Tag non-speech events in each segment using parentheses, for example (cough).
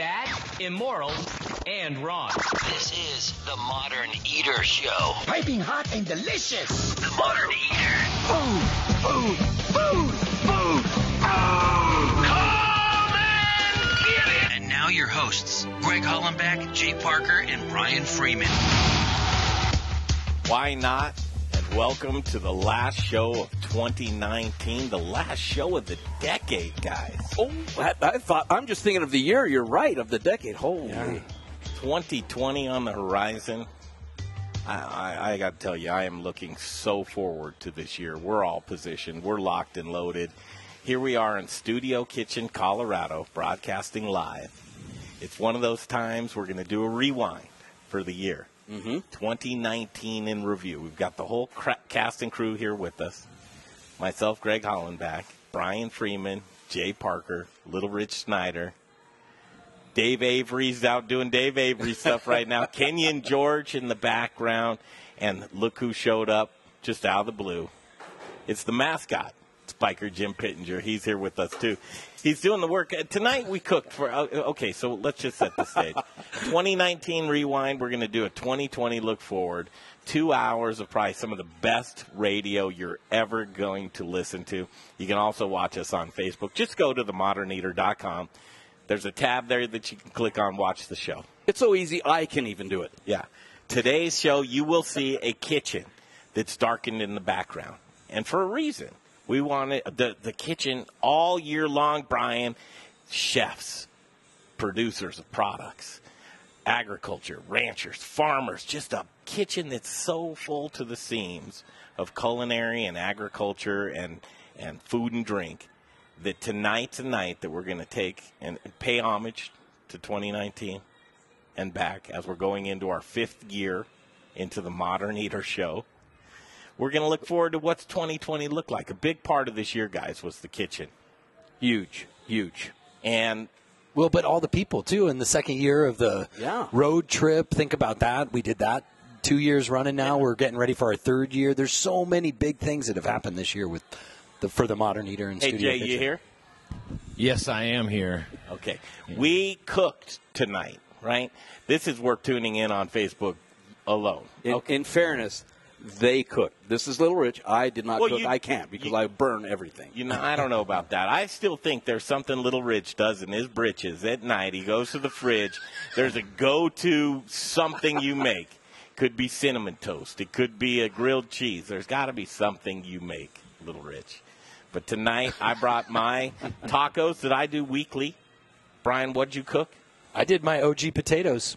bad, immoral, and wrong. This is the Modern Eater Show. Piping hot and delicious. The Modern Eater. Food, food, food, food. Oh! Come and get it! And now your hosts, Greg Hollenbeck, Jay Parker, and Brian Freeman. Why not? Welcome to the last show of 2019, the last show of the decade, guys. Oh, I, I thought I'm just thinking of the year. You're right of the decade. Holy, 2020 on the horizon. I, I, I got to tell you, I am looking so forward to this year. We're all positioned, we're locked and loaded. Here we are in Studio Kitchen, Colorado, broadcasting live. It's one of those times we're going to do a rewind for the year. Mm-hmm. 2019 in review. We've got the whole cra- cast and crew here with us. Myself, Greg Hollenbeck, Brian Freeman, Jay Parker, Little Rich Snyder, Dave Avery's out doing Dave Avery (laughs) stuff right now. Kenyon George in the background, and look who showed up just out of the blue. It's the mascot, Biker Jim Pittenger. He's here with us too. He's doing the work Uh, tonight. We cooked for. uh, Okay, so let's just set the stage. (laughs) 2019 rewind. We're going to do a 2020 look forward. Two hours of probably some of the best radio you're ever going to listen to. You can also watch us on Facebook. Just go to themoderneater.com. There's a tab there that you can click on, watch the show. it's so easy. I can even do it. Yeah. Today's show, you will see a kitchen that's darkened in the background. And for a reason. We wanted the, the kitchen all year long, Brian. Chefs, producers of products, agriculture, ranchers, farmers, just a kitchen that's so full to the seams of culinary and agriculture and, and food and drink that tonight's a night that we're going to take and pay homage to 2019 and back as we're going into our fifth year into the Modern Eater Show. We're going to look forward to what's 2020 look like. A big part of this year, guys, was the kitchen. Huge, huge. And Well, but all the people too in the second year of the Yeah. road trip. Think about that. We did that two years running now. We're getting ready for our third year. There's so many big things that have happened this year with the for the modern eater and hey, studio. Jay, you here? Yes, I am here. Okay. We cooked tonight, right? This is worth tuning in on Facebook alone. In, okay. in fairness, they cook. This is Little Rich. I did not Well, cook. you- I can't because you- I burn everything. You know, I don't know about that. I still think there's something Little Rich does in his britches at night. He goes to the fridge. There's a go-to something you make. Could be cinnamon toast. It could be a grilled cheese. There's got to be something you make, Little Rich. But tonight I brought my tacos that I do weekly. Brian, what'd you cook? I did my OG potatoes.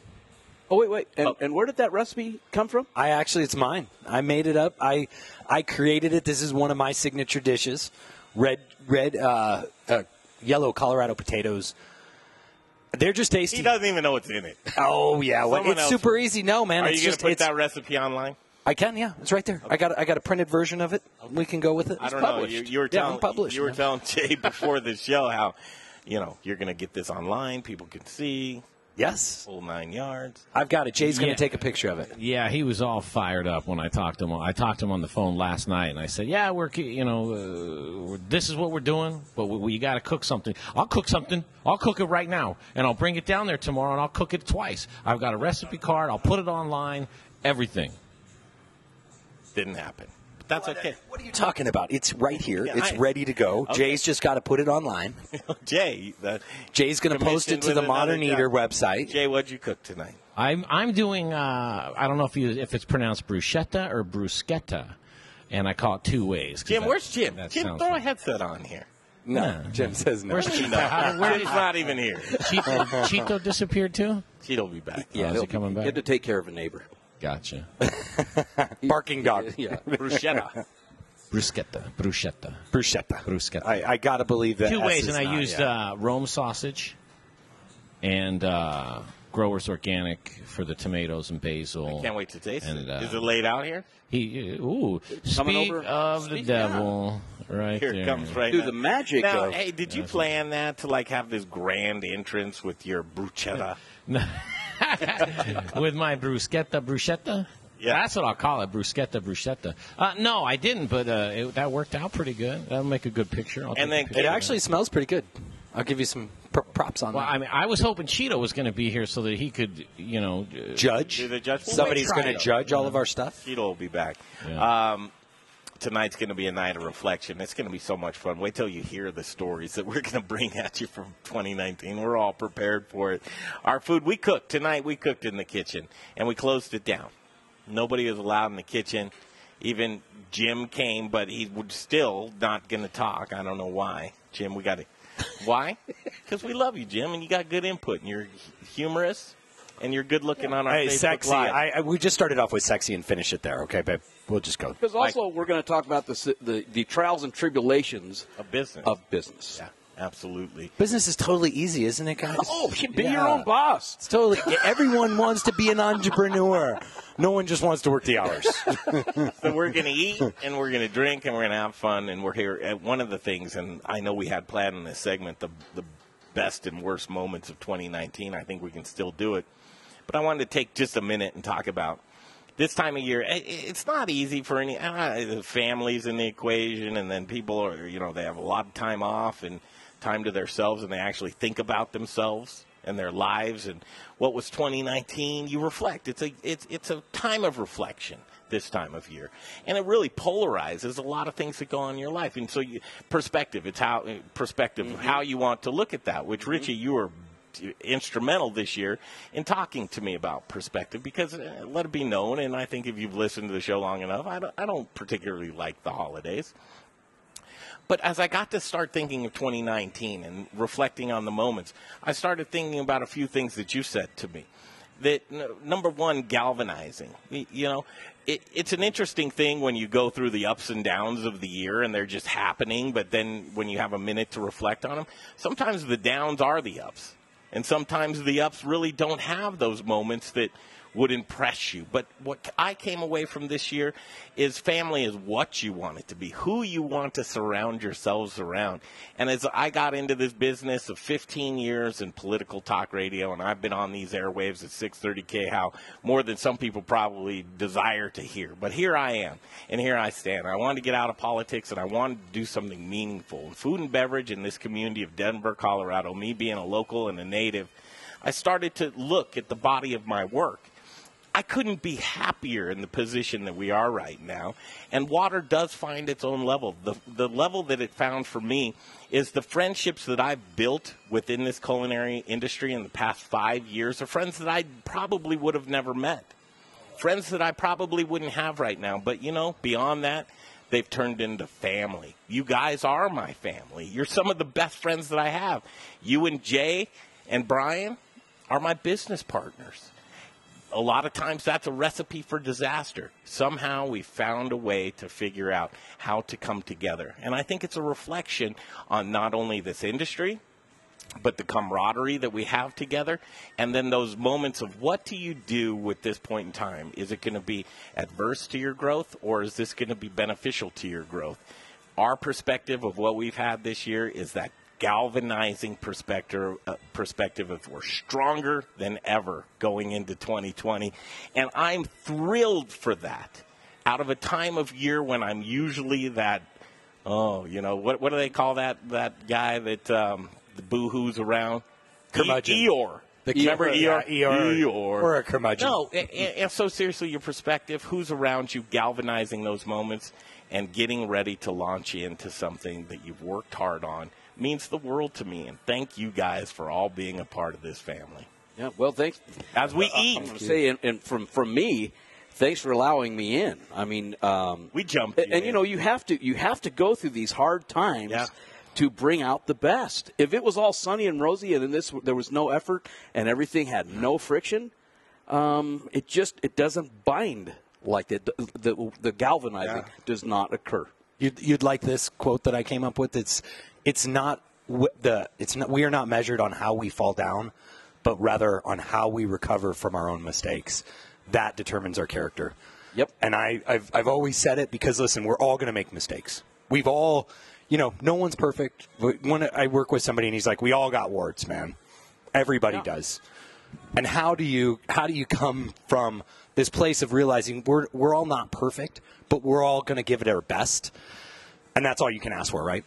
Oh wait, wait. And, Oh. and where did that recipe come from? I actually, it's mine. I made it up. I I created it. This is one of my signature dishes. Red, red, uh, uh, yellow Colorado potatoes. They're just tasty. He doesn't even know what's in it. Oh yeah, well, it's else- super easy. No man, Are it's you going just to put that recipe online? I can, yeah, it's right there. I got, a, I got a printed version of it. We can go with it. I don't It's know. You, you were telling I'm published. you were yeah. telling Jay before the show how you know you're going to get this online. People can see yes, full nine yards. I've got it. Jay's going Yeah. to take a picture of it. Yeah, he was all fired up when I talked to him. I talked to him on the phone last night, and I said, "Yeah, we're you know uh, we're- this is what we're doing, but we, we got to cook something. I'll cook something. I'll cook it right now, and I'll bring it down there tomorrow, and I'll cook it twice. I've got a recipe card. I'll put it online. Everything. Didn't happen. But that's okay. What are you talking about? It's right here. Yeah, it's I- ready to go. Okay. Jay's just got to put it online. (laughs) Jay, the, Jay's going to post it to the another Modern job. Eater website. Jay, what'd you cook tonight? I'm I'm doing. Uh, I don't know if you if it's pronounced bruschetta or bruschetta, and I call it two ways. Jim, that- where's Jim? Jim, sounds throw a headset on here. No, Jim says no. Where's Cheeto? How, where Jim's not even here. Cheeto, Cheeto disappeared too? He'll be back. Yeah, is he'll he coming He back? had to take care of a neighbor. Gotcha. (laughs) Barking dog. (laughs) Yeah. Bruschetta. Bruschetta. Bruschetta. Bruschetta. Bruschetta. I, I got to believe that. Two S ways, and I used uh, Rome sausage and uh, Growers Organic for the tomatoes and basil. Can't wait to taste And, it. uh, Is it laid out here? He ooh, Coming speak over- of the speak- devil, right Here there. it comes right Do now. the magic Now, of- hey, did you plan that to like have this grand entrance with your bruschetta? (laughs) (laughs) with my bruschetta, bruschetta. Yeah. That's what I'll call it, bruschetta, bruschetta. Uh, no, I didn't, but uh, it, that worked out pretty good. That'll make a good picture. I'll And then picture It of actually smells pretty good. I'll give you some pr- props on Well, that. I mean, I was hoping Cheeto was going to be here so that he could, you know, uh, judge. Do the judge- Somebody's going to judge all of our stuff. Cheeto will be back. Yeah. Um, tonight's going to be a night of reflection. It's going to be so much fun. Wait till you hear the stories that we're going to bring at you from 2019. We're all prepared for it. Our food we cooked tonight. We cooked in the kitchen and we closed it down. Nobody was allowed in the kitchen. Even Jim came, but he was still not going to talk. I don't know why. Jim, we got to. (laughs) Why? Because we love you, Jim, and you got good input, and you're humorous, and you're good looking on our Hey, Facebook sexy. Live. I, I, we just started off with sexy and finish it there, okay, babe? We'll just go. Because also we're going to talk about the, the the trials and tribulations of business. of business. Yeah, absolutely. Business is totally easy, isn't it, guys? Oh, be Yeah. your own boss. It's totally. Everyone wants to be an entrepreneur. No one just wants to work the hours. (laughs) So we're going to eat and we're going to drink and we're going to have fun and we're here. At one of the things, and I know we had planned in this segment the the best and worst moments of 2019. I think we can still do it, but I wanted to take just a minute and talk about this time of year. It's not easy for any uh, families in the equation, and then people are you know they have a lot of time off and time to themselves, and they actually think about themselves and their lives and what was 2019. You reflect. It's a it's it's a time of reflection this time of year, and it really polarizes a lot of things that go on in your life. And so, you, perspective. It's how perspective of how you want to look at that. Which Richie, you were instrumental this year in talking to me about perspective because uh, let it be known, and I think if you've listened to the show long enough, I don't, I don't particularly like the holidays. But as I got to start thinking of 2019 and reflecting on the moments, I started thinking about a few things that you said to me. That number one, galvanizing. You know, it, it's an interesting thing when you go through the ups and downs of the year and they're just happening. But then when you have a minute to reflect on them, sometimes the downs are the ups, and sometimes the ups really don't have those moments that would impress you. But what I came away from this year is family is what you want it to be, who you want to surround yourselves around. And as I got into this business of 15 years in political talk radio, and I've been on these airwaves at 630K, how more than some people probably desire to hear. But here I am, and here I stand. I wanted to get out of politics, and I wanted to do something meaningful. And food and beverage in this community of Denver, Colorado, me being a local and a native, I started to look at the body of my work. I couldn't be happier in the position that we are right now. And water does find its own level. The, the level that it found for me is the friendships that I've built within this culinary industry in the past five years are friends that I probably would have never met. Friends that I probably wouldn't have right now. But, you know, beyond that, they've turned into family. You guys are my family. You're some of the best friends that I have. You and Jay and Brian are my business partners a lot of times that's a recipe for disaster. Somehow we found a way to figure out how to come together. And I think it's a reflection on not only this industry, but the camaraderie that we have together. And then those moments of what do you do with this point in time? Is it going to be adverse to your growth or is this going to be beneficial to your growth? Our perspective of what we've had this year is that galvanizing perspective uh, perspective of we're stronger than ever going into 2020 and I'm thrilled for that. Out of a time of year when I'm usually that oh you know what what do they call that that guy that um, the boo-hoos around? Curmudgeon. E- Eeyore. The remember Eeyore, Eeyore? Yeah, Eeyore. Eeyore. Or a curmudgeon. no and and so seriously your perspective who's around you galvanizing those moments and getting ready to launch into something that you've worked hard on means the world to me and thank you guys for all being a part of this family Yeah. Well, thanks. as we I'm eat going to say, and, and from from me, thanks for allowing me in. I mean, um, we jump, and, and, you know, you have to you have to go through these hard times Yeah. to bring out the best. If it was all sunny and rosy, and in this there was no effort and everything had no friction, um, it just it doesn't bind like it. The the, the galvanizing Yeah. does not occur. You'd, you'd like this quote that I came up with. It's it's not the it's not we are not measured on how we fall down, but rather on how we recover from our own mistakes. That determines our character. Yep. And I I've I've always said it because listen, we're all going to make mistakes. We've all, you know, no one's perfect. When I work with somebody and he's like, "We all got warts, man. Everybody does." And how do you how do you come from this place of realizing we're we're all not perfect, but we're all going to give it our best, and that's all you can ask for, right?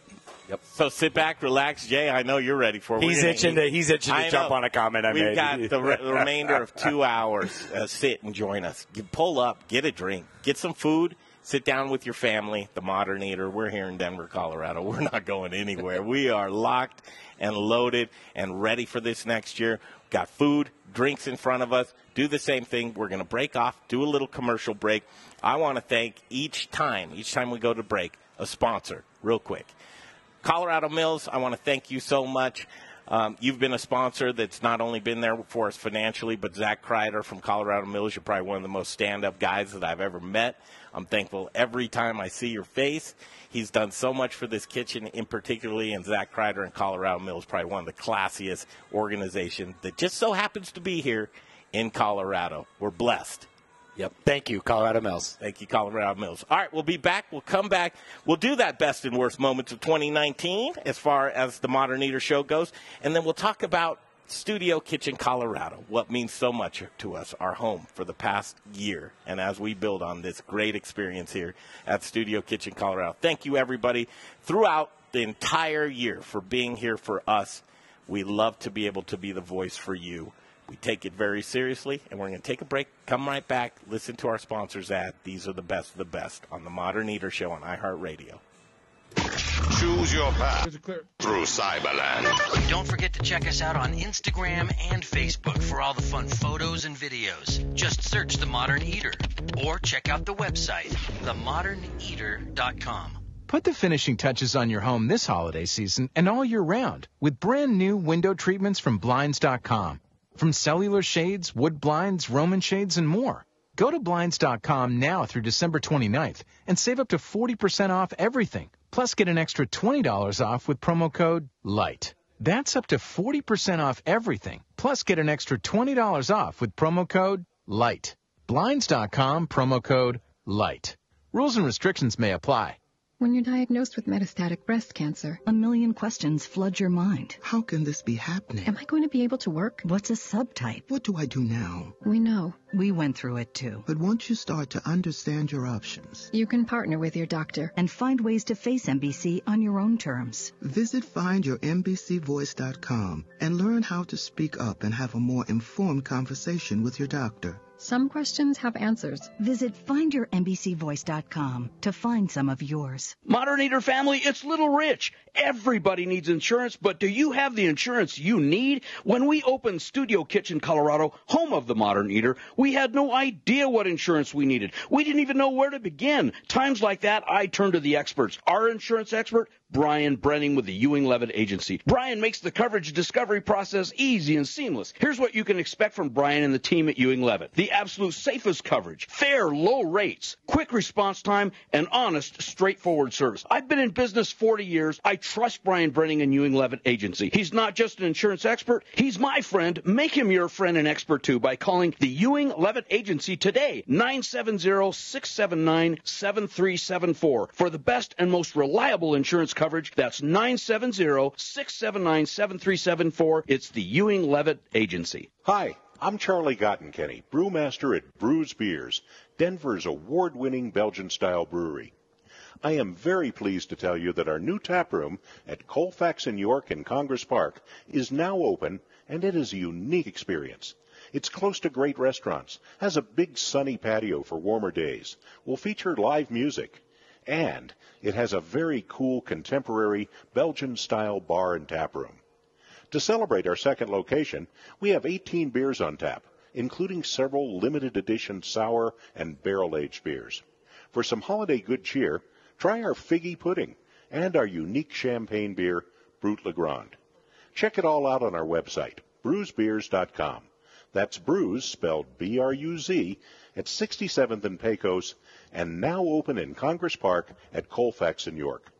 Yep. So sit back, relax, Jay. I know you're ready for. it. He's itching to- he's itching to jump on a comment I We've made. got the re- remainder of two (laughs) hours. Uh, sit and join us. You pull up, get a drink, get some food. Sit down with your family. The Modern Eater. We're here in Denver, Colorado. (laughs) We're not going anywhere. we are locked and loaded and ready for this next year. Got food, drinks in front of us. Do the same thing. We're going to break off, do a little commercial break. I want to thank each time, each time we go to break, a sponsor, real quick. Colorado Mills, I want to thank you so much. Um, you've been a sponsor that's not only been there for us financially, but Zach Kreider from Colorado Mills, you're probably one of the most stand up guys that I've ever met. I'm thankful every time I see your face. He's done so much for this kitchen, in particularly, and Zach Kreider and Colorado Mills, probably one of the classiest organizations that just so happens to be here in Colorado. We're blessed. Yep. Thank you, Colorado Mills. Thank you, Colorado Mills. All right, we'll be back. We'll come back. We'll do that best and worst moments of 2019 as far as the Modern Eater show goes. And then we'll talk about Studio Kitchen Colorado, what means so much to us, our home for the past year. And as we build on this great experience here at Studio Kitchen Colorado. Thank you, everybody, throughout the entire year for being here for us. We love to be able to be the voice for you. We take it very seriously, and we're going to take a break, come right back, listen to our sponsors ad. These are the best of the best on the Modern Eater Show on iHeartRadio. Choose your path through Cyberland. Don't forget to check us out on Instagram and Facebook for all the fun photos and videos. Just search The Modern Eater or check out the website, themoderneater.com. Put the finishing touches on your home this holiday season and all year round with brand new window treatments from Blinds.com. From cellular shades, wood blinds, Roman shades, and more. Go to Blinds.com now through December 29th and save up to 40% off everything. Plus, get an extra $20 off with promo code LIGHT. That's up to 40% off everything. Plus, get an extra $20 off with promo code LIGHT. Blinds.com, promo code LIGHT. Rules and restrictions may apply. When you're diagnosed with metastatic breast cancer, a million questions flood your mind. How can this be happening? Am I going to be able to work? What's a subtype? What do I do now? We know. We went through it too. But once you start to understand your options, You can partner with your doctor and find ways to face MBC on your own terms. Visit findyourmbcvoice.com and learn how to speak up and have a more informed conversation with your doctor. Some questions have answers. Visit findyourmbcvoice.com to find some of yours. Modern Eater family, it's Little Rich. Everybody needs insurance, but do you have the insurance you need? When we opened Studio Kitchen Colorado, home of the Modern Eater, we had no idea what insurance we needed. We didn't even know where to begin. Times like that, I turn to the experts. Our insurance expert, Brian Brenning with the Ewing Leavitt Agency. Brian makes the coverage discovery process easy and seamless. Here's what you can expect from Brian and the team at Ewing Leavitt. The absolute safest coverage, fair, low rates, quick response time, and honest, straightforward service. I've been in business 40 years. I trust Brian Brenning and Ewing Leavitt Agency. He's not just an insurance expert, he's my friend. Make him your friend and expert too by calling the Ewing Levitt Agency today, 970-679-7374 for the best and most reliable insurance coverage. That's 970-679-7374. It's the Ewing Leavitt Agency. Hi, I'm Charlie Gottenkieny, brewmaster at Bruz Beers, Denver's award-winning Belgian-style brewery. I am very pleased to tell you that our new tap room at Colfax and York in Congress Park is now open and it is a unique experience. It's close to great restaurants, has a big sunny patio for warmer days, will feature live music, and it has a very cool contemporary Belgian-style bar and tap room. To celebrate our second location, we have 18 beers on tap, including several limited edition sour and barrel-aged beers. For some holiday good cheer, try our figgy pudding and our unique champagne beer, Brut Le Grand. Check it all out on our website, bruzbeers.com. That's Bruz, spelled B-R-U-Z, at 67th and Pecos, and now open in Congress Park at Colfax and York.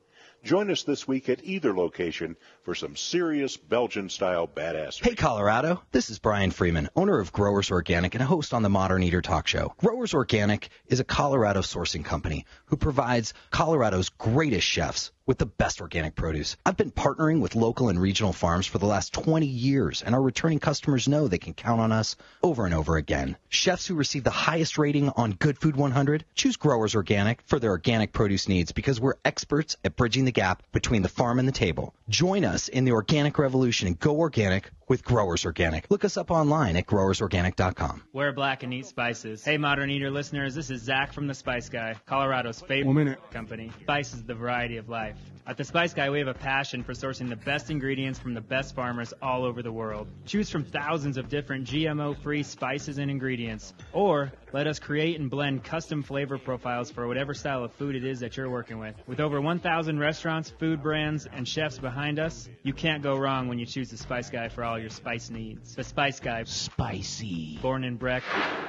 Join us this week at either location for some serious Belgian style badass. Hey Colorado, this is Brian Freeman, owner of Growers Organic and a host on the Modern Eater Talk Show. Growers Organic is a Colorado sourcing company who provides Colorado's greatest chefs with the best organic produce. I've been partnering with local and regional farms for the last 20 years, and our returning customers know they can count on us over and over again. Chefs who receive the highest rating on Good Food 100 choose Growers Organic for their organic produce needs because we're experts at bridging the gap between the farm and the table. Join us in the organic revolution and go organic with Growers Organic. Look us up online at growersorganic.com. Wear black and eat spices. Hey, Modern Eater listeners, this is Zach from The Spice Guy, Colorado's favorite One minute. company. Spice is the variety of life. At The Spice Guy, we have a passion for sourcing the best ingredients from the best farmers all over the world. Choose from thousands of different GMO-free spices and ingredients, or let us create and blend custom flavor profiles for whatever style of food it is that you're working with. With over 1,000 restaurants, food brands, and chefs behind us, you can't go wrong when you choose The Spice Guy for all your spice needs. The Spice Guy. Spicy. Born in Breck,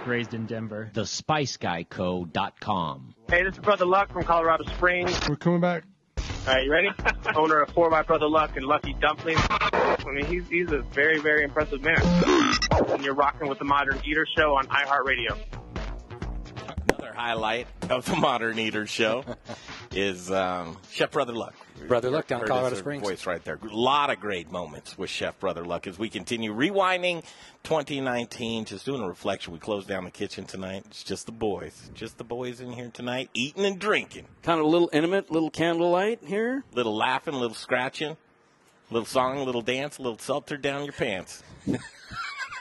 raised in Denver. TheSpiceGuyCo.com. Hey, this is Brother Luck from Colorado Springs. We're coming back. All right, you ready? (laughs) Owner of 4 by Brother Luck and Lucky Dumplings. I mean, he's, he's a very, very impressive man. And you're rocking with the Modern Eater Show on iHeartRadio. Highlight of the Modern Eater Show (laughs) is um, Chef Brother Luck. Brother Luck down Colorado Springs. Voice right there. A lot of great moments with Chef Brother Luck as we continue rewinding 2019. Just doing a reflection. We closed down the kitchen tonight. It's just the boys, just the boys in here tonight, eating and drinking. Kind of a little intimate, little candlelight here. Little laughing, little scratching, little song, little dance, a little seltzer down your pants. (laughs)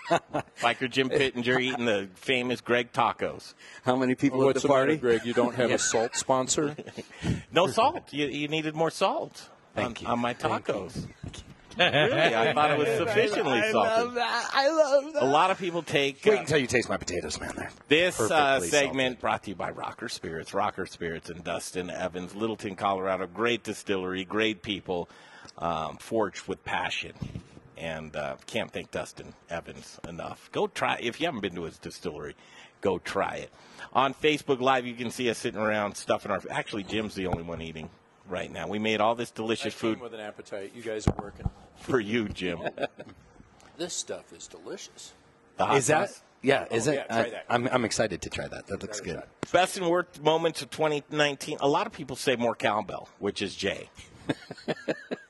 (laughs) Biker Jim Pittenger eating the famous Greg tacos. How many people What's at the the party? Greg? You don't have Yeah. a salt sponsor? (laughs) No salt. You, you needed more salt Thank on, you. on my tacos. (laughs) really, I thought it was sufficiently I salty. love that. I love that. A lot of people take Wait uh, until you taste my potatoes, man. They're this uh, perfectly segment brought to you by Rocker Spirits. Rocker Spirits and Dustin Evans, Littleton, Colorado. Great distillery, great people, um, forged with passion. And uh, can't thank Dustin Evans enough. Go try if you haven't been to his distillery. Go try it. On Facebook Live, you can see us sitting around stuffing our. Actually, Jim's the only one eating right now. We made all this delicious I food with an appetite. You guys are working. for you, Jim. (laughs) This stuff is delicious. The hot Is that? sauce. Yeah, is Oh, it? yeah, try I, that. I'm, I'm excited to try that. That looks good. that. Best and worst moments of 2019. A lot of people say more cowbell, which is Jay. (laughs)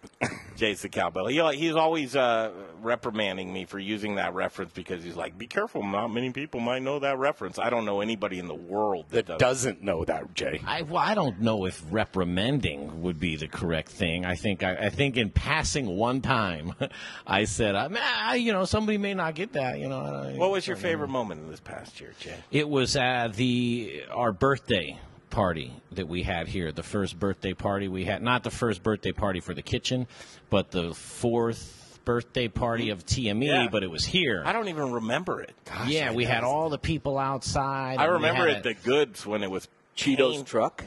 Jay's the cowbell. He, he's always uh, reprimanding me for using that reference because he's like, "Be careful, not many people might know that reference." I don't know anybody in the world that, That does. doesn't know that, Jay. I, well, I don't know if reprimanding would be the correct thing. I think I, I think in passing one time, (laughs) I said, uh, "Nah, you know, somebody may not get that. You know. I- What was your favorite moment in this past year, Jay? It was uh, the our birthday party that we had here. The first birthday party we had, not the first birthday party for the kitchen, but the fourth birthday party of TME. Yeah. But it was here. I don't even remember it. yeah, we had all the people outside. I remember had it the goods when it was Cheetos paint- truck.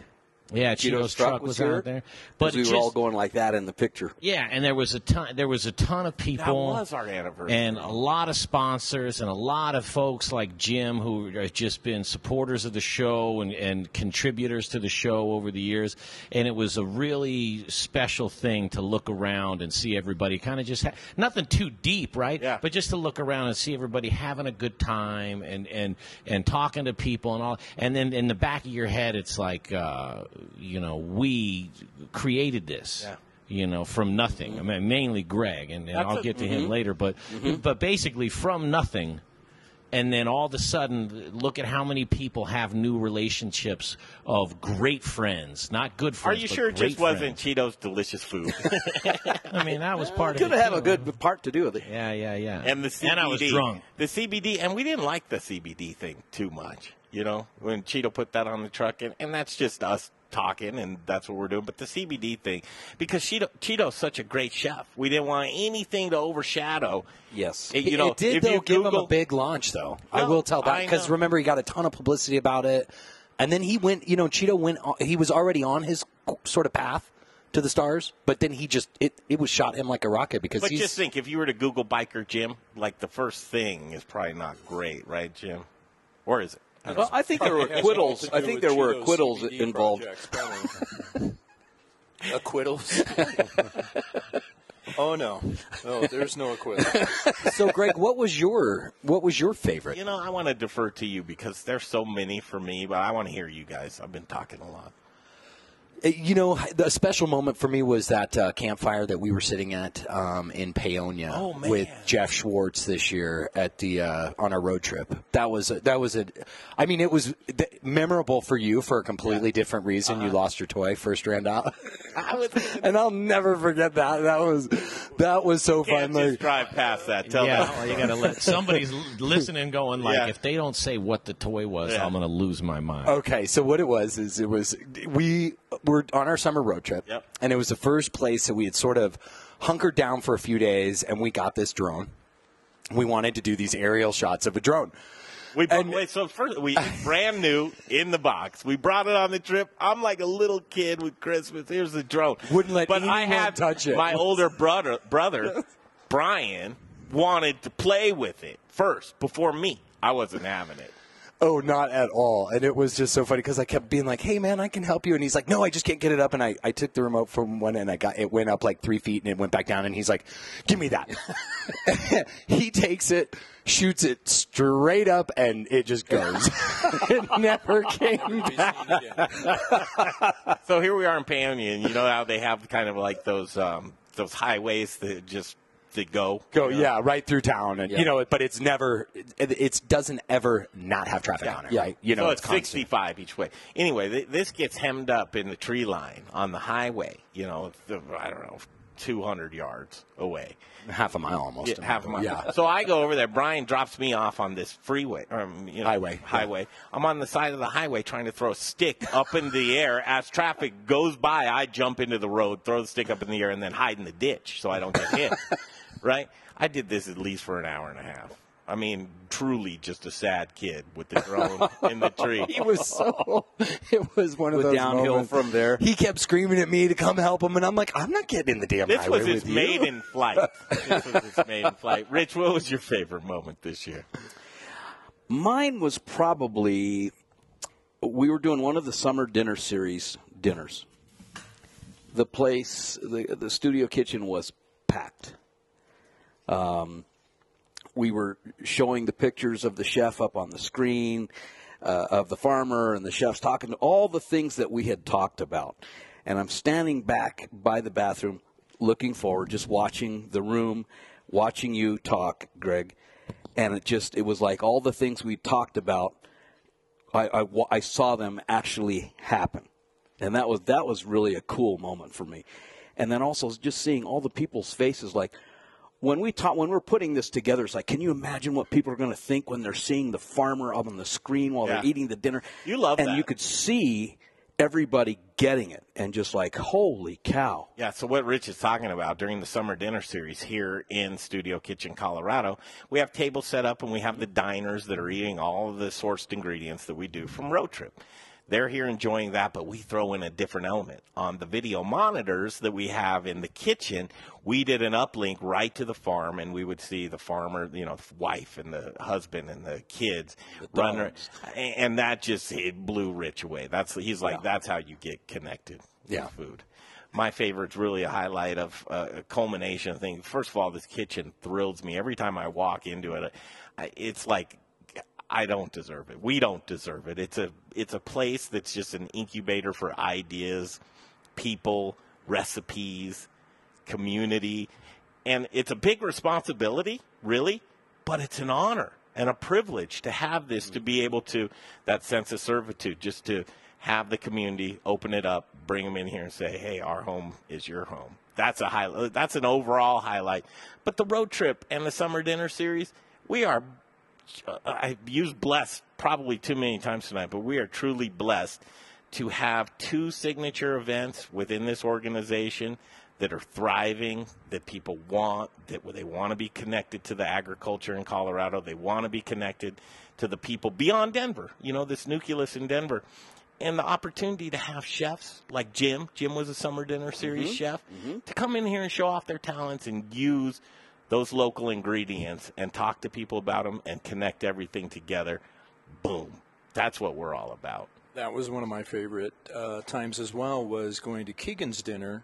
Yeah, Cheetos Cheetos truck was here. out there. But But we it were all going like that in the picture. Yeah, and there was a ton. There was a ton of people. That was our anniversary. and a lot of sponsors and a lot of folks like Jim who have just been supporters of the show and, and contributors to the show over the years. And it was a really special thing to look around and see everybody kind of just ha- nothing too deep, right? Yeah. But just to look around and see everybody having a good time and and and talking to people and all. And then in the back of your head, it's like, uh, you know, we created this Yeah. you know, from nothing. Mm-hmm. I mean, mainly Greg, and, and I'll a- get to him mm-hmm. later. Mm-hmm. But but basically from nothing, and then all of a sudden, look at how many people have new relationships of great friends, not good friends. Are you but sure it great just wasn't. Cheetos delicious food? (laughs) I mean, that was part of Could it. have a too. good part to do with it. Yeah, yeah, yeah. and the CBD. and I was drunk. The CBD, and we didn't like the CBD thing too much. You know, when Cheeto put that on the truck, and, and that's just us talking, and that's what we're doing. But the CBD thing, because Cheeto, Cheeto's such a great chef, we didn't want anything to overshadow. Yes. It, you know, it did if though you give him a big launch, though. I will tell that because remember he got a ton of publicity about it, and then he went. You know, Cheeto went. Uh, he was already on his sort of path to the stars, but then he just it it was shot him like a rocket because but he's just think, if you were to Google biker Jim, like the first thing is probably not great, right, Jim? Or is it? I Well. I think there were (laughs) acquittals. I think there were acquittals CBD involved. (laughs) Acquittals. (laughs) Oh no, no, there's no acquittal. so, Greg, what was your what was your favorite? You know, I want to defer to you because there's so many for me, but I want to hear you guys. I've been talking a lot. Uh, You know, the special moment for me was that uh, campfire that we were sitting at um, in Paonia Oh, with Jeff Schwartz this year at the uh, on our road trip. That was a, that was a, I mean, it was th- memorable for you for a completely different reason. You lost your toy first round out, (laughs) (laughs) and I'll never forget that. That was that was so fun. Can't just Like, drive past that. Tell yeah, them. well, you got to let somebody's (laughs) listening, going like, Yeah. if they don't say what the toy was, Yeah. I'm going to lose my mind. Okay, so what it was is it was we were on our summer road trip, Yep. and it was the first place that we had sort of hunkered down for a few days, and we got this drone. We wanted to do these aerial shots of a drone. We brought, wait, so first we (laughs) brand new in the box. We brought it on the trip. I'm like a little kid with Christmas. Here's the drone. Wouldn't let but I had touch it. My older brother, brother (laughs) Brian, wanted to play with it first before me. I wasn't having it. Oh, not at all. And it was just so funny because I kept being like, "Hey, man, I can help you," and he's like, "No, I just can't get it up." And I, I took the remote from one, and I got it went up like three feet, and it went back down. And he's like, "Give me that." (laughs) he takes it, shoots it straight up, and it just goes. (laughs) it never came back. so here we are in Paonia, and you know how they have kind of like those um, those highways that just that go Go, you know? yeah, right through town, and Yeah. you know, but it's never, it, it doesn't ever not have traffic on it, right? You know, so it's, it's, 65 each way. Anyway, th- this gets hemmed up in the tree line on the highway. You know, the, I don't know, 200 yards away, half a mile almost. Yeah, half a mile. Yeah. So I go over there. Brian drops me off on this freeway, um, you know, Highway. Highway. I'm on the side of the highway trying to throw a stick up in the air. As traffic goes by, I jump into the road, throw the stick up in the air, and then hide in the ditch so I don't get hit. (laughs) right? I did this at least for an hour and a half. I mean, truly just a sad kid with the drone in the tree. (laughs) He was so. (laughs) It was one of With those downhill moments. from there. He kept screaming at me to come help him, and I'm like, I'm not getting in the damn This highway was his with you. maiden (laughs) flight. This was his maiden flight. Rich, what was your favorite moment this year? Mine was probably we were doing one of the summer dinner series dinners. The place, the the studio kitchen was packed. Um, we were showing the pictures of the chef up on the screen, uh, of the farmer and the chefs talking all the things that we had talked about. And I'm standing back by the bathroom, looking forward, just watching the room, watching you talk, Greg. And it just, it was like all the things we talked about, I, I, I saw them actually happen. And that was, that was really a cool moment for me. And then also just seeing all the people's faces, like, when we talk, when we're putting this together, it's like, can you imagine what people are going to think when they're seeing the farmer up on the screen while Yeah. they're eating the dinner? You love and that. you could see everybody getting it and just like, holy cow! Yeah, so what Rich is talking about during the summer dinner series here in Studio Kitchen, Colorado, we have tables set up and we have the diners that are eating all of the sourced ingredients that we do from Road Trip. They're here enjoying that, but we throw in a different element. On the video monitors that we have in the kitchen, we did an uplink right to the farm, and we would see the farmer, you know, the wife and the husband and the kids run, dogs. and that just it blew Rich away. That's he's like, that's how you get connected Yeah. food my favorite's really a highlight of uh, a culmination of things. First of all, this kitchen thrills me every time I walk into it. I, it's like I don't deserve it. We don't deserve it. It's a it's a place that's just an incubator for ideas, people, recipes, community, and it's a big responsibility, really, but it's an honor and a privilege to have this to be able to that sense of servitude, just to have the community open it up, bring them in here, and say, "Hey, our home is your home." That's a highlight. That's an overall highlight. But the road trip and the summer dinner series, we are I've used blessed probably too many times tonight, but we are truly blessed to have two signature events within this organization that are thriving, that people want, that they want to be connected to the agriculture in Colorado. They want to be connected to the people beyond Denver, you know, this nucleus in Denver. And the opportunity to have chefs like Jim, Jim was a summer dinner series Mhm. chef, to come in here and show off their talents and use those local ingredients and talk to people about them and connect everything together. Boom. That's what we're all about. That was one of my favorite uh, times as well. Was going to Keegan's dinner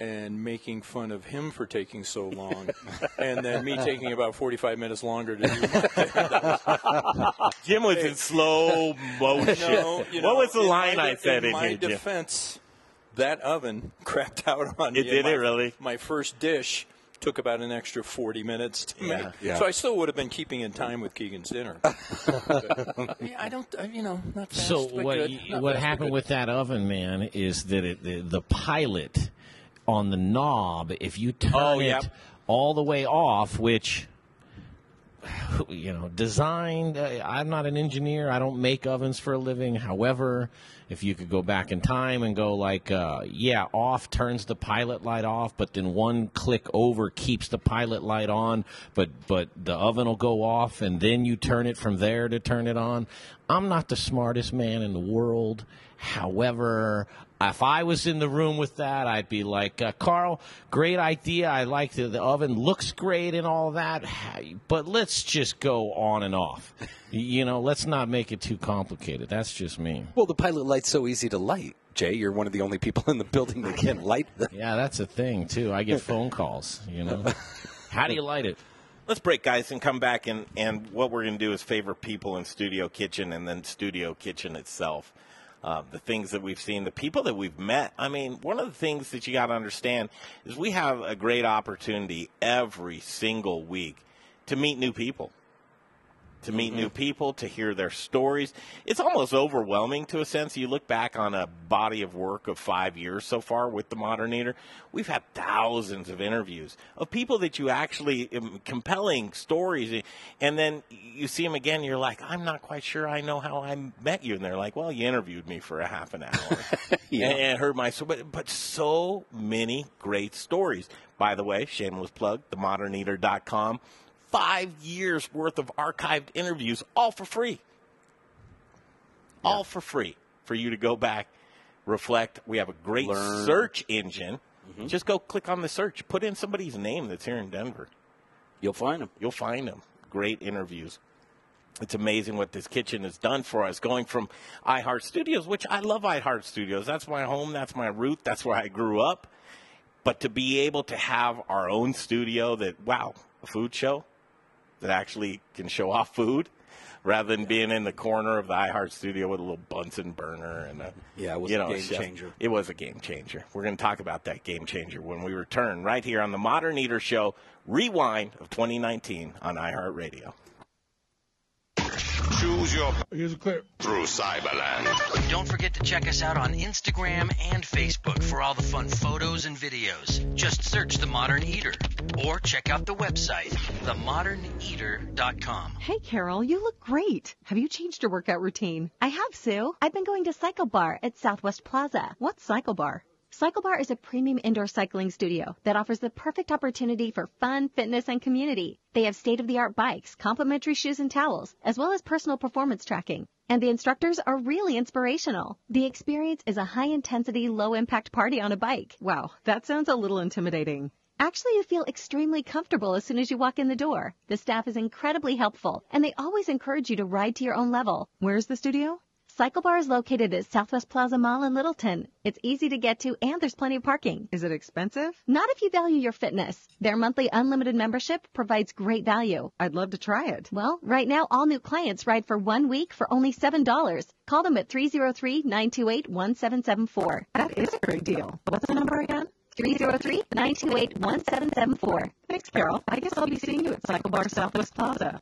and making fun of him for taking so long, (laughs) and then me taking about 45 minutes longer to do my (laughs) thing. Jim was in slow motion. No, you what was the in line my I said in in my here, Jim? defense, that oven (laughs) crapped out on It me. did My- it really? My first dish took about an extra 40 minutes to Yeah. make. Yeah. So I still would have been keeping in time with Keegan's dinner. yeah, (laughs) I don't, uh, you know, not fast, So but what good. y- Not what fast, but happened good. with that oven, man, is that it, the, the pilot on the knob, if you turn Oh, it yep. all the way off, which (sighs) you know, designed. Uh, I'm not an engineer. I don't make ovens for a living. However, if you could go back in time and go like, uh, yeah, off turns the pilot light off, but then one click over keeps the pilot light on, but but the oven will go off, and then you turn it from there to turn it on. I'm not the smartest man in the world. However, if I was in the room with that, I'd be like, uh, Carl, great idea. I like the, the oven looks great and all that, (sighs) but let's just go on and off. you know, let's not make it too complicated. That's just me. Well, the pilot light's so easy to light. Jay, you're one of the only people in the building that can (laughs) light them. Yeah, that's a thing too. I get phone calls. You know, (laughs) how do you light it? Let's break, guys, and come back. And, and what we're going to do is favor people in Studio Kitchen and then Studio Kitchen itself. Uh, the things that we've seen, the people that we've met. I mean, one of the things that you got to understand is we have a great opportunity every single week to meet new people. To meet new people, to hear their stories. It's almost overwhelming to a sense. You look back on a body of work of five years so far with the Modern Eater. We've had thousands of interviews of people that you actually, um, compelling stories. And then you see them again, you're like, I'm not quite sure I know how I met you. And they're like, well, you interviewed me for a half an hour (laughs) Yeah. and, and heard my story. But, but so many great stories. By the way, shameless plug, themoderneater.com. Five years worth of archived interviews, all for free. All for free for you to go back, reflect. We have a great Learn. search engine. Mm-hmm. Just go click on the search. Put in somebody's name that's here in Denver. You'll find them. You'll find them. Great interviews. It's amazing what this kitchen has done for us, going from iHeart Studios, which I love iHeart Studios. That's my home. That's my root. That's where I grew up. But to be able to have our own studio that, wow, a food show that actually can show off food rather than being in the corner of the iHeart studio with a little Bunsen burner and a Yeah, it was you a know, game chef. changer. It was a game changer. We're going to talk about that game changer when we return right here on the Modern Eater Show Rewind of 2019 on iHeartRadio. Choose your Here's a clip. through Cyberland. Don't forget to check us out on Instagram and Facebook for all the fun photos and videos. Just search The Modern Eater or check out the website, themoderneater.com. Hey, Carol, you look great. Have you changed your workout routine? I have, Sue. I've been going to Cycle Bar at Southwest Plaza. What's Cycle Bar? Cycle Bar is a premium indoor cycling studio that offers the perfect opportunity for fun, fitness, and community. They have state-of-the-art bikes, complimentary shoes and towels, as well as personal performance tracking. And the instructors are really inspirational. The experience is a high-intensity, low-impact party on a bike. Wow, that sounds a little intimidating. Actually, you feel extremely comfortable as soon as you walk in the door. The staff is incredibly helpful, and they always encourage you to ride to your own level. Where's the studio? Cycle Bar is located at Southwest Plaza Mall in Littleton. It's easy to get to, and there's plenty of parking. Is it expensive? Not if you value your fitness. Their monthly unlimited membership provides great value. I'd love to try it. Well, right now, all new clients ride for one week for only $7. Call them at 303-928-1774. That is a great deal. What's the number again? 303-928-1774. Thanks, Carol. I guess I'll be seeing you at Cycle Bar Southwest Plaza.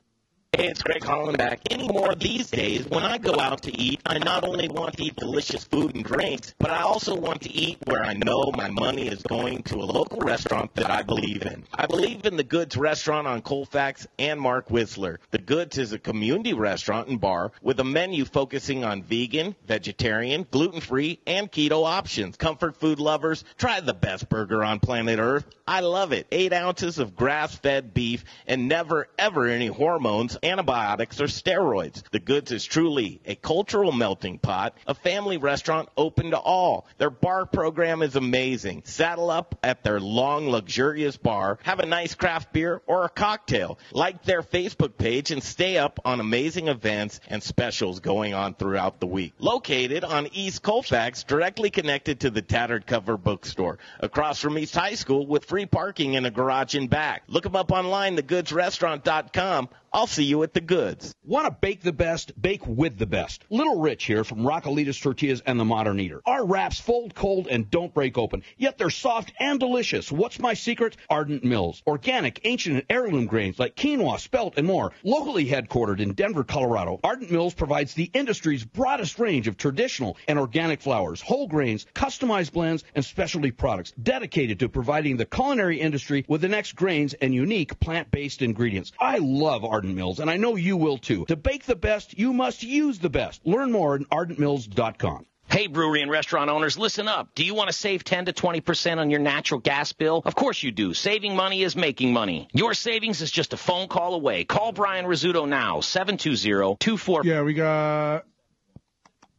Hey, it's Greg calling back. Anymore these days, when I go out to eat, I not only want to eat delicious food and drinks, but I also want to eat where I know my money is going to a local restaurant that I believe in. I believe in the Goods restaurant on Colfax and Mark Whistler. The Goods is a community restaurant and bar with a menu focusing on vegan, vegetarian, gluten-free, and keto options. Comfort food lovers, try the best burger on planet Earth. I love it. Eight ounces of grass-fed beef and never ever any hormones antibiotics, or steroids. The Goods is truly a cultural melting pot, a family restaurant open to all. Their bar program is amazing. Saddle up at their long, luxurious bar, have a nice craft beer or a cocktail. Like their Facebook page and stay up on amazing events and specials going on throughout the week. Located on East Colfax, directly connected to the Tattered Cover Bookstore, across from East High School with free parking and a garage in back. Look them up online, thegoodsrestaurant.com. I'll see you at the goods. Want to bake the best? Bake with the best. Little Rich here from Raquelitas Tortillas and the Modern Eater. Our wraps fold cold and don't break open, yet they're soft and delicious. What's my secret? Ardent Mills. Organic, ancient, and heirloom grains like quinoa, spelt, and more. Locally headquartered in Denver, Colorado, Ardent Mills provides the industry's broadest range of traditional and organic flours, whole grains, customized blends, and specialty products dedicated to providing the culinary industry with the next grains and unique plant-based ingredients. I love Ardent Mills, and I know you will too. To bake the best, you must use the best. Learn more at ardentmills.com. Hey, brewery and restaurant owners, listen up. Do you want to save 10 to 20% on your natural gas bill? Of course you do. Saving money is making money. Your savings is just a phone call away. Call Brian Rizzuto now, 720-24... Yeah, we got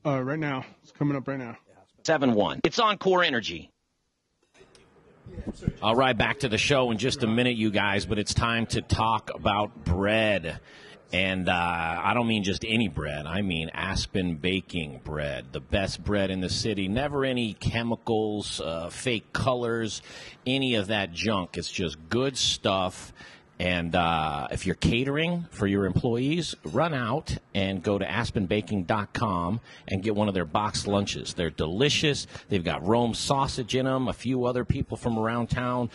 uh, right now. It's coming up right now. 71. It's on Core Energy. All right, back to the show in just a minute, you guys, but it's time to talk about bread. And uh, I don't mean just any bread. I mean Aspen Baking bread, the best bread in the city. Never any chemicals, uh, fake colors, any of that junk. It's just good stuff. And uh, if you're catering for your employees, run out and go to aspenbaking.com and get one of their boxed lunches. They're delicious. They've got Rome sausage in them, a few other people from around town.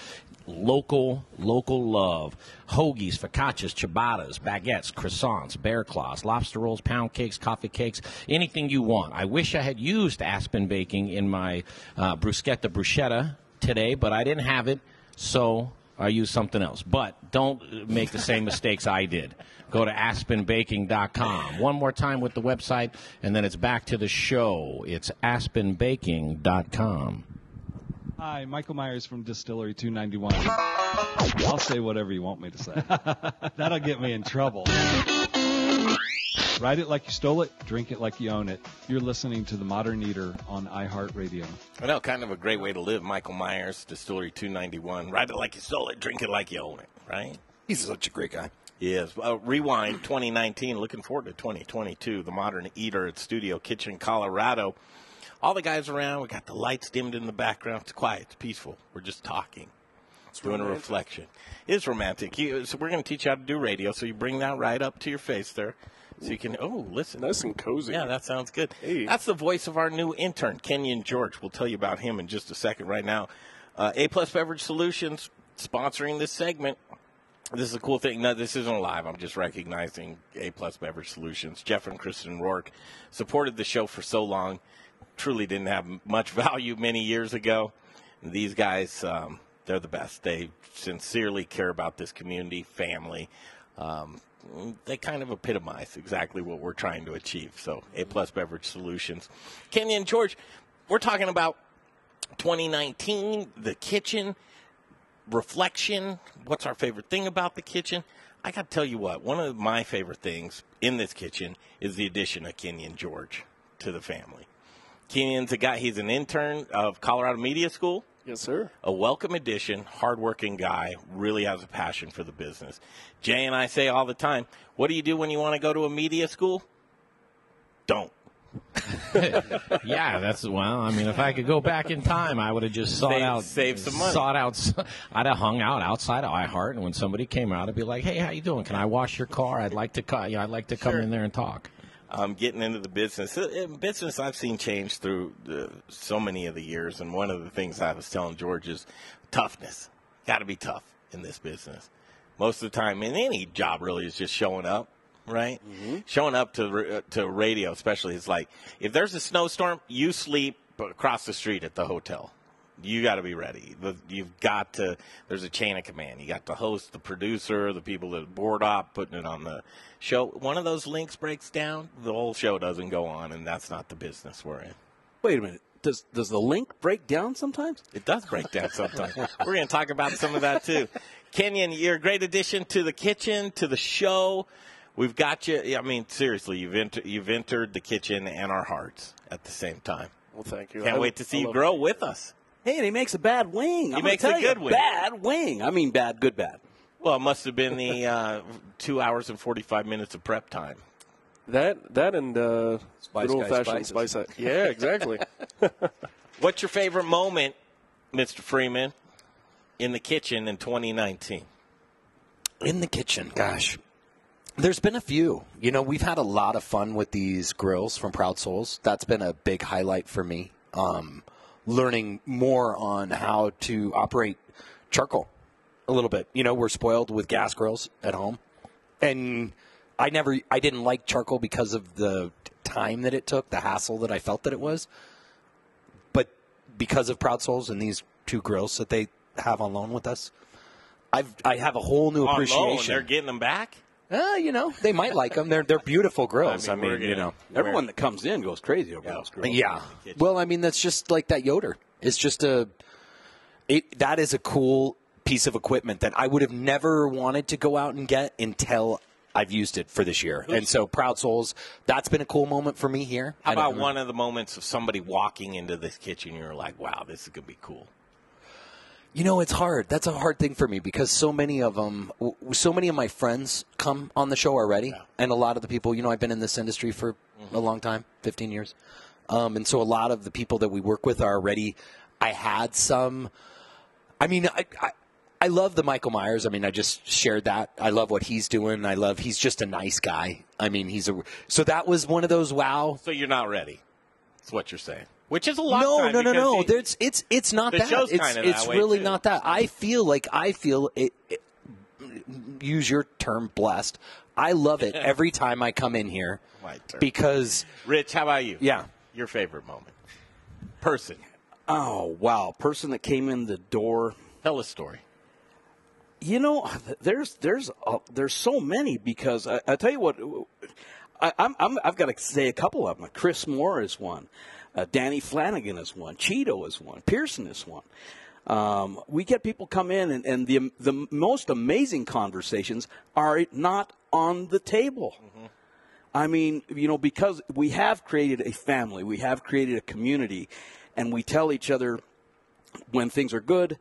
Local, local love. Hoagies, focaccias, ciabattas, baguettes, croissants, bear claws, lobster rolls, pound cakes, coffee cakes, anything you want. I wish I had used Aspen Baking in my uh, bruschetta bruschetta today, but I didn't have it, so I use something else. But don't make the same mistakes I did. Go to aspenbaking.com. One more time with the website, and then it's back to the show. It's aspenbaking.com. Hi, Michael Myers from Distillery 291. I'll say whatever you want me to say. (laughs) That'll get me in trouble. Ride it like you stole it, drink it like you own it. You're listening to The Modern Eater on iHeartRadio. I know, kind of a great way to live. Michael Myers, Distillery 291. Ride it like you stole it, drink it like you own it, right? He's such a great guy. Yes. is. Uh, Rewind 2019. Looking forward to 2022. The Modern Eater at Studio Kitchen, Colorado. All the guys around. We got the lights dimmed in the background. It's quiet. It's peaceful. We're just talking. It's doing romantic. a reflection. It's romantic. You, so we're going to teach you how to do radio. So you bring that right up to your face there. So you can, oh, listen. Nice and cozy. Yeah, that sounds good. Hey. That's the voice of our new intern, Kenyon George. We'll tell you about him in just a second. Right now, uh, A Plus Beverage Solutions sponsoring this segment. This is a cool thing. No, this isn't live. I'm just recognizing A Plus Beverage Solutions. Jeff and Kristen Rourke supported the show for so long. Truly didn't have much (laughs) value many years ago. These guys, um, they're the best. They sincerely care about this community, family. Um, they kind of epitomize exactly what we're trying to achieve. So, A Plus Beverage Solutions. Kenyon George, we're talking about 2019, the kitchen, reflection. What's our favorite thing about the kitchen? I got to tell you what, one of my favorite things in this kitchen is the addition of Kenyon George to the family. Kenyon's a guy, he's an intern of Colorado Media School. Yes, sir. A welcome addition, hardworking guy, really has a passion for the business. Jay and I say all the time, what do you do when you want to go to a media school? Don't. (laughs) yeah, that's well. I mean, if I could go back in time, I would have just sought Save- out, save some money. Sought out. I'd have hung out outside of iHeart, and when somebody came out, I'd be like, "Hey, how you doing? Can I wash your car? I'd like to. co- You know, I'd like to come Sure. in there and talk." Um, getting into the business. Uh, uh, Business I've seen change through the, so many of the years, and one of the things I was telling George is toughness. Got to be tough in this business. Most of the time, in any job, really, is just showing up. Right, showing up to r- uh, to radio, especially, is like if there's a snowstorm, you sleep across the street at the hotel. You got to be ready. The- You've got to. There's a chain of command. You got the host, the producer, the people that board up, putting it on the show. One of those links breaks down, the whole show doesn't go on, and that's not the business we're in. Wait a minute. Does does the link break down sometimes? It does break down sometimes. we're going to talk about some of that too. Kenyon, you're a great addition to the kitchen, to the show. We've got you. I mean, seriously, you've enter, you've entered the kitchen and our hearts at the same time. Well, thank you. Can't I- wait to see I you love grow with us. Hey, and he makes a bad wing. He I'm makes gonna a good you, wing. Bad wing. I mean, bad, good, bad. Well, it must have been the uh, two hours and forty five minutes of prep time. That that and uh, Spice good old-fashioned spices. spice. Yeah, exactly. (laughs) What's your favorite moment, Mr. Freeman, in the kitchen in 2019? In the kitchen, gosh. There's been a few. You know, we've had a lot of fun with these grills from Proud Souls. That's been a big highlight for me. Um, learning more on how to operate charcoal a little bit. You know, we're spoiled with gas grills at home. And I never, I didn't like charcoal because of the time that it took, the hassle that I felt that it was. But because of Proud Souls and these two grills that they have on loan with us, I've, I have a whole new On loan, appreciation. they're getting them back. Uh, you know, they might like them. They're they're beautiful grills. I I mean, mean, we're you know, Everyone that comes in goes crazy over those grills. yeah. Well, I mean, that's just like that Yoder. It's just a. It that is a cool piece of equipment that I would have never wanted to go out and get until I've used it for this year. And so, Proud Souls, that's been a cool moment for me here. How about one of the moments of somebody walking into this kitchen? You're like, wow, this is gonna be cool. You know, it's hard. That's a hard thing for me because so many of them, so many of my friends come on the show already, and a lot of the people, you know, I've been in this industry for a long time, fifteen years, um, and so a lot of the people that we work with are already. I had some. I mean, I, I I love the Michael Myers. I mean, I just shared that. I love what he's doing. I love he's just a nice guy. I mean, he's a so that was one of those wow. So you're not ready. That's what you're saying. Which is a lot. no, time No, no, no, he- There's it's it's not The that. show's it's that it's way, really too. not that. I feel like I feel it, it- use your term blessed. I love it (laughs) every time I come in here My turn. because Rich, how about you? Yeah. Your favorite moment. Person. Oh wow, person that came in the door. Tell a story. You know, there's there's uh, there's so many because I, I tell you what, I, I'm, I'm I've got to say a couple of them. Chris Moore is one, uh, Danny Flanagan is one, Cheeto is one, Pearson is one. Um, we get people come in, and, and the the most amazing conversations are not on the table. I mean, you know, because we have created a family, we have created a community, and we tell each other when things are good,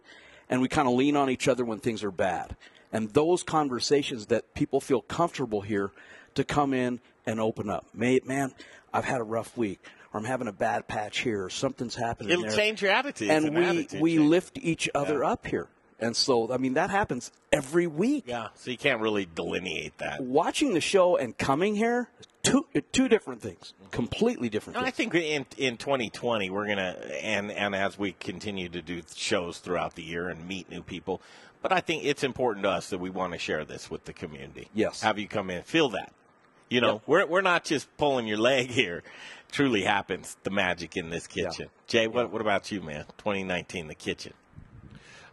and we kind of lean on each other when things are bad. And those conversations that people feel comfortable here to come in and open up. Man, I've had a rough week, or I'm having a bad patch here, or something's happening. It'll there. change your attitude. And an we attitude we change. lift each other up here. And so, I mean, that happens every week. Yeah. So you can't really delineate that. Watching the show and coming here, two two different things, completely different I things. think in in 2020 we're gonna and and as we continue to do shows throughout the year and meet new people, but I think it's important to us that we want to share this with the community. Yes. have you come in, feel that. You know, we're we're not just pulling your leg (laughs) here. Truly happens the magic in this kitchen. Jay, what what about you, man? 2019, the kitchen.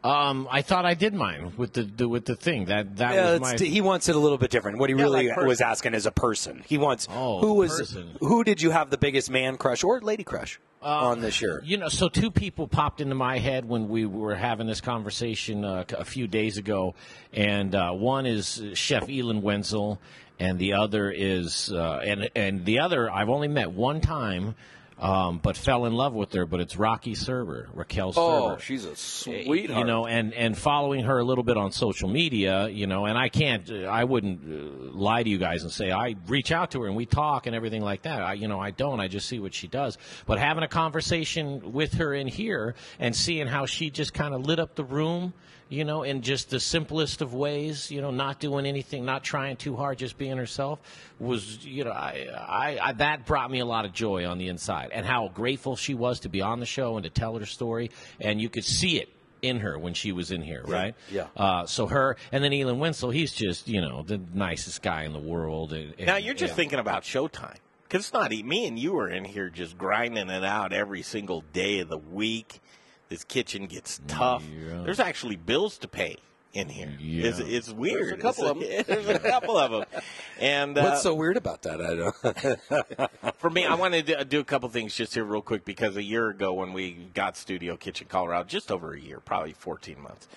Um, I thought I did mine with the, the with the thing that that Yeah, was my. he wants it a little bit different. What he Yeah, really like was asking is a person. He wants Oh, who was person. who did you have the biggest man crush or lady crush on this year? You know, so two people popped into my head when we were having this conversation uh, a few days ago, and uh, one is Chef Elan Wenzel, and the other is uh, and and the other I've only met one time. Um, but fell in love with her. But it's Rocky Server, Raquel. Oh, she's a sweetheart. You know, and and following her a little bit on social media, you know, and I can't, uh, I wouldn't uh, lie to you guys and say I reach out to her and we talk and everything like that. I, you know, I don't. I just see what she does. But having a conversation with her in here and seeing how she just kind of lit up the room. You know, in just the simplest of ways, you know, not doing anything, not trying too hard, just being herself, was, you know, I, I, I that brought me a lot of joy on the inside, and how grateful she was to be on the show and to tell her story, and you could see it in her when she was in here, right? yeah. Uh, so her, and then Elan Wenzel, he's just, you know, the nicest guy in the world. And, and- Now you're just yeah. thinking about Showtime because it's not me and you are in here just grinding it out every single day of the week. This kitchen gets tough. There's actually bills to pay in here. It's, it's weird. (laughs) There's a couple of 'em. There's a couple of them. And uh, What's so weird about that? I don't. (laughs) for me, I wanted to do a couple things just here real quick because a year ago when we got Studio Kitchen Colorado, just over a year, probably 14 months,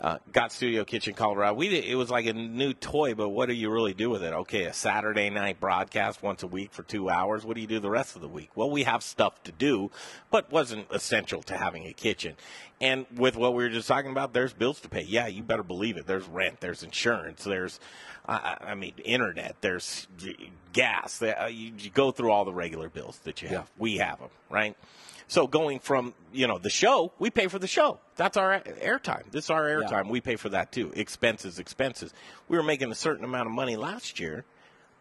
uh, got Studio Kitchen Colorado. We did, it was like a new toy, but what do you really do with it? Okay, a Saturday night broadcast once a week for two hours. What do you do the rest of the week? Well, we have stuff to do, but wasn't essential to having a kitchen. And with what we were just talking about, there's bills to pay. Yeah, you better believe it. There's rent, there's insurance, there's, uh, I mean, internet, there's gas. Uh, you, you go through all the regular bills that you have. We have them, right? So going from you know the show, we pay for the show. That's our airtime. This is our airtime. We pay for that too. Expenses, expenses. We were making a certain amount of money last year,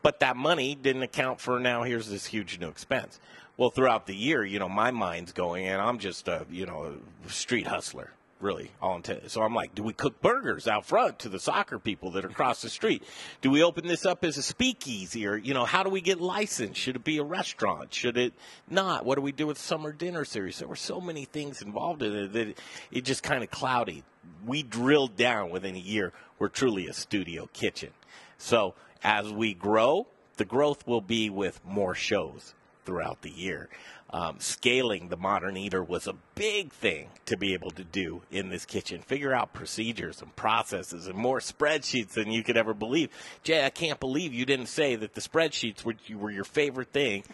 but that money didn't account for now. Here's this huge new expense. Well, throughout the year, you know, my mind's going, and I'm just a you know a street hustler really all intent. So I'm like, do we cook burgers out front to the soccer people that are across the street? Do we open this up as a speakeasy or, you know, how do we get licensed? Should it be a restaurant? Should it not? What do we do with summer dinner series? There were so many things involved in it that it just kind of cloudy. We drilled down within a year. We're truly a studio kitchen. So as we grow, the growth will be with more shows throughout the year um, scaling the modern eater was a big thing to be able to do in this kitchen. Figure out procedures and processes and more spreadsheets than you could ever believe. Jay, I can't believe you didn't say that the spreadsheets were, were your favorite thing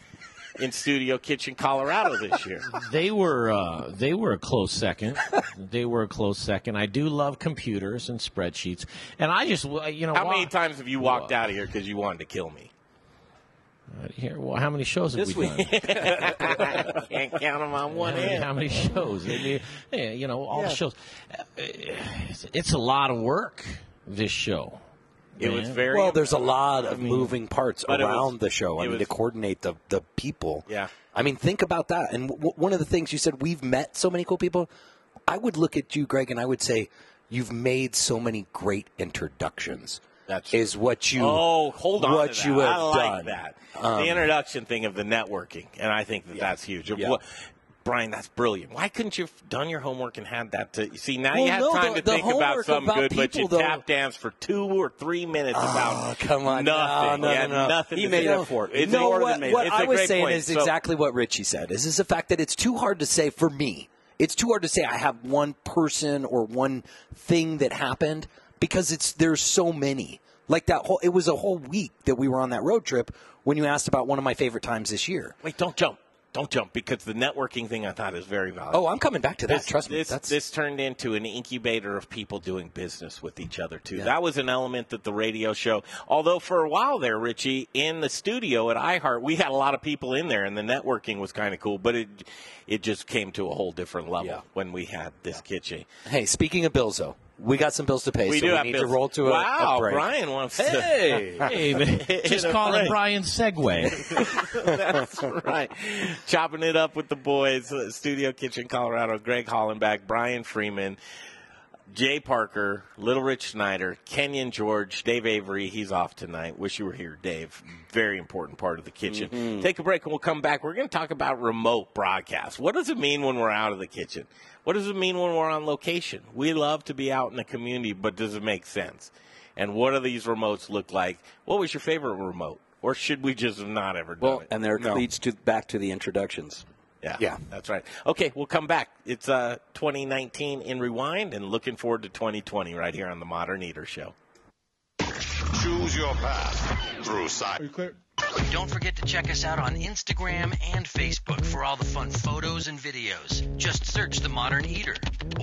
in Studio Kitchen Colorado this year. They were uh, they were a close second. (laughs) they were a close second. I do love computers and spreadsheets, and I just you know how many times have you walked out of here because you wanted to kill me? Uh, here, well, how many shows have This we week. done? (laughs) Can't count them on one how many, hand. how many shows? I mean, yeah, you know, all Yeah. the shows. It's, it's a lot of work. This show. It was very well. There's a lot of I mean, moving parts around was- the show. I mean, was- to coordinate the the people. Yeah. I mean, think about that. And w- one of the things you said, we've met so many cool people. I would look at you, Greg, and I would say you've made so many great introductions. That's is what you. Oh, hold on. What you have I like done. that. Um, the introduction thing of the networking, and I think that that's huge. Yeah. What- Brian, that's brilliant. Why couldn't you have done your homework and had that to see? Now Well, you had no, time the- to think about something about good, but you though- tap dance for two or three minutes about come on, nothing. No, no, You no, no. nothing He made say. up for it. It's no, what, what I was saying point. is So- exactly what Richie said. Is is the fact that it's too hard to say for me. It's too hard to say I have one person or one thing that happened because it's there's so many. Like that whole it was a whole week that we were on that road trip when you asked about one of my favorite times this year. Wait, don't jump. Don't jump because the networking thing I thought is very valuable. Oh, I'm coming back to that. This, Trust me. This, That's this turned into an incubator of people doing business with each other too. That was an element that the radio show. Although for a while there, Richie, in the studio at iHeart, we had a lot of people in there, and the networking was kind of cool. But it it just came to a whole different level when we had this kitchen. Hey, speaking of though, we got some bills to pay, We so do we have need bills. to roll to a, Wow, a break. Brian wants to- Hey, (laughs) Hey, just In call it. Brian Segway. (laughs) That's right. Chopping it up with the boys, uh, Studio Kitchen, Colorado. Greg Hollenbeck, Brian Freeman, Jay Parker, Little Rich Snyder, Kenyon George, Dave Avery. He's off tonight. Wish you were here, Dave. Very important part of the kitchen. Mhm. Take a break and we'll come back. We're going to talk about remote broadcast. What does it mean when we're out of the kitchen? What does it mean when we're on location? We love to be out in the community, but does it make sense? And what do these remotes look like? What was your favorite remote? Or should we just have not ever done Well, it? and there it leads to back to the introductions. Yeah, Yeah. that's right. Okay, we'll come back. It's uh, 2019 in Rewind, and looking forward to 2020 right here on the Modern Eater Show. Choose your path through cyber. Don't forget to check us out on Instagram and Facebook for all the fun photos and videos. Just search The Modern Eater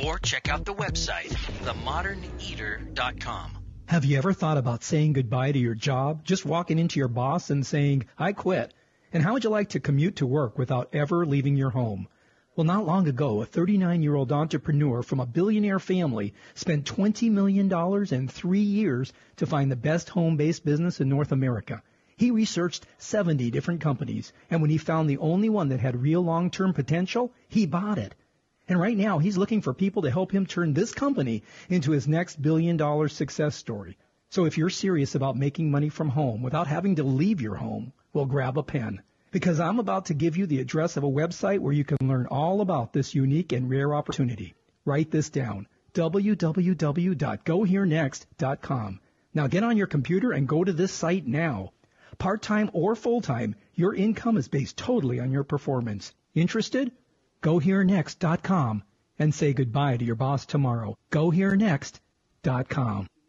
or check out the website, themoderneater.com. Have you ever thought about saying goodbye to your job? Just walking into your boss and saying, I quit. And how would you like to commute to work without ever leaving your home? Well, not long ago, a 39 year old entrepreneur from a billionaire family spent $20 million in three years to find the best home based business in North America. He researched 70 different companies, and when he found the only one that had real long term potential, he bought it. And right now, he's looking for people to help him turn this company into his next billion dollar success story. So if you're serious about making money from home without having to leave your home, well, grab a pen. Because I'm about to give you the address of a website where you can learn all about this unique and rare opportunity. Write this down www.goherenext.com. Now get on your computer and go to this site now. Part time or full time, your income is based totally on your performance. Interested? GoHereNext.com and say goodbye to your boss tomorrow. GoHereNext.com.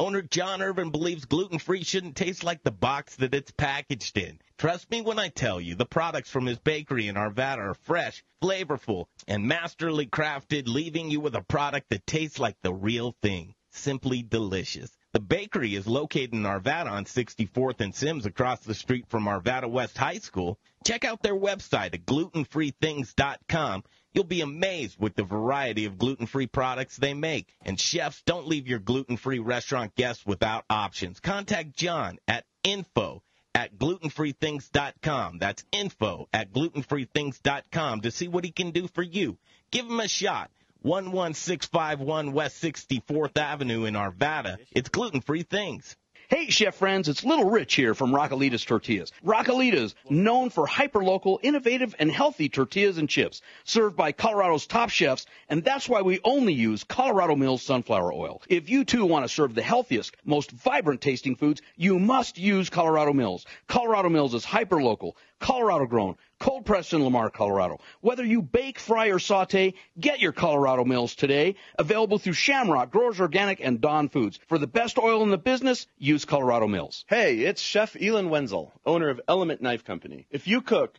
Owner John Irvin believes gluten free shouldn't taste like the box that it's packaged in. Trust me when I tell you, the products from his bakery in Arvada are fresh, flavorful, and masterly crafted, leaving you with a product that tastes like the real thing. Simply delicious. The bakery is located in Arvada on 64th and Sims across the street from Arvada West High School. Check out their website at glutenfreethings.com. You'll be amazed with the variety of gluten-free products they make. And chefs, don't leave your gluten-free restaurant guests without options. Contact John at info at glutenfreethings.com. That's info at glutenfreethings.com to see what he can do for you. Give him a shot. 11651 West 64th Avenue in Arvada. It's gluten-free things. Hey, chef friends, it's Little Rich here from Raquelitas Tortillas. Raquelitas, known for hyperlocal, innovative, and healthy tortillas and chips, served by Colorado's top chefs, and that's why we only use Colorado Mills sunflower oil. If you too want to serve the healthiest, most vibrant tasting foods, you must use Colorado Mills. Colorado Mills is hyperlocal, Colorado grown, cold pressed in Lamar, Colorado. Whether you bake, fry, or saute, get your Colorado Mills today. Available through Shamrock, Growers Organic, and Don Foods. For the best oil in the business, use Colorado Mills. Hey, it's Chef Elan Wenzel, owner of Element Knife Company. If you cook,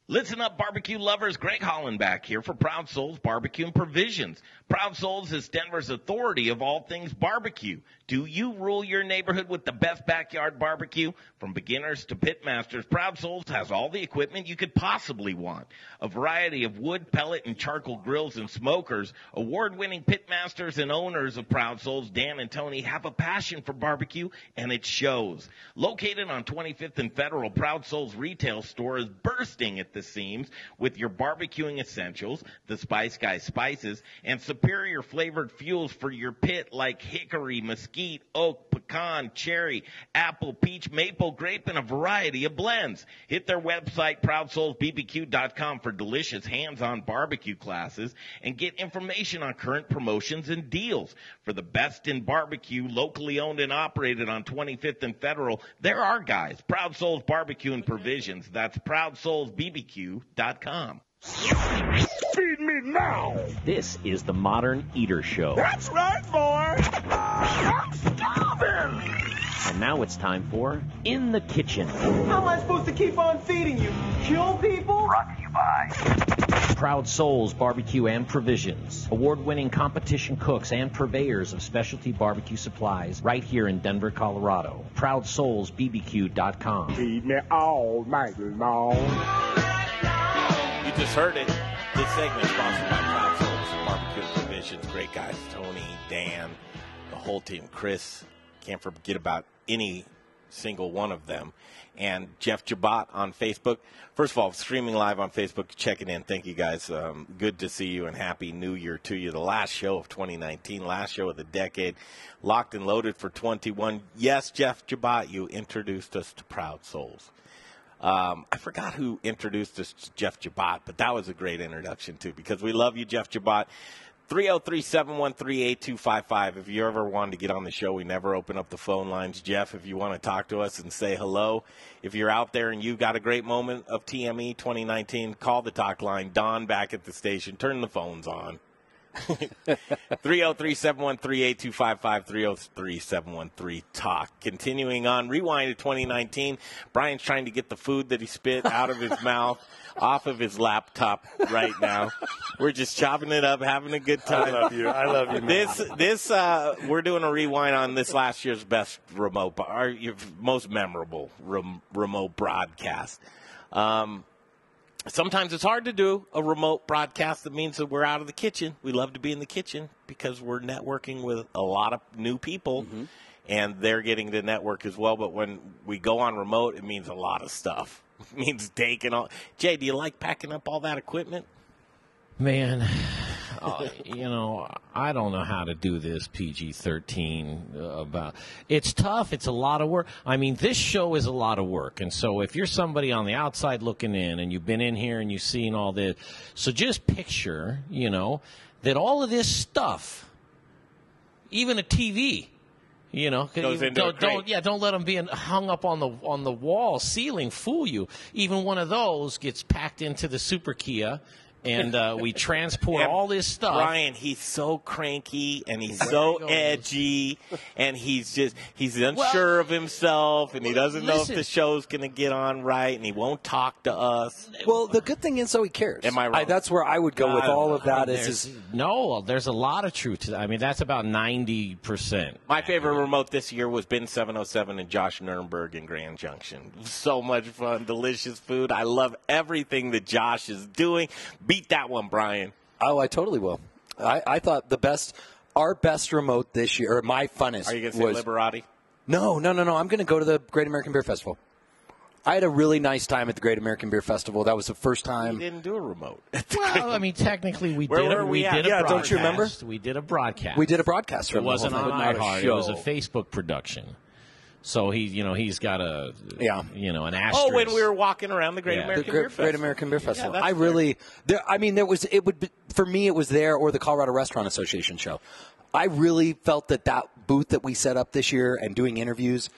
Listen up, barbecue lovers. Greg Hollenbeck here for Proud Souls Barbecue and Provisions. Proud Souls is Denver's authority of all things barbecue. Do you rule your neighborhood with the best backyard barbecue? From beginners to pit masters, Proud Souls has all the equipment you could possibly want. A variety of wood, pellet, and charcoal grills and smokers. Award-winning pit masters and owners of Proud Souls, Dan and Tony, have a passion for barbecue, and it shows. Located on 25th and Federal, Proud Souls retail store is bursting at the seams with your barbecuing essentials, the Spice Guy spices, and superior flavored fuels for your pit like hickory, mesquite, oak, pecan, cherry, apple, peach, maple, grape, and a variety of blends. Hit their website, ProudSoulsBBQ.com for delicious hands-on barbecue classes and get information on current promotions and deals. For the best in barbecue, locally owned and operated on 25th and Federal, there are guys. Proud Souls Barbecue and Provisions. That's ProudSoulsBBQ.com. Feed me now! This is the Modern Eater Show. That's right, boy! I'm starving! And now it's time for In the Kitchen. How am I supposed to keep on feeding you? Kill people? Brought to you by Proud Souls Barbecue and Provisions. Award winning competition cooks and purveyors of specialty barbecue supplies right here in Denver, Colorado. ProudSoulsBBQ.com. Feed me all night long. You just heard it. This segment sponsored by Proud Souls Barbecue Provisions. Great guys, Tony, Dan, the whole team, Chris. Can't forget about any single one of them. And Jeff Jabot on Facebook. First of all, streaming live on Facebook, checking in. Thank you guys. Um, good to see you and happy new year to you. The last show of 2019, last show of the decade, locked and loaded for 21. Yes, Jeff Jabot, you introduced us to Proud Souls. Um, I forgot who introduced us to Jeff Jabot, but that was a great introduction too because we love you, Jeff Jabot. 303-713-8255. If you ever wanted to get on the show, we never open up the phone lines. Jeff, if you want to talk to us and say hello, if you're out there and you've got a great moment of TME 2019, call the talk line. Don back at the station. Turn the phones on. (laughs) 303 713 8255 Talk. Continuing on, rewind to 2019. Brian's trying to get the food that he spit out of his mouth (laughs) off of his laptop right now. We're just chopping it up, having a good time. I love you. I love you, man. This, this, uh, we're doing a rewind on this last year's best remote, our your most memorable rem, remote broadcast. Um, sometimes it's hard to do a remote broadcast that means that we're out of the kitchen. We love to be in the kitchen because we're networking with a lot of new people mm-hmm. and they're getting to network as well. But when we go on remote, it means a lot of stuff. (laughs) It means taking all. Jay, do you like packing up all that equipment? Man, uh, you know, I don't know how to do this PG 13 about. It's tough. It's a lot of work. I mean, this show is a lot of work. And so if you're somebody on the outside looking in and you've been in here and you've seen all this, so just picture, you know, that all of this stuff, even a TV, you know, into don't, don't yeah, don't let them be hung up on the on the wall ceiling fool you. Even one of those gets packed into the Super Kia, and uh, we transport And all this stuff. Brian, he's so cranky and he's so edgy and he's just he's unsure of himself and he doesn't know if listen. the show's going to get on right and he won't talk to us. Well, the good thing is, though, he cares. Am I wrong? that's where I would go with I all of that. There's- Is, is no, there's a lot of truth to that. I mean, that's about ninety percent. My favorite remote this year was Bin 707 and Josh Niernberg in Grand Junction. So much fun, delicious food. I love everything that Josh is doing. Beat that one, Brian. Oh, I totally will. I, I thought the best, our best remote this year, or my funnest, Are you going to say was Liberati? no, no, no, no. I'm going to go to the Great American Beer Festival. I had a really nice time at the Great American Beer Festival. That was the first time. We time. didn't do a remote. (laughs) Well, I mean, technically, we Where did. were A, we we did a Yeah, broadcast. don't you remember? We did a broadcast. We did a broadcast remote. It wasn't on thing. iHeart. It was a Facebook production. So he, you know, he's got a, Yeah. you know, an oh, asterisk. Oh, when we were walking around the Great Yeah. American the Beer Great, Festival. Great American Beer Festival. that's I fair. really, there, I mean, there was it would be, for me. It was there or the Colorado Restaurant Association show. I really felt that that booth that we set up this year and doing interviews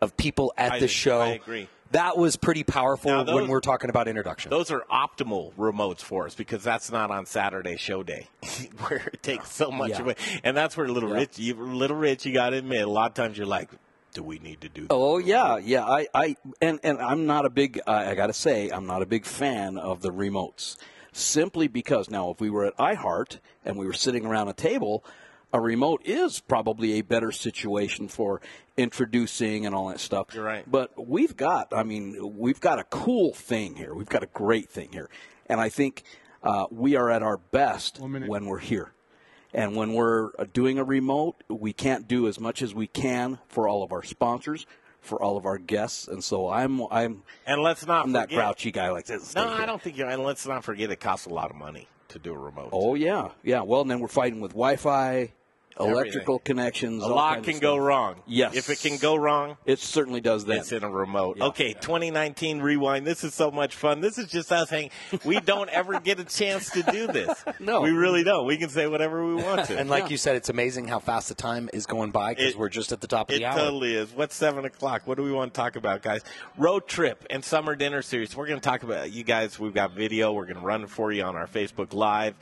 of people at I the do. show. I agree. That was pretty powerful those- when we're talking about introduction. Those are optimal remotes for us because that's not on Saturday show day, (laughs) where it takes so much Yeah. away. And that's where little Yeah. rich, you, little rich, you got to admit, a lot of times you're like, do we need to do? This? Oh yeah, yeah. I, I and and I'm not a big. I I got to say, I'm not a big fan of the remotes, simply because now if we were at iHeart and we were sitting around a table, a remote is probably a better situation for introducing and all that stuff. You're right. But we've got. I mean, we've got a cool thing here. We've got a great thing here, and I think uh, we are at our best when we're here. And when we're uh, doing a remote, we can't do as much as we can for all of our sponsors, for all of our guests, and so I'm I'm And let's not I'm that grouchy guy like this. No, I don't think you're. And let's not forget, it costs a lot of money to do a remote. Oh yeah, yeah. Well, and then we're fighting with Wi-Fi, electrical connections. A all lot can go wrong. Yes, If it can go wrong, it certainly does that. It's in a remote. Okay, 2019 rewind. This is so much fun. This is just us hanging. We don't ever get a chance to do this. (laughs) No. we really don't. We can say whatever we want to. and like you said, it's amazing how fast the time is going by because we're just at the top of the hour. It totally is. What's seven o'clock? What do we want to talk about, guys? Road trip and summer dinner series. We're going to talk about you guys. We've got video. We're going to run for you on our Facebook Live.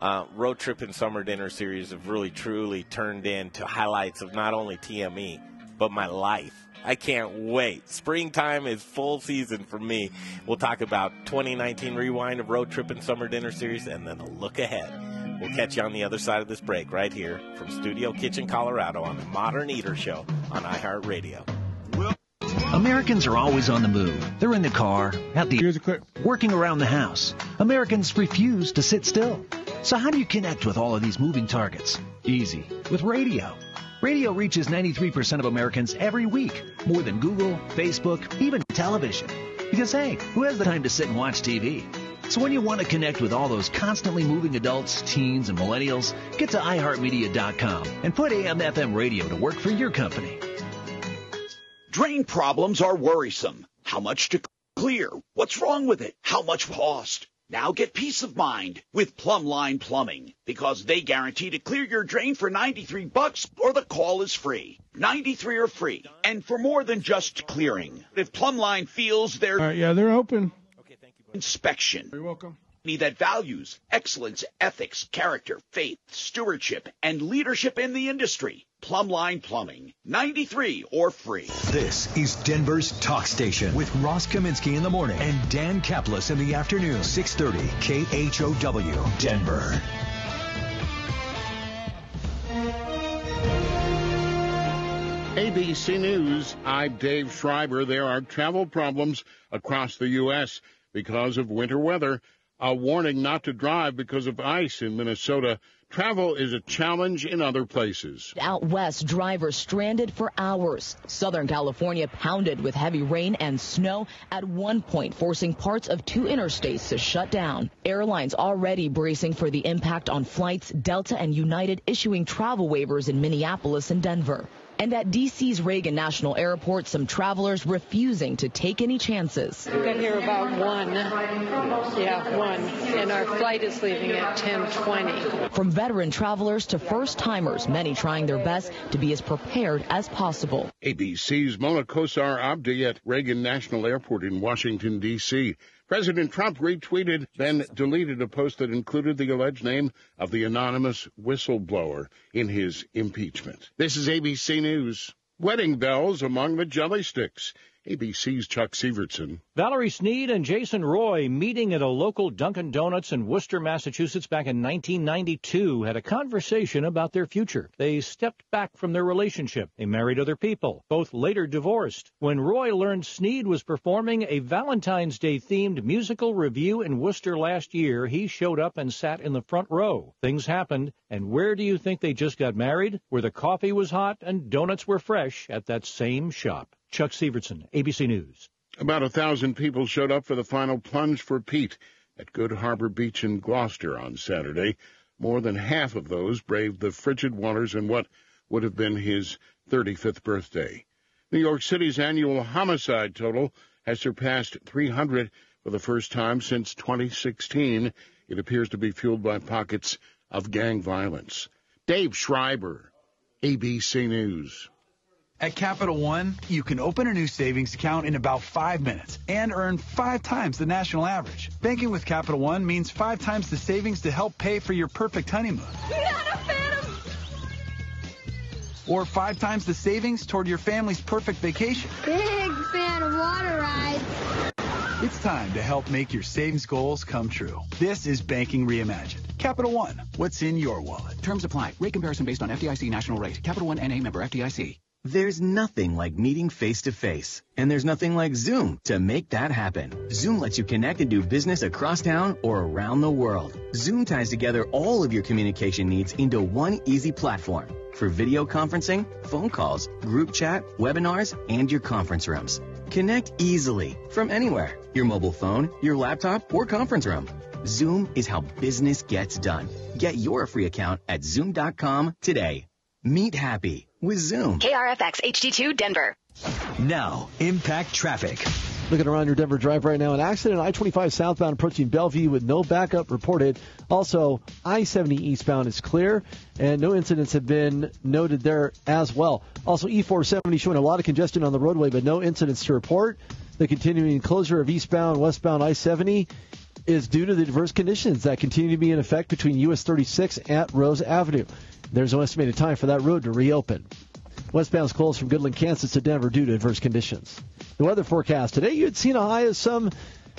Uh, road trip and summer dinner series have really truly turned into highlights of not only TME but my life. I can't wait. Springtime is full season for me. We'll talk about 2019 rewind of road trip and summer dinner series, and then a look ahead. We'll catch you on the other side of this break right here from Studio Kitchen, Colorado on the Modern Eater Show on iHeartRadio. Americans are always on the move. They're in the car, at the working around the house. Americans refuse to sit still. So how do you connect with all of these moving targets? Easy. With radio. Radio reaches 93% of Americans every week, more than Google, Facebook, even television. Because hey, who has the time to sit and watch TV? So when you want to connect with all those constantly moving adults, teens, and millennials, get to iHeartMedia.com and put AM FM radio to work for your company. Drain problems are worrisome. How much to clear? What's wrong with it? How much cost? Now get peace of mind with Plumline Plumbing because they guarantee to clear your drain for 93 bucks or the call is free. 93 are free and for more than just clearing. If Plumline feels their All right, yeah, they're open. Okay, thank you. Buddy. Inspection. You're welcome. That values excellence, ethics, character, faith, stewardship, and leadership in the industry. Plumline Plumbing, 93 or free. This is Denver's talk station with Ross Kaminsky in the morning and Dan Caplis in the afternoon. 630 KHOW, Denver. ABC News, I'm Dave Schreiber. There are travel problems across the U.S. because of winter weather. A warning not to drive because of ice in Minnesota. Travel is a challenge in other places. Out west, drivers stranded for hours. Southern California pounded with heavy rain and snow, at one point forcing parts of two interstates to shut down. Airlines already bracing for the impact on flights, Delta and United issuing travel waivers in Minneapolis and Denver. And at D.C.'s Reagan National Airport, some travelers refusing to take any chances. We got here about one. Yeah, one. And our flight is leaving at 10:20. From veteran travelers to first timers, many trying their best to be as prepared as possible. ABC's Mona Kosar Abdi at Reagan National Airport in Washington, D.C. President Trump retweeted, then deleted a post that included the alleged name of the anonymous whistleblower in his impeachment. This is ABC News. Wedding bells among the jelly sticks. ABC's Chuck Sivertsen. Valerie Sneed and Jason Roy meeting at a local Dunkin' Donuts in Worcester, Massachusetts back in 1992 had a conversation about their future. They stepped back from their relationship. They married other people. Both later divorced. When Roy learned Sneed was performing a Valentine's Day themed musical review in Worcester last year, he showed up and sat in the front row. Things happened, and where do you think they just got married? Where the coffee was hot and donuts were fresh at that same shop. Chuck Sivertsen, ABC News. About a thousand people showed up for the final plunge for Pete at Good Harbor Beach in Gloucester on Saturday. More than half of those braved the frigid waters in what would have been his 35th birthday. New York City's annual homicide total has surpassed 300 for the first time since 2016. It appears to be fueled by pockets of gang violence. Dave Schreiber, ABC News. At Capital One, you can open a new savings account in about five minutes and earn five times the national average. Banking with Capital One means five times the savings to help pay for your perfect honeymoon. Not a fan of... Or five times the savings toward your family's perfect vacation. Big fan of water rides. It's time to help make your savings goals come true. This is Banking Reimagined. Capital One, what's in your wallet? Terms apply. Rate comparison based on FDIC national rate. Capital One NA member FDIC. There's nothing like meeting face to face. And there's nothing like Zoom to make that happen. Zoom lets you connect and do business across town or around the world. Zoom ties together all of your communication needs into one easy platform for video conferencing, phone calls, group chat, webinars, and your conference rooms. Connect easily from anywhere. Your mobile phone, your laptop, or conference room. Zoom is how business gets done. Get your free account at zoom.com today. Meet happy with Zoom. KRFX HD2 Denver. Now, impact traffic. Looking around your Denver Drive right now, an accident I 25 southbound approaching Belleview with no backup reported. Also, I 70 eastbound is clear, and no incidents have been noted there as well. Also, E 470 showing a lot of congestion on the roadway, but no incidents to report. The continuing closure of eastbound, westbound I 70 is due to the diverse conditions that continue to be in effect between US 36 at Rose Avenue. There's no estimated time for that road to reopen. Westbound's closed from Goodland, Kansas to Denver due to adverse conditions. The weather forecast today, you'd seen a high of some,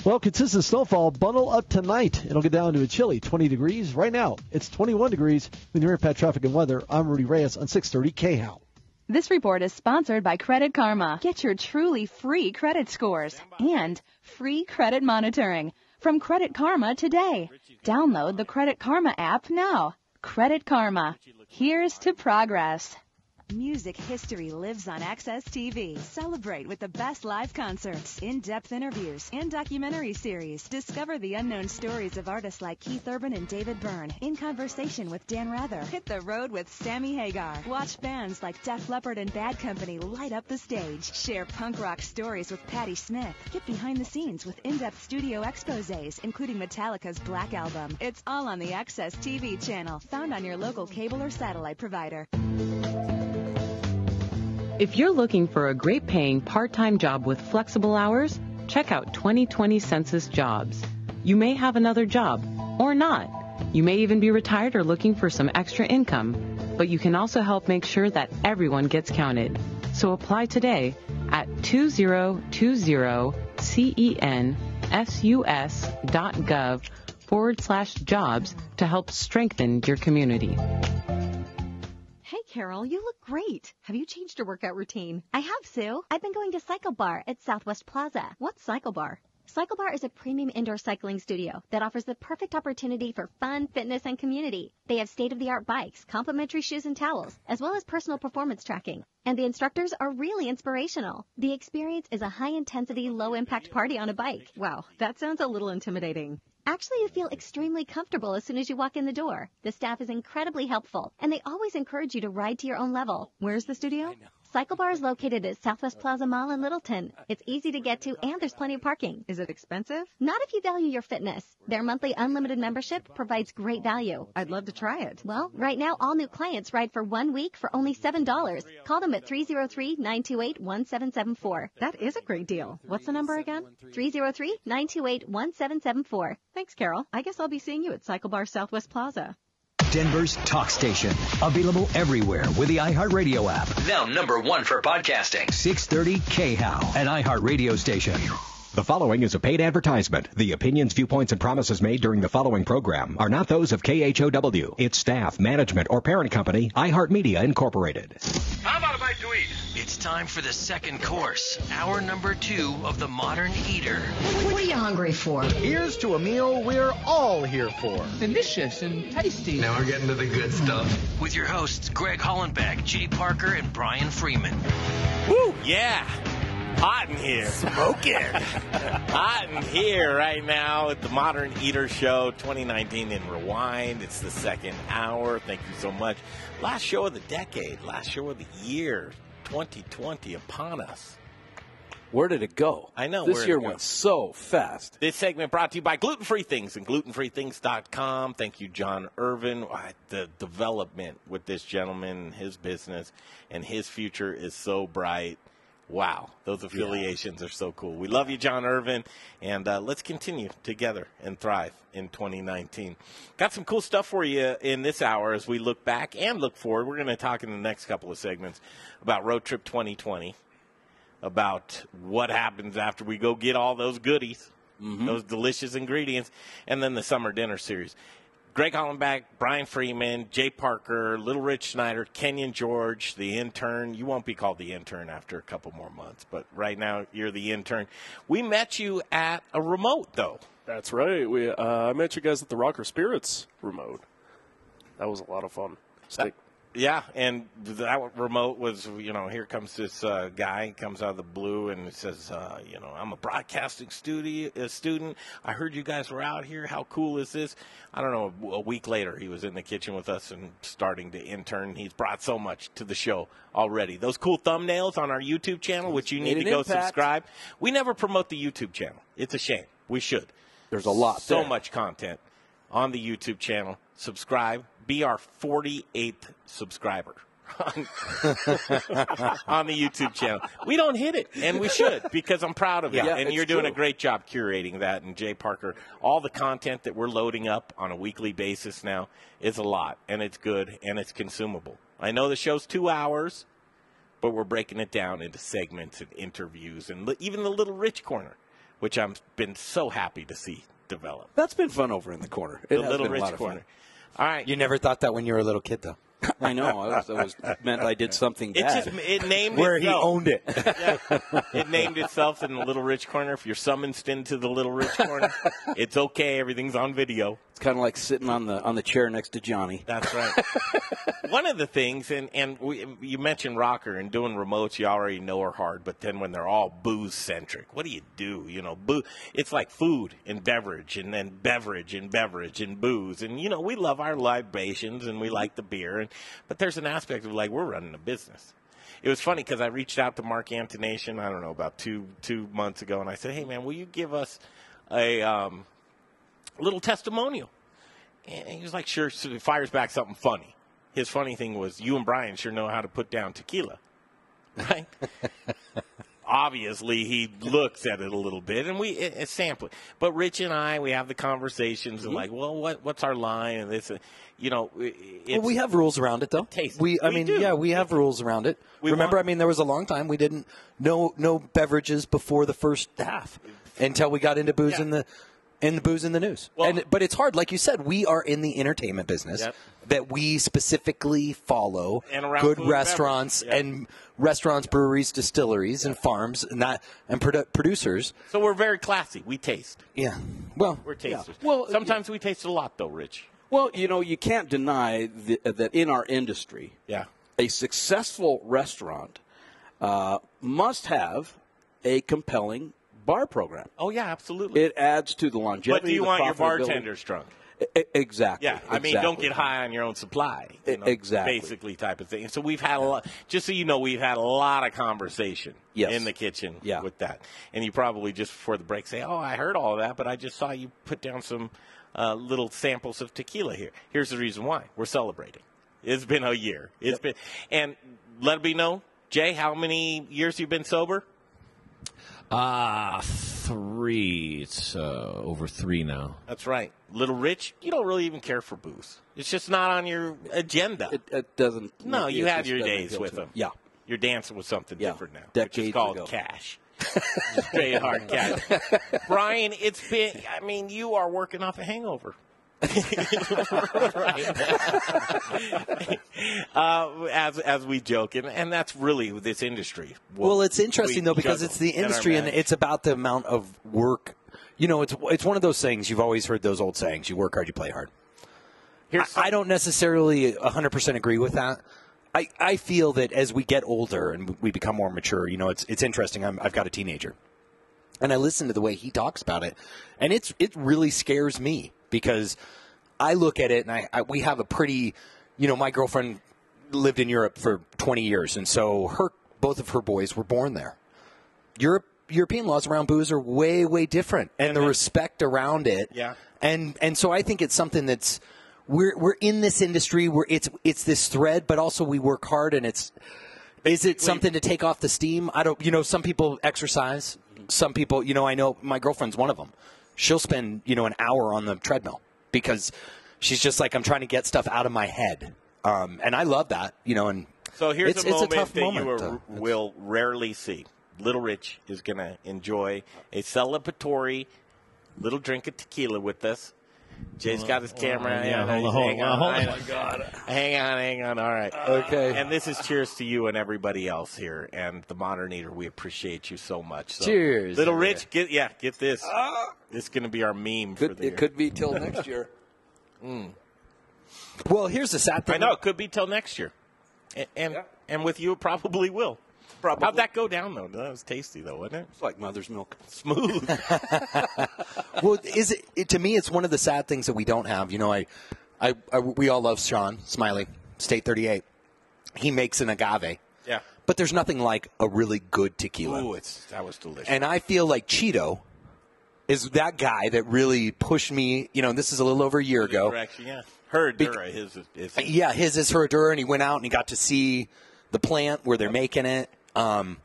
well, consistent snowfall. Bundle up tonight. It'll get down to a chilly 20 degrees. Right now, it's 21 degrees. With your impact traffic and weather, I'm Rudy Reyes on 630 KHOW. This report is sponsored by Credit Karma. Get your truly free credit scores and free credit monitoring from Credit Karma today. Download the Credit Karma app now. Credit Karma. Here's to progress. Music history lives on AXS TV. Celebrate with the best live concerts, in-depth interviews, and documentary series. Discover the unknown stories of artists like Keith Urban and David Byrne. In conversation with Dan Rather. Hit the road with Sammy Hagar. Watch bands like Def Leppard and Bad Company light up the stage. Share punk rock stories with Patti Smith. Get behind the scenes with in-depth studio exposés, including Metallica's Black Album. It's all on the AXS TV channel, found on your local cable or satellite provider. If you're looking for a great paying part time job with flexible hours, check out 2020 Census Jobs. You may have another job or not. You may even be retired or looking for some extra income, but you can also help make sure that everyone gets counted. So apply today at 2020census.gov forward slash jobs to help strengthen your community. Carol, you look great. Have you changed your workout routine? I have, Sue. I've been going to Cycle Bar at Southwest Plaza. What's Cycle Bar? Cycle Bar is a premium indoor cycling studio that offers the perfect opportunity for fun, fitness, and community. They have state-of-the-art bikes, complimentary shoes and towels, as well as personal performance tracking. And the instructors are really inspirational. The experience is a high-intensity, low-impact party on a bike. Wow, that sounds a little intimidating. Actually, you feel extremely comfortable as soon as you walk in the door. The staff is incredibly helpful, and they always encourage you to ride to your own level. Where's the studio? Cycle Bar is located at Southwest uh, Plaza Mall in Littleton. It's easy to get to, uh, and there's plenty of parking. Is it expensive? Not if you value your fitness. Their monthly unlimited membership provides great value. I'd love to try it. Well, right now, all new clients ride for one week for only $7. Call them at 303-928-1774. That is a great deal. What's the number again? 303-928-1774. Thanks, Carol. I guess I'll be seeing you at Cycle Bar Southwest Plaza. Denver's talk station. Available everywhere with the iHeartRadio app. Now number one for podcasting. 630 KHOW, an iHeartRadio station. The following is a paid advertisement. The opinions, viewpoints, and promises made during the following program are not those of KHOW, its staff, management, or parent company, iHeartMedia Incorporated. How about a bite to eat? It's time for the second course, hour number two of the Modern Eater. What are you hungry for? Here's to a meal we're all here for. Delicious and tasty. Now we're getting to the good stuff. With your hosts, Greg Hollenbeck, Jay Parker, and Brian Freeman. Woo! Yeah! Hot in here. Smoking. (laughs) Hot in here right now at the Modern Eater Show 2019 in Rewind. It's the second hour. Thank you so much. Last show of the decade, last show of the year 2020 upon us. Where did it go? I know. This year went so fast. This segment brought to you by Gluten Free Things and glutenfreethings.com. Thank you, John Irvin. The development with this gentleman, his business, and his future is so bright. Wow, those affiliations are so cool. We love you, John Irvin, and uh, let's continue together and thrive in 2019. Got some cool stuff for you in this hour as we look back and look forward. We're going to talk in the next couple of segments about Road Trip 2020 about what happens after we go get all those goodies, those delicious ingredients, and then the summer dinner series. Greg Hollenbeck, Brian Freeman, Jay Parker, Little Rich Schneider, Kenyon George, the intern. You won't be called the intern after a couple more months, but right now you're the intern. We met you at a remote, though. That's right. We uh, I met you guys at the Rocker Spirits remote. That was a lot of fun. Steak. Yeah, and that remote was, you know, here comes this uh, guy, comes out of the blue, and says, uh, you know, I'm a broadcasting studio, uh, student. I heard you guys were out here. How cool is this? I don't know. A week later, he was in the kitchen with us and starting to intern. He's brought so much to the show already. Those cool thumbnails on our YouTube channel, which you need to go impact. subscribe. We never promote the YouTube channel. It's a shame. We should. There's a lot So there. much content on the YouTube channel. Subscribe. Be our 48th subscriber (laughs) on, the YouTube channel. We don't hit it, and we should because I'm proud of you. Yeah, and you're doing a great job curating that. And Jay Parker, all the content that we're loading up on a weekly basis now is a lot, and it's good and it's consumable. I know the show's two hours, but we're breaking it down into segments and interviews, and even the little rich corner, which I've been so happy to see develop. That's been fun over in the corner. It the little rich corner. fun. Corner. All right. You never thought that when you were a little kid, though. (laughs) I know. I was, I was meant I did something It just it named Where he owned it. (laughs) Yeah. It named itself in the little rich corner. If you're summoned into the little rich corner, it's okay. Everything's on video. It's kind of like sitting on the on the chair next to Johnny. That's right. (laughs) One of the things, and and we, you mentioned rocker and doing remotes, you already know are hard. But then when they're all booze centric, what do you do? You know, boo. It's like food and beverage, and then beverage and beverage and booze, and you know we love our libations and we like the beer, and but there's an aspect of like we're running a business. It was funny because I reached out to Mark Antonation, I don't know, about two two months ago, and I said, "Hey, man, will you give us a um, little testimonial?" And he was like, "Sure." So he fires back something funny. His funny thing was, "You and Brian sure know how to put down tequila, (laughs) right?" obviously he looks at it a little bit, and we it, it's sampling. But Rich and I, we have the conversations Mm-hmm. and like, well, what what's our line and this, you know, Well, we have rules around it, though. Taste. We, I We mean, do. yeah, we have rules around it. We Remember, want- I mean, there was a long time we didn't no no beverages before the first half until we got into booze in the in the booze in the news. and but it's hard, like you said, we are in the entertainment business Yep. that we specifically follow And around good restaurants beverage, and restaurants, breweries, distilleries, and farms, and that and produ- producers. So we're very classy. We taste. Yeah. Well, we're tasters. Well, sometimes we taste a lot, though, Rich. Well, you know, you can't deny the, that in our industry, Yeah. a successful restaurant uh, must have a compelling bar program. Oh yeah, absolutely. It adds to the longevity. But do you want your bartenders drunk? Exactly. Yeah, I mean, don't get high on your own supply. you know, Exactly. Basically, type of thing. So we've had a lot. Just so you know, we've had a lot of conversation Yes. in the kitchen Yeah. with that. And you probably just before the break say, "Oh, I heard all of that, but I just saw you put down some uh, little samples of tequila here." Here's the reason why: we're celebrating. It's been a year. It's been, and let it be known, Jay, how many years you've been sober? Ah, three. It's uh, over three now. That's right. Little Rich, you don't really even care for booze. It's just not on your agenda. It, it doesn't. No, it you had just your days with to them. Yeah. You're dancing with something Yeah. different now, which is called ago. cash. (laughs) Straight hard cash. (laughs) Brian, it's been, I mean, you are working off a hangover. (laughs) right. (laughs) uh, as as we joke, and, and that's really this industry. Well, it's interesting we though because it's the in industry and it's about the amount of work. You know, it's it's one of those things you've always heard those old sayings: you work hard, you play hard. I, I don't necessarily 100% agree with that. I, I feel that as we get older and we become more mature, you know, it's it's interesting. I'm, I've got a teenager, and I listen to the way he talks about it, and it's it really scares me because I look at it and I, I we have a pretty, you know, my girlfriend lived in Europe for 20 years, and so her both of her boys were born there. Europe European laws around booze are way way different, and the respect around it. Yeah. And and so I think it's something that's we're we're in this industry where it's it's this thread, but also we work hard, and it's is it something to take off the steam? I don't. You know, some people exercise. Mm-hmm. Some people, you know, I know my girlfriend's one of them. She'll spend you know an hour on the treadmill because she's just like I'm trying to get stuff out of my head. Um, and I love that, you know. And So here's it's, a it's moment a tough that moment. you are, will rarely see. Little Rich is going to enjoy a celebratory little drink of tequila with us. Jay's got his camera. Oh, yeah, hold on, hang hold on, hold I on. Oh, my God. Hang on, hang on. All right. Okay. And this is cheers to you and everybody else here and the Modern Eater. We appreciate you so much. So, Cheers. Little Rich, get yeah, get this. Ah. This is going to be our meme for Could, the year. it could be till next year. (laughs) Hmm. Well, here's the sad thing. I know it could be till next year, and and, and with you it probably will. How'd that go down though? That was tasty though, wasn't it? It's like mother's milk. Smooth. (laughs) well, is it, it to me? It's one of the sad things that we don't have. You know, I, I, I we all love Sean Smiley, State Thirty Eight. He makes an agave, yeah. but there's nothing like a really good tequila. Ooh, it's that was delicious. And I feel like Cheeto is that guy that really pushed me. You know, this is a little over a year ago. Direction, yeah. Herradura, his is. is Yeah, his is Herradura, and he went out and he got to see the plant where they're making it. Um,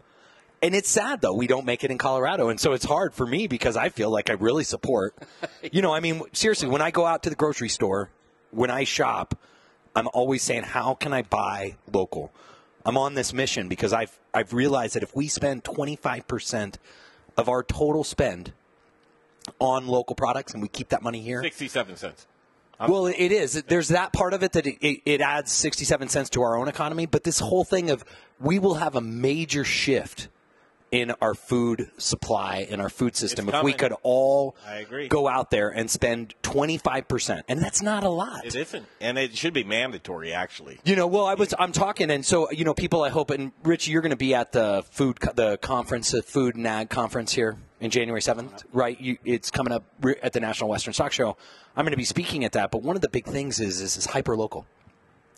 and it's sad though we don't make it in Colorado, and so it's hard for me because I feel like I really support. (laughs) You know, I mean, seriously, when I go out to the grocery store, when I shop, I'm always saying, "How can I buy local?" I'm on this mission because I've I've realized that if we spend 25 percent of our total spend on local products and we keep that money here, Sixty-seven cents. Well, it is. There's that part of it that it, it, it adds 67 cents to our own economy, but this whole thing of we will have a major shift in our food supply in our food system if we could all I agree. go out there and spend 25%. And that's not a lot. It isn't, and it should be mandatory actually. You know, well, I was I'm talking, and so you know, people. I hope, and Rich, you're going to be at the food the conference, the Food and Ag conference here in January 7th, right? You, it's coming up at the National Western Stock Show. I'm going to be speaking at that, but one of the big things is is, is hyper local,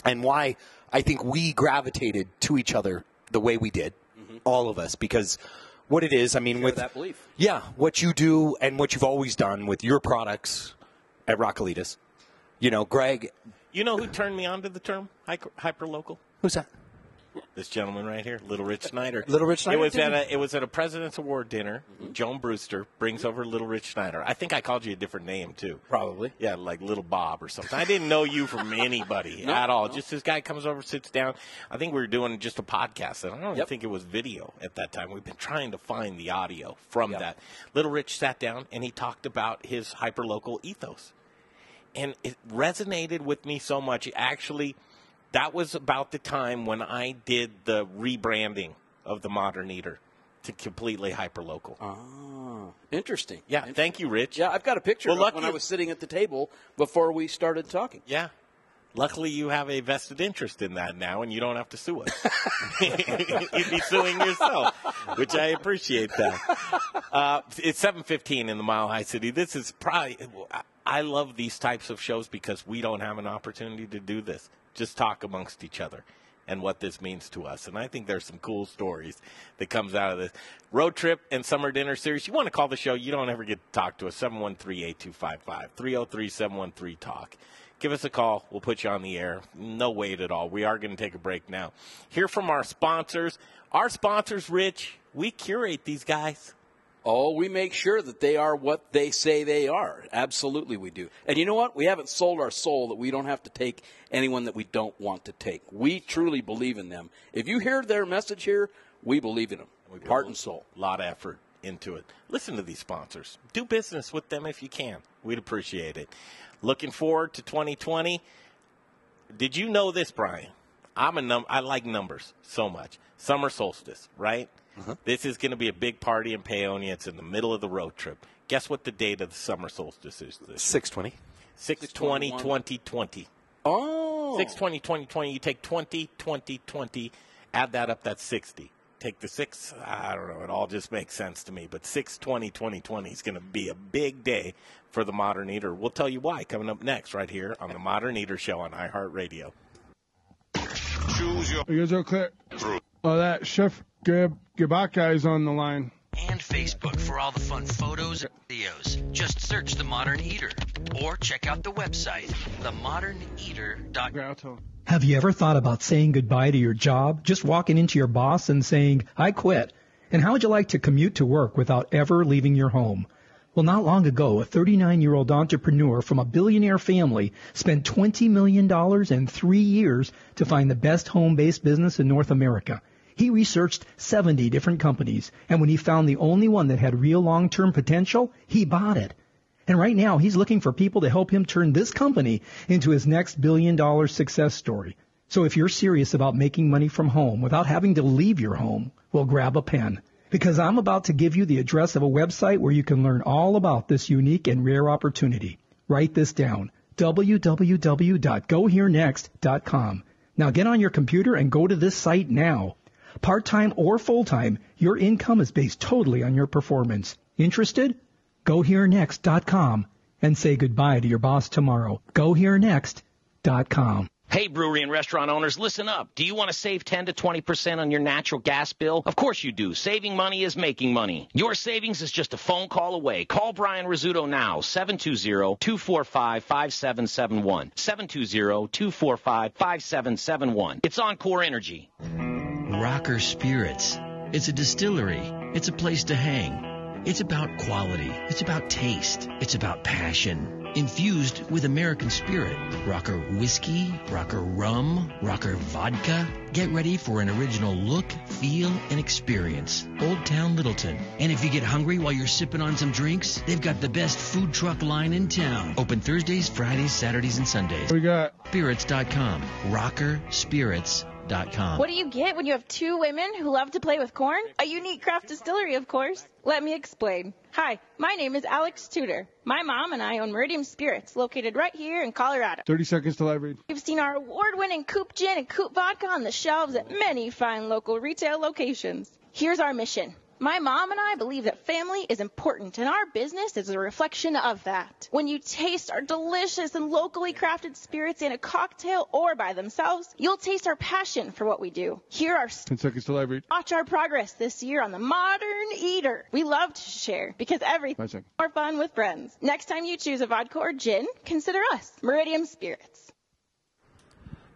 and why I think we gravitated to each other the way we did, all of us, because what it is, I mean, with that belief. yeah, what you do and what you've always done with your products at Raquelitas. You know, Greg, You know who turned me on to the term hyper local? who's that? This gentleman right here, Little Rich Snyder. Little Rich Snyder It was at a it was at a President's Award dinner. Mm-hmm. Joan Brewster brings over Little Rich Snyder. I think I called you a different name too. Probably. Yeah, like Little Bob or something. I didn't know you from (laughs) anybody No, at all. no. Just this guy comes over, sits down. I think we were doing just a podcast, and I don't Yep. think it was video at that time. We've been trying to find the audio from that. Little Rich sat down and he talked about his hyperlocal ethos and it resonated with me so much. Actually, that was about the time when I did the rebranding of the Modern Eater to completely hyperlocal. Oh, interesting. Yeah, thank you, Rich. Yeah, I've got a picture Well, of when I was sitting at the table before we started talking. Yeah. Luckily, you have a vested interest in that now, and you don't have to sue us. (laughs) You'd be suing yourself, which I appreciate that. Uh, it's seven fifteen in the Mile High City. This is probably. I love these types of shows because we don't have an opportunity to do this. Just talk amongst each other and what this means to us. And I think there's some cool stories that comes out of this road trip and summer dinner series. You want to call the show? You don't ever get to talk to us. 713-8255 303-713 talk. Give us a call. We'll put you on the air. No wait at all. We are going to take a break now. Hear from our sponsors. Our sponsors, Rich, we curate these guys. Oh, we make sure that they are what they say they are. Absolutely, we do. And you know what? We haven't sold our soul that we don't have to take anyone that we don't want to take. We truly believe in them. If you hear their message here, we believe in them, We heart and soul. A lot of effort into it. Listen to these sponsors. Do business with them if you can. We'd appreciate it. Looking forward to 2020. Did you know this, Brian? I'm a num- I like numbers so much. Summer solstice, right? Uh-huh. This is going to be a big party in Paonia. It's in the middle of the road trip. Guess what the date of the summer solstice is? This 620. 620 2020. Oh. 620 2020. You take 20 20 20, add that up, that's 60. Take the 6, I don't know, it all just makes sense to me. But 620 2020 is going to be a big day for the Modern Eater. We'll tell you why coming up next, right here on the Modern Eater Show on iHeartRadio. Choose your. You guys are clear. Oh, that Chef Gab Gabaka is on the line. And Facebook for all the fun photos and videos. Just search The Modern Eater or check out the website, themoderneater.com. Have you ever thought about saying goodbye to your job? Just walking into your boss and saying, I quit. And how would you like to commute to work without ever leaving your home? Well, not long ago, a 39 year old entrepreneur from a billionaire family spent $20 million in three years to find the best home based business in North America. He researched 70 different companies, and when he found the only one that had real long term potential, he bought it. And right now, he's looking for people to help him turn this company into his next billion dollar success story. So if you're serious about making money from home without having to leave your home, well, grab a pen. Because I'm about to give you the address of a website where you can learn all about this unique and rare opportunity. Write this down. www.goherenext.com. Now get on your computer and go to this site now. Part-time or full-time, your income is based totally on your performance. Interested? GoHereNext.com and say goodbye to your boss tomorrow. GoHereNext.com. Hey, brewery and restaurant owners, listen up. Do you want to save 10 to 20% on your natural gas bill? Of course you do. Saving money is making money. Your savings is just a phone call away. Call Brian Rizzuto now, 720-245-5771. 720-245-5771. It's Encore Energy. Rocker Spirits. It's a distillery. It's a place to hang. It's about quality. It's about taste. It's about passion. Infused with American spirit. Rocker whiskey, rocker rum, rocker vodka. Get ready for an original look, feel, and experience. Old Town Littleton. And if you get hungry while you're sipping on some drinks, they've got the best food truck line in town. Open Thursdays, Fridays, Saturdays, and Sundays. We got Spirits.com. Rockerspirits.com. What do you get when you have two women who love to play with corn? A unique craft distillery, of course. Let me explain. Hi, my name is Alex Tudor. My mom and I own Meridian Spirits, located right here in Colorado. 30 seconds till I read. You've seen our award-winning Coop Gin and Coop Vodka on the shelves at many fine local retail locations. Here's our mission. My mom and I believe that family is important, and our business is a reflection of that. When you taste our delicious and locally crafted spirits in a cocktail or by themselves, you'll taste our passion for what we do. Here are 10 seconds I read. Watch our progress this year on the Modern Eater. We love to share because everything more fun with friends. Next time you choose a vodka or gin, consider us, Meridian Spirits.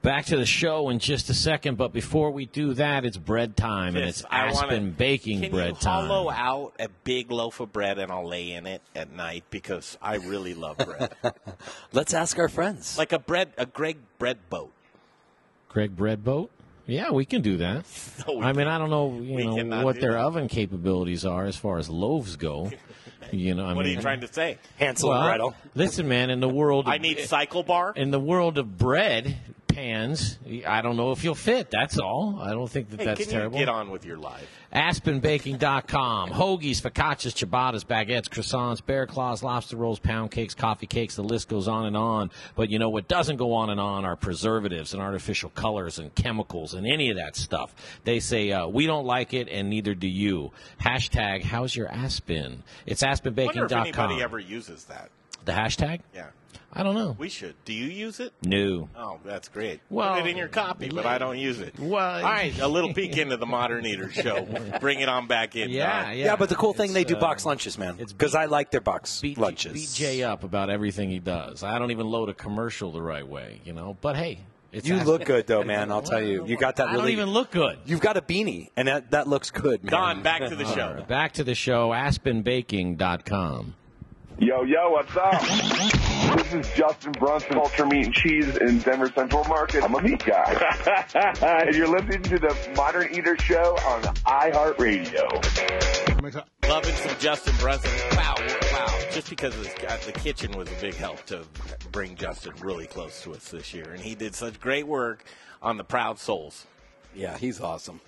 Back to the show in just a second, but before we do that, it's bread time, and it's I wanna- Aspen baking Can bread you time. hollow out a big loaf of bread and I'll lay in it at night because I really love bread. (laughs) Let's ask our friends. like a bread, a Greg bread boat. Greg Bread Boat? Yeah, we can do that. (laughs) No, we I mean, I don't know, you We know, what their that. oven capabilities are as far as loaves go. (laughs) You know, I what mean, are you trying to say? Hansel well, and Gretel. Listen, man, in the world, I need cycle bar. in the world of bread pans, I don't know if you'll fit. That's all. I don't think that Hey, that's terrible. you get on with your life? AspenBaking.com. Hoagies, focaccias, ciabattas, baguettes, croissants, bear claws, lobster rolls, pound cakes, coffee cakes. The list goes on and on. But you know what doesn't go on and on are preservatives and artificial colors and chemicals and any of that stuff. They say uh, we don't like it, and neither do you. Hashtag How's your Aspen? It's I wonder if AspenBaking.com. anybody ever uses that. the hashtag? Yeah, I don't know. we should. Do you use it? No. Oh, that's great. Well, Put it in your copy, but I don't use it. Well, all right, a little peek into the Modern Eater (laughs) show. Bring it on back in. Yeah, Don. yeah. Yeah, but the cool thing It's, they do uh, box lunches, man. Because I like their box beat, lunches. beat Jay up about everything he does. I don't even load a commercial the right way, you know. But hey, it's you look good though, (laughs) man. I'll tell you. You got that. I don't even look good. You've got a beanie, and that, that looks good, man. Don, back to the (laughs) show. right, back to the show. AspenBaking.com. Yo, yo, what's up? This is Justin Brunson, Culture Meat and Cheese in Denver Central Market. I'm a meat guy. (laughs) and you're listening to the Modern Eater Show on iHeartRadio. Loving some Justin Brunson. Wow, wow. Just because of this, uh, the kitchen was a big help to bring Justin really close to us this year. And he did such great work on the Proud Souls. Yeah, he's awesome.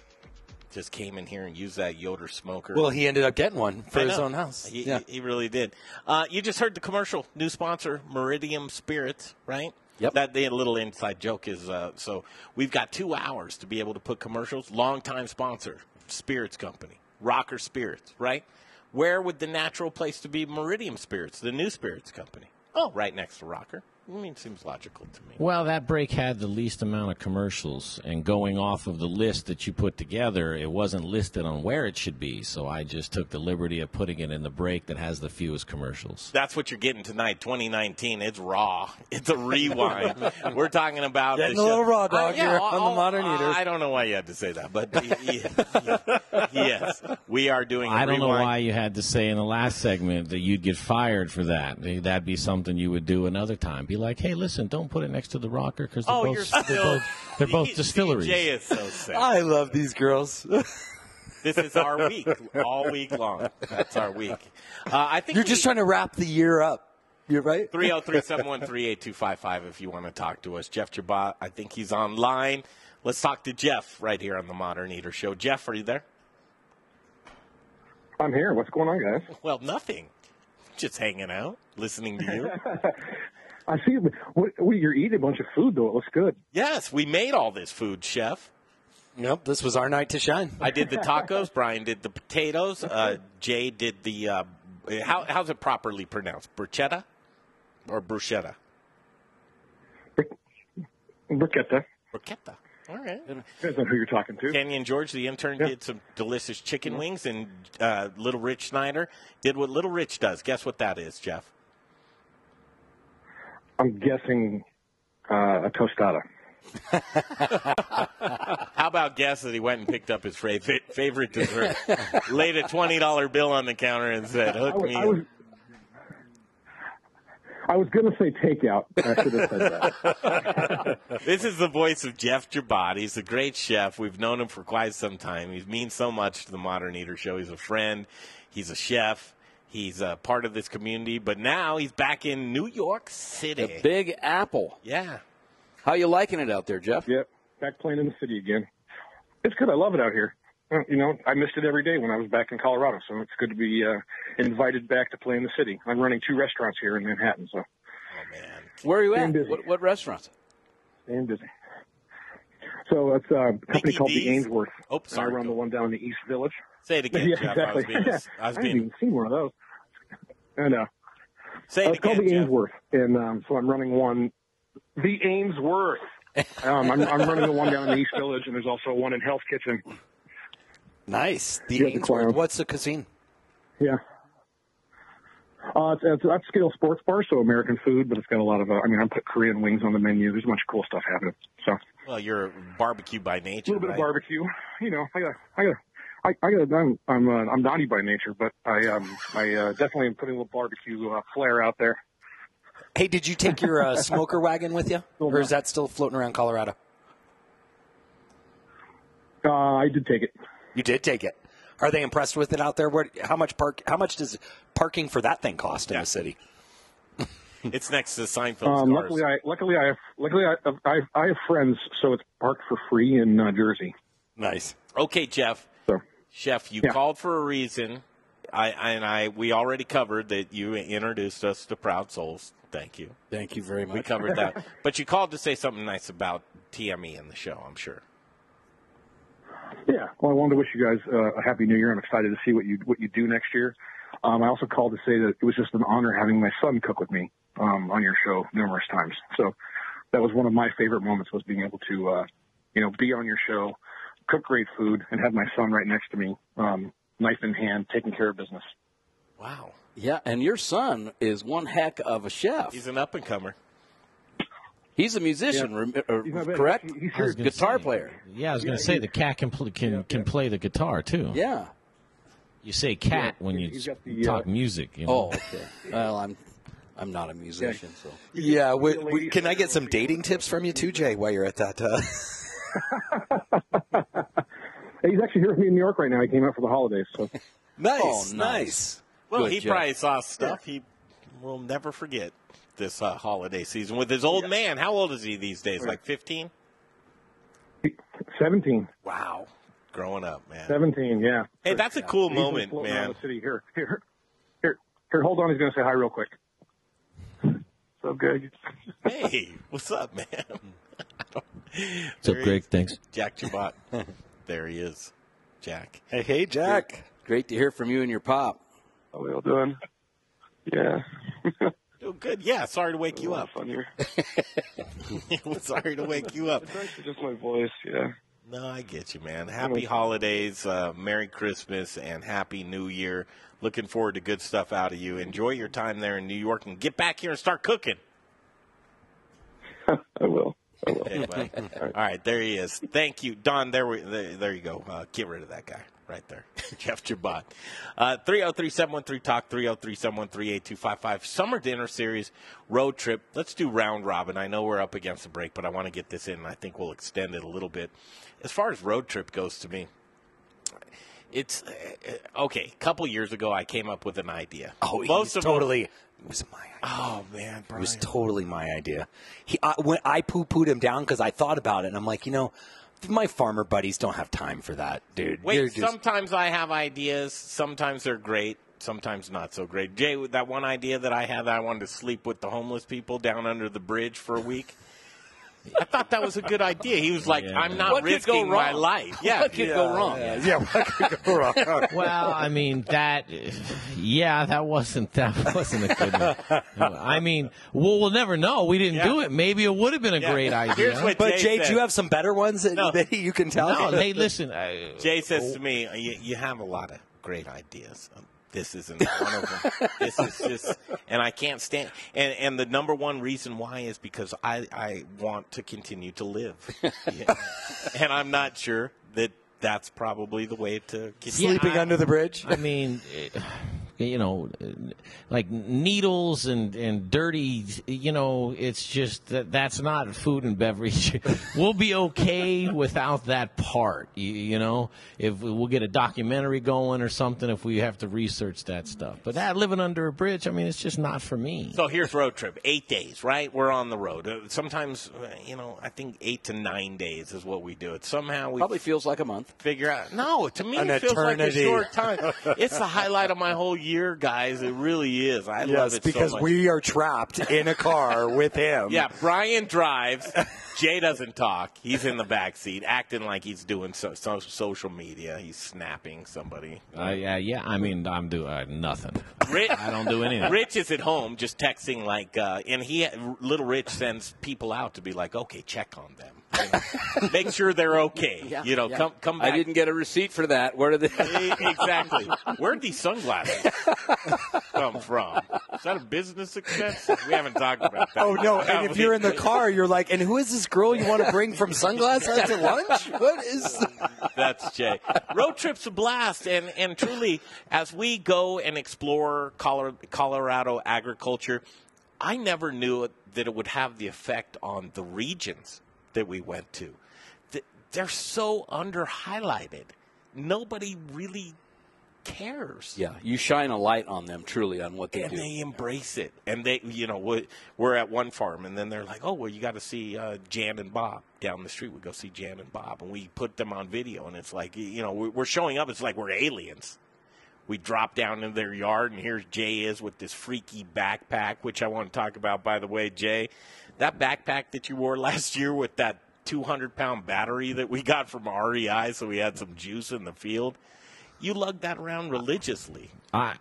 Just came in here and used that Yoder smoker. Well, he ended up getting one for his own house. He, yeah. he really did. Uh, you just heard the commercial. New sponsor, Meridian Spirits, right? Yep. That the little inside joke is uh, so we've got two hours to be able to put commercials. Longtime sponsor, Spirits Company, Rocker Spirits, right? Where would the natural place to be? Meridian Spirits, the new spirits company. Oh, right next to Rocker. I mean, it seems logical to me. Well, that break had the least amount of commercials, and going off of the list that you put together, it wasn't listed on where it should be. So I just took the liberty of putting it in the break that has the fewest commercials. That's what you're getting tonight, 2019. It's raw. It's a rewind. (laughs) We're talking about Getting the a little raw dog Uh, yeah, here I'll- on the I'll- Modern uh, Eater. I don't know why you had to say that, but y- y- (laughs) yes, we are doing. I I don't know why you had to say in the last segment that you'd get fired for that. That'd be something you would do another time. Be like, hey, listen, don't put it next to the rocker because they're, Oh, both, they're still. both they're both (laughs) distilleries. Jay is so sick. I love these girls. (laughs) This is our week, all week long. That's our week. Uh, I think You're just trying to wrap the year up. You're right. 303 713 (laughs) 8255 if you want to talk to us. Jeff Jabot, I think he's online. Let's talk to Jeff right here on the Modern Eater Show. Jeff, are you there? I'm here. What's going on, guys? Well, nothing. Just hanging out, listening to you. I see. What, what, you're eating a bunch of food, though. It looks good. yes, we made all this food, Chef. Nope, this was our night to shine. I did the tacos. Brian did the potatoes. Uh, Jay did the. Uh, how, how's it properly pronounced? Bruschetta or bruschetta? Bruschetta. Bruschetta. All right. Depends on who you're talking to. Kenyon George, the intern, did some delicious chicken wings, and uh, Little Rich Snyder did what Little Rich does. Guess what that is, Jeff? I'm guessing uh, a tostada. (laughs) How about guess that he went and picked up his favorite favorite dessert, (laughs) laid a twenty dollar bill on the counter, and said, "Hook I, me." I was, I was going to say takeout. I should have said that. (laughs) this is the voice of Jeff Jabot. He's a great chef. We've known him for quite some time. He means so much to the Modern Eater Show. He's a friend. He's a chef. He's a part of this community. But now he's back in New York City. The Big Apple. Yeah. How you liking it out there, Jeff? Yep. Back playing in the city again. It's good. I love it out here. Uh, You know, I missed it every day when I was back in Colorado, so it's good to be uh, invited back to play in the city. I'm running two restaurants here in Manhattan, so Oh man, Where are you Staying at? busy. What, what restaurants? staying busy. So it's uh, a company Mickey called D's? the Ainsworth. Oh, sorry, I run the one down in the East Village. Say it again, (laughs) yeah, Jeff. I was exactly. being, I was (laughs) haven't even seen one of those. I know. Say Uh, it it's called again, the Jeff. Ainsworth, and um, so I'm running one. The Ainsworth. (laughs) Um, I'm, I'm running the one down in the East Village, and there's also one in Hell's Kitchen. Nice. The You got the What's the cuisine? Yeah. Uh, it's, it's an upscale sports bar, so American food, but it's got a lot of. Uh, I mean, I put Korean wings on the menu. There's a bunch of cool stuff happening. So Well, you're barbecue by nature. a little bit right? of barbecue. You know, I got, I got, I, I got. I'm, I'm, uh, I'm naughty by nature, but I, um, I uh, definitely am putting a little barbecue uh, flair out there. Hey, did you take your uh, (laughs) smoker wagon with you, or is that still floating around Colorado? Uh, I did take it. You did take it. Are they impressed with it out there? Where, how much park? How much does parking for that thing cost in the city? It's next to Seinfeld's Um, luckily, I, luckily, I have, luckily, I, I, I have friends, so it's parked for free in uh, Jersey. Nice. Okay, Jeff. Chef, you Yeah. called for a reason. I, I and I we already covered that you introduced us to Proud Souls. Thank you. Thank you very much. We covered that. (laughs) but you called to say something nice about TME in the show, I'm sure. Yeah. Well, I wanted to wish you guys uh, a happy New Year. I'm excited to see what you what you do next year. Um, I also called to say that it was just an honor having my son cook with me um, on your show numerous times. So that was one of my favorite moments was being able to, uh, you know, be on your show, cook great food, and have my son right next to me, um, knife in hand, taking care of business. Wow. Yeah, and your son is one heck of a chef. He's an up and comer. He's a musician, Yeah. rem- uh, He's correct? He- he's I guitar say- player. Yeah, I was going to say the cat can pl- can can play the guitar too. Yeah. You say cat Yeah, when you the, talk uh, music. You know? Oh, okay. Well, I'm I'm not a musician, so Yeah. We, we, can I get some dating tips from you too, Jay? While you're at that. Uh... (laughs) Hey, (laughs) he's actually here with me in New York right now. He came out for the holidays. So (laughs) nice, Oh, nice. Well, Good he job. probably saw stuff he will never forget this uh, holiday season with his old man. How old is he these days? Like 15? 17. Wow. Growing up, man. 17, yeah. Hey, that's a cool He's moment, floating man. The city. Here, here, here, here. Hold on. He's going to say hi real quick. So good. Hey, what's up, man? (laughs) What's up, Greg? Thanks. Jack Chabot. (laughs) there he is. Jack. Hey, hey, Jack. Great to hear from you and your pop. How we all doing? Yeah. (laughs) Doing good. Yeah, sorry to wake you up. Fun here. (laughs) sorry to wake you up. It's just my voice. Yeah. No, I get you, man. Happy holidays, uh, Merry Christmas, and Happy New Year. Looking forward to good stuff out of you. Enjoy your time there in New York and get back here and start cooking. I will. Hey, buddy. (laughs) All right, there he is. Thank you, Don. There, we, there, there you go. Uh, get rid of that guy right there, (laughs) Jeff Jabot. Uh, Three zero three seven one three talk. Three zero three seven one three eight two five five. Summer dinner series, road trip. Let's do round robin. I know we're up against the break, but I want to get this in. and I think we'll extend it a little bit. As far as road trip goes, to me, it's uh, okay. A couple years ago, I came up with an idea. Oh, most of totally. It was my. idea. Oh man, It was totally my idea. He, I, when I poo pooed him down because I thought about it, and I'm like, you know, my farmer buddies don't have time for that, dude. Wait, just- sometimes I have ideas. Sometimes they're great. Sometimes not so great. Jay, that one idea that I had that I wanted to sleep with the homeless people down under the bridge for a week. I thought that was a good idea. He was like, "I'm not What could go risking my wrong? life." Yeah, What could go wrong? Yeah, what could go wrong? (laughs) well, I mean that. Yeah, that wasn't that wasn't a good one. I mean, well, we'll never know. We didn't do it. Maybe it would have been a Yeah. great idea. Here's what but Jay Jay, said. do you have some better ones that, that you can tell? No, me? hey, listen. I, Jay says to me, you, "You have a lot of great ideas. This isn't one of them. this is just, and I can't stand. And and the number one reason why is because I I want to continue to live, Yeah. and I'm not sure that that's probably the way to continue. Sleeping under the bridge. I mean, eh, you know, like needles and, and dirty, you know, it's just that that's not food and beverage. (laughs) we'll be okay without that part, you, you know, if we'll get a documentary going or something if we have to research that stuff. But that living under a bridge, I mean, it's just not for me. So here's road trip. Eight days, right? We're on the road. Uh, Sometimes, uh, you know, I think eight to nine days is what we do. It somehow we Probably feels like a month. figure out. No, to me An it feels like a eternity. short time. (laughs) it's the highlight of my whole year, guys. It really is. I love yes, it because so much. we are trapped in a car (laughs) with him. Yeah, Brian drives. Jay doesn't talk. He's in the back seat, acting like he's doing so, so, social media. He's snapping somebody. Uh, yeah, yeah. I mean, I'm doing uh, nothing. Rich, I don't do anything. Rich is at home just texting like, uh, and he little Rich sends people out to be like, okay, check on them. You (laughs) know? Make sure they're okay. You know, Yeah. come come back. I didn't get a receipt for that. Where did they? Exactly. Where'd these sunglasses (laughs) come from? Is that a business expense? We haven't talked about that. Oh no! And if you're in the (laughs) car, you're like, "And who is this girl you want to bring from sunglasses to lunch? What is?" That's Jay. Road trip's a blast, and and truly, as we go and explore Colorado agriculture, I never knew it, that it would have the effect on the regions that we went to. They're so under highlighted. Nobody really cares. Yeah, you shine a light on them truly on what they and do. they embrace it. And they, you know, we- we're at one farm, and then they're like, "Oh, well, you got to see uh, Jan and Bob down the street." We go see Jan and Bob, and we put them on video, and it's like, you know, we- we're showing up. It's like we're aliens. We drop down in their yard, and here's Jay is with this freaky backpack, which I want to talk about, by the way, Jay. That backpack that you wore last year with that 200 pound battery that we got from REI, so we had some juice in the field. You lugged that around religiously. I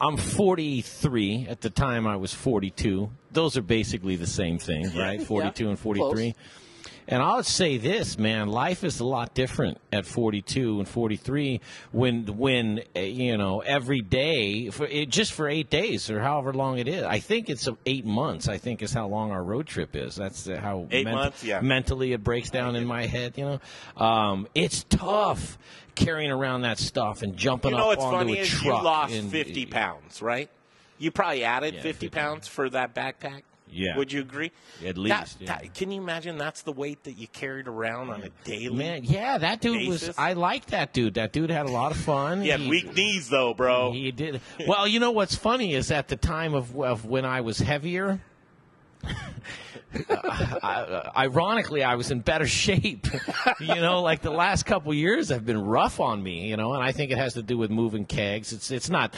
I'm 43. At the time, I was 42. Those are basically the same thing, (laughs) right? 42 and 43. And I'll say this, man, life is a lot different at 42 and 43 when when uh, you know every day for it, just for 8 days or however long it is. I think it's uh, 8 months. I think is how long our road trip is. That's uh, how Eight months, yeah. mentally it breaks down in my head, you know. Um, it's tough carrying around that stuff and jumping You know up onto funny a truck you lost and- 50 pounds, right? You probably added Yeah, 50 pounds for that backpack. Yeah. Would you agree? At That- least, yeah. that- can you imagine that's the weight that you carried around on a daily Man, yeah, that dude basis? was. I like that dude. That dude had a lot of fun. He had weak knees, though, bro. He did. Well, you know what's funny is at the time of, of when I was heavier. I, ironically, I was in better shape. (laughs) you know, like the last couple years have been rough on me. You know, and I think it has to do with moving kegs. It's it's not.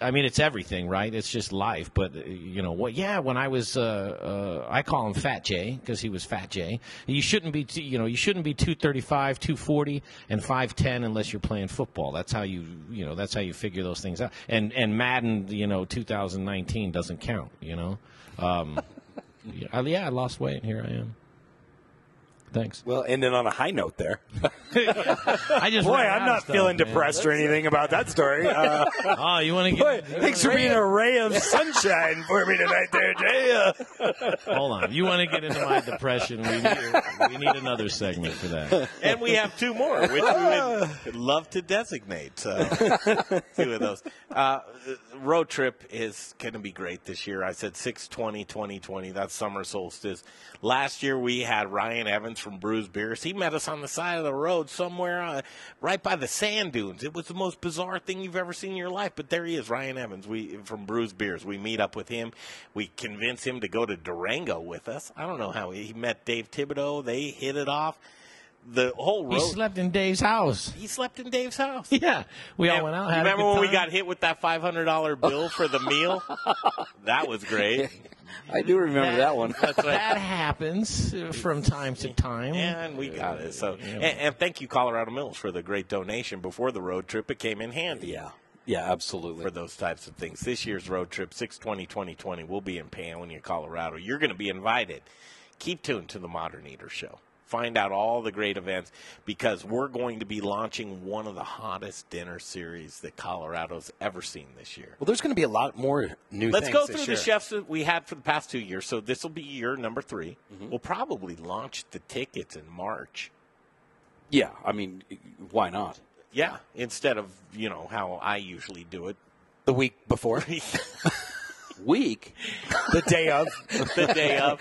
I mean, it's everything, right? It's just life. But uh, you know what? Yeah, when I was, uh, uh, I call him Fat Jay because he was Fat Jay. You shouldn't be, you know, you shouldn't be two thirty five, two forty, and five ten unless you're playing football. That's how you, you know, that's how you figure those things out. And and Madden, you know, 2019 doesn't count. You know. Um, yeah, I- lost weight. And here I am. Thanks. Well, ending on a high note there. (laughs) I just boy, I'm not stuff, feeling man. depressed or anything about that story. Uh, (laughs) oh, you want to boy, get? thanks for being a ray of sunshine for me tonight, there, Jay. Uh, (laughs) Hold on. You want to get into my depression? We need, we need another segment for that. and we have two more, which we would love to designate. So, two of those. Uh, road trip is going to be great this year. I said 620, 2020. That's summer solstice. Last year we had Ryan Evans from Bruz Beers. He met us on the side of the road somewhere uh, right by the sand dunes. It was the most bizarre thing you've ever seen in your life. But there he is, Ryan Evans. We from Bruz Beers. We meet up with him. We convince him to go to Durango with us. I don't know how he, he met Dave Thibodeau. They hit it off. The whole road. He slept in Dave's house. He slept in Dave's house. (laughs) Yeah, we all went out. you Had a remember when we got hit with that five hundred dollar bill for the meal? (laughs) that was great. (laughs) I do remember that one. Right. That happens from time to time. And we got it. So, and, and thank you, Colorado Mills, for the great donation before the road trip. It came in handy. Yeah. Yeah, absolutely. For those types of things. This year's road trip, 620 2020, will be in Paonia, Colorado. You're going to be invited. Keep tuned to the Modern Eater Show. Find out all the great events because we're going to be launching one of the hottest dinner series that Colorado's ever seen this year. well, there's going to be a lot more new Let's go through the chefs that we had for the past two years. So this will be year number 3 we Mm-hmm. We'll probably launch the tickets in March. Yeah, I mean, why not? Yeah, instead of you know how I usually do it. The week before, (laughs) (laughs) Week. the day of. (laughs) the day of,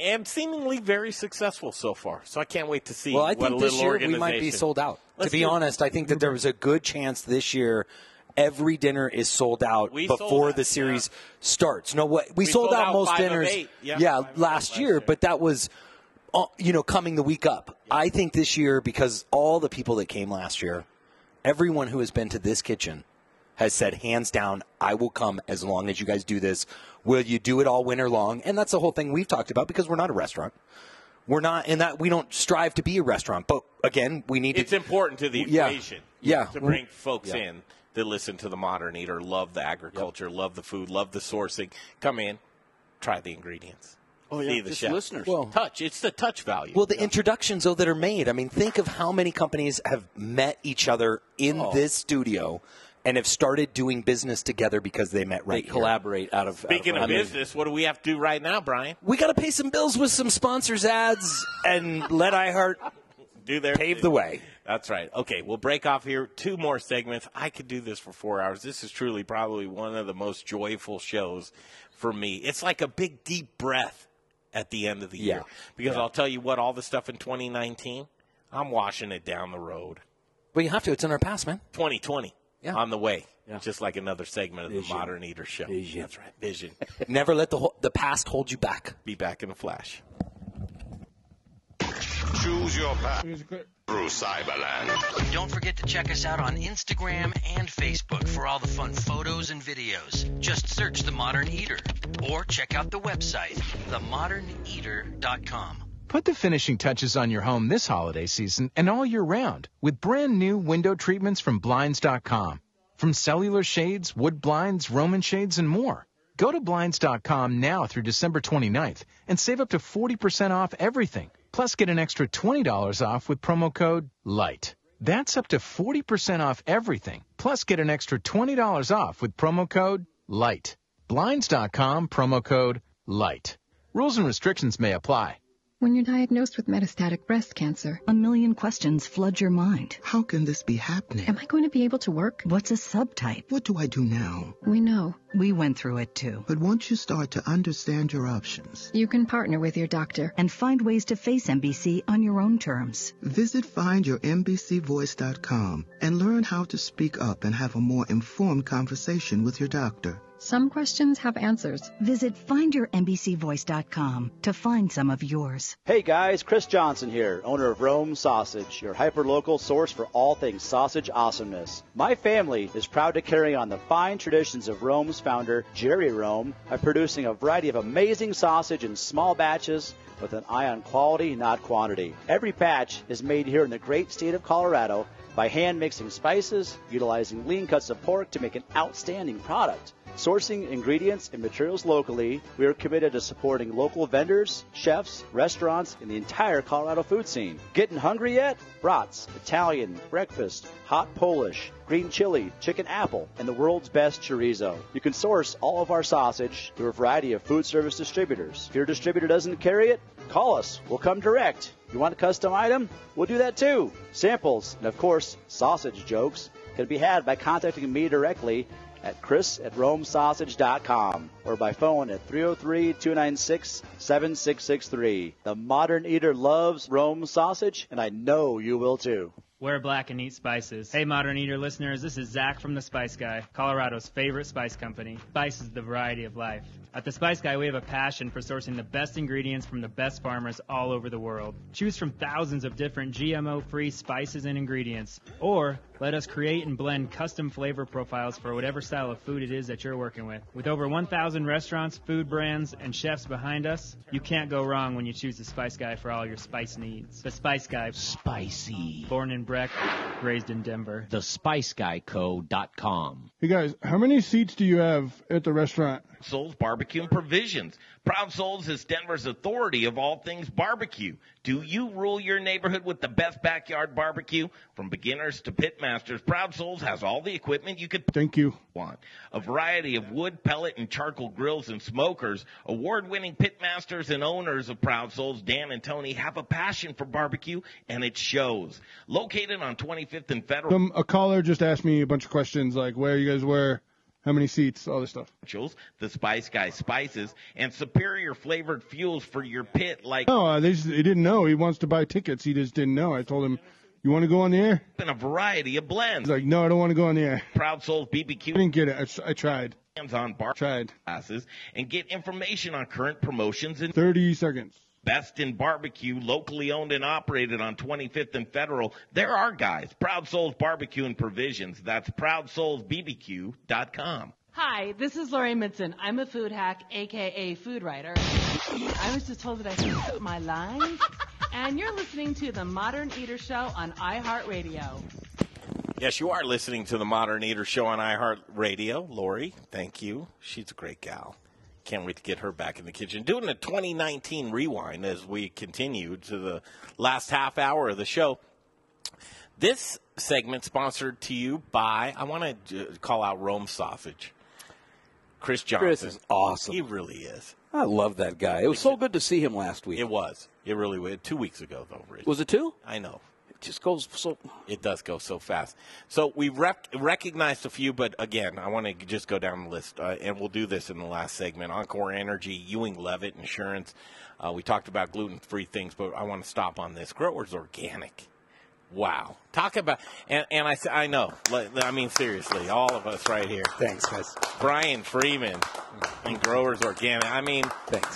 and seemingly very successful so far. So I can't wait to see Well, I think this year we might be sold out. Let's to be honest, I think that there was a good chance this year every dinner is sold out We sold before out, the series starts. No way. We, We sold, sold out, out most dinners. Yeah, Yeah, last last year, year. but that was uh, you know coming the week up. I think this year because all the people that came last year, everyone who has been to this kitchen has said hands down, I will come as long as you guys do this. Will you do it all winter long? And that's the whole thing we've talked about because we're not a restaurant. We're not in that we don't strive to be a restaurant, but again, we need It's to important to the Yeah. equation. Yeah. To bring mm-hmm. folks Yeah. in that listen to the modern eater, love the agriculture, love the food, love the sourcing. Come in, try the ingredients. Oh, yeah, see the just chef. listeners. Well- touch. It's the touch value. Well, the introductions though that are made. I mean, think of how many companies have met each other in Oh. this studio and have started doing business together because they met right they here. collaborate out of. Speaking out of business, what do we have to do right now, Brian? We got to pay some bills with some sponsors ads and let iHeart Do their pave the way. That's right. Okay, we'll break off here. Two more segments. I could do this for four hours. This is truly probably one of the most joyful shows for me. It's like a big deep breath at the end of the year. Yeah. Because I'll tell you what, all the stuff in 2019, I'm washing it down the road. Well, you have to. It's in our past, man. 2020 Yeah. on the way. Just like another segment of Vision. the Modern Eater Show. Vision. That's right. Vision. (laughs) Never let the ho- the past hold you back. Be back in a flash. Choose your path through Cyberland. Don't forget to check us out on Instagram and Facebook for all the fun photos and videos. Just search The Modern Eater or check out the website, themoderneater.com. Put the finishing touches on your home this holiday season and all year round with brand new window treatments from Blinds.com. From cellular shades, wood blinds, Roman shades, and more. Go to Blinds.com now through December 29th and save up to 40% off everything. Plus, get an extra $20 off with promo code LIGHT. That's up to 40% off everything. Plus, get an extra $20 off with promo code LIGHT. Blinds.com promo code LIGHT. Rules and restrictions may apply. When you're diagnosed with metastatic breast cancer, a million questions flood your mind. How can this be happening? Am I going to be able to work? What's a subtype? What do I do now? We know. We went through it too. But once you start to understand your options You can partner with your doctor. and find ways to face MBC on your own terms, visit findyourmbcvoice.com and learn how to speak up and have a more informed conversation with your doctor. Some questions have answers. Visit findyourmbcvoice.com to find some of yours. Hey guys, Chris Johnson here, owner of Rome Sausage, your hyper-local source for all things sausage awesomeness. My family is proud to carry on the fine traditions of Rome's founder, Jerry Rome, by producing a variety of amazing sausage in small batches with an eye on quality, not quantity. Every batch is made here in the great state of Colorado by hand mixing spices, utilizing lean cuts of pork to make an outstanding product. Sourcing ingredients and materials locally, we are committed to supporting local vendors, chefs, restaurants, and the entire Colorado food scene. Getting hungry yet? Brats, Italian, breakfast, hot Polish, green chili, chicken apple, and the world's best chorizo. You can source all of our sausage through a variety of food service distributors. If your distributor doesn't carry it, call us. We'll come direct. You want a custom item? We'll do that too. Samples, and of course, sausage jokes, can be had by contacting me directly at chris at romesausage.com or by phone at 303-296-7663. The modern eater loves Rome sausage, and I know you will too. Wear black and eat spices. Hey, Modern Eater listeners, this is Zach from The Spice Guy, Colorado's favorite spice company. Spice is the variety of life. At The Spice Guy, we have a passion for sourcing the best ingredients from the best farmers all over the world. Choose from thousands of different GMO free spices and ingredients. Or let us create and blend custom flavor profiles for whatever style of food it is that you're working with. With over 1,000 restaurants, food brands, and chefs behind us, you can't go wrong when you choose The Spice Guy for all your spice needs. The Spice Guy. Spicy. Born in Breck, raised in Denver. TheSpiceGuyCo.com. Hey guys, how many seats do you have at the restaurant? Souls Barbecue and Provisions. Proud Souls is Denver's authority of all things barbecue. Do you rule your neighborhood with the best backyard barbecue? From beginners to pit masters, Proud Souls has all the equipment you could Thank you. want. A variety of wood, pellet, and charcoal grills and smokers. Award-winning pit masters and owners of Proud Souls, Dan and Tony, have a passion for barbecue, and it shows. Located on 25th and Federal. Some, a caller just asked me a bunch of questions like where you guys were, how many seats, all this stuff. the Spice Guy spices, and superior flavored fuels for your pit like No, uh, they, just, they didn't know. He wants to buy tickets. He just didn't know. I told him, you want to go on the air? in a variety of blends. He's like, no, I don't want to go on the air. Proud Souls BBQ. I didn't get it. I, I tried. hands-on bar Tried. classes and get information on current promotions in 30 seconds. Best in barbecue, locally owned and operated on 25th and Federal. There are guys. Proud Souls Barbecue and Provisions. That's ProudSoulsBBQ.com. Hi, this is Lori Midson. I'm a food hack, aka food writer. I was just told that I should up my lines. And you're listening to the Modern Eater Show on iHeartRadio. Yes, you are listening to the Modern Eater Show on iHeartRadio. Lori, thank you. She's a great gal. Can't wait to get her back in the kitchen. Doing a 2019 rewind as we continue to the last half hour of the show. This segment sponsored to you by, I want to call out Rome Sausage. Chris Johnson. Chris is awesome. He really is. I love that guy. It was so good to see him last week. It was. It really was. Two weeks ago, though, Rich. Was it two? I know. It just goes so. It does go so fast. So we rec- recognized a few, but again, I want to just go down the list, uh, and we'll do this in the last segment. Encore Energy, Ewing Leavitt Insurance. Uh, we talked about gluten free things, but I want to stop on this. Growers Organic. Wow. Talk about, and, and I, I know, I mean, seriously, all of us right here. Thanks, guys. Brian Freeman and Growers Organic. I mean,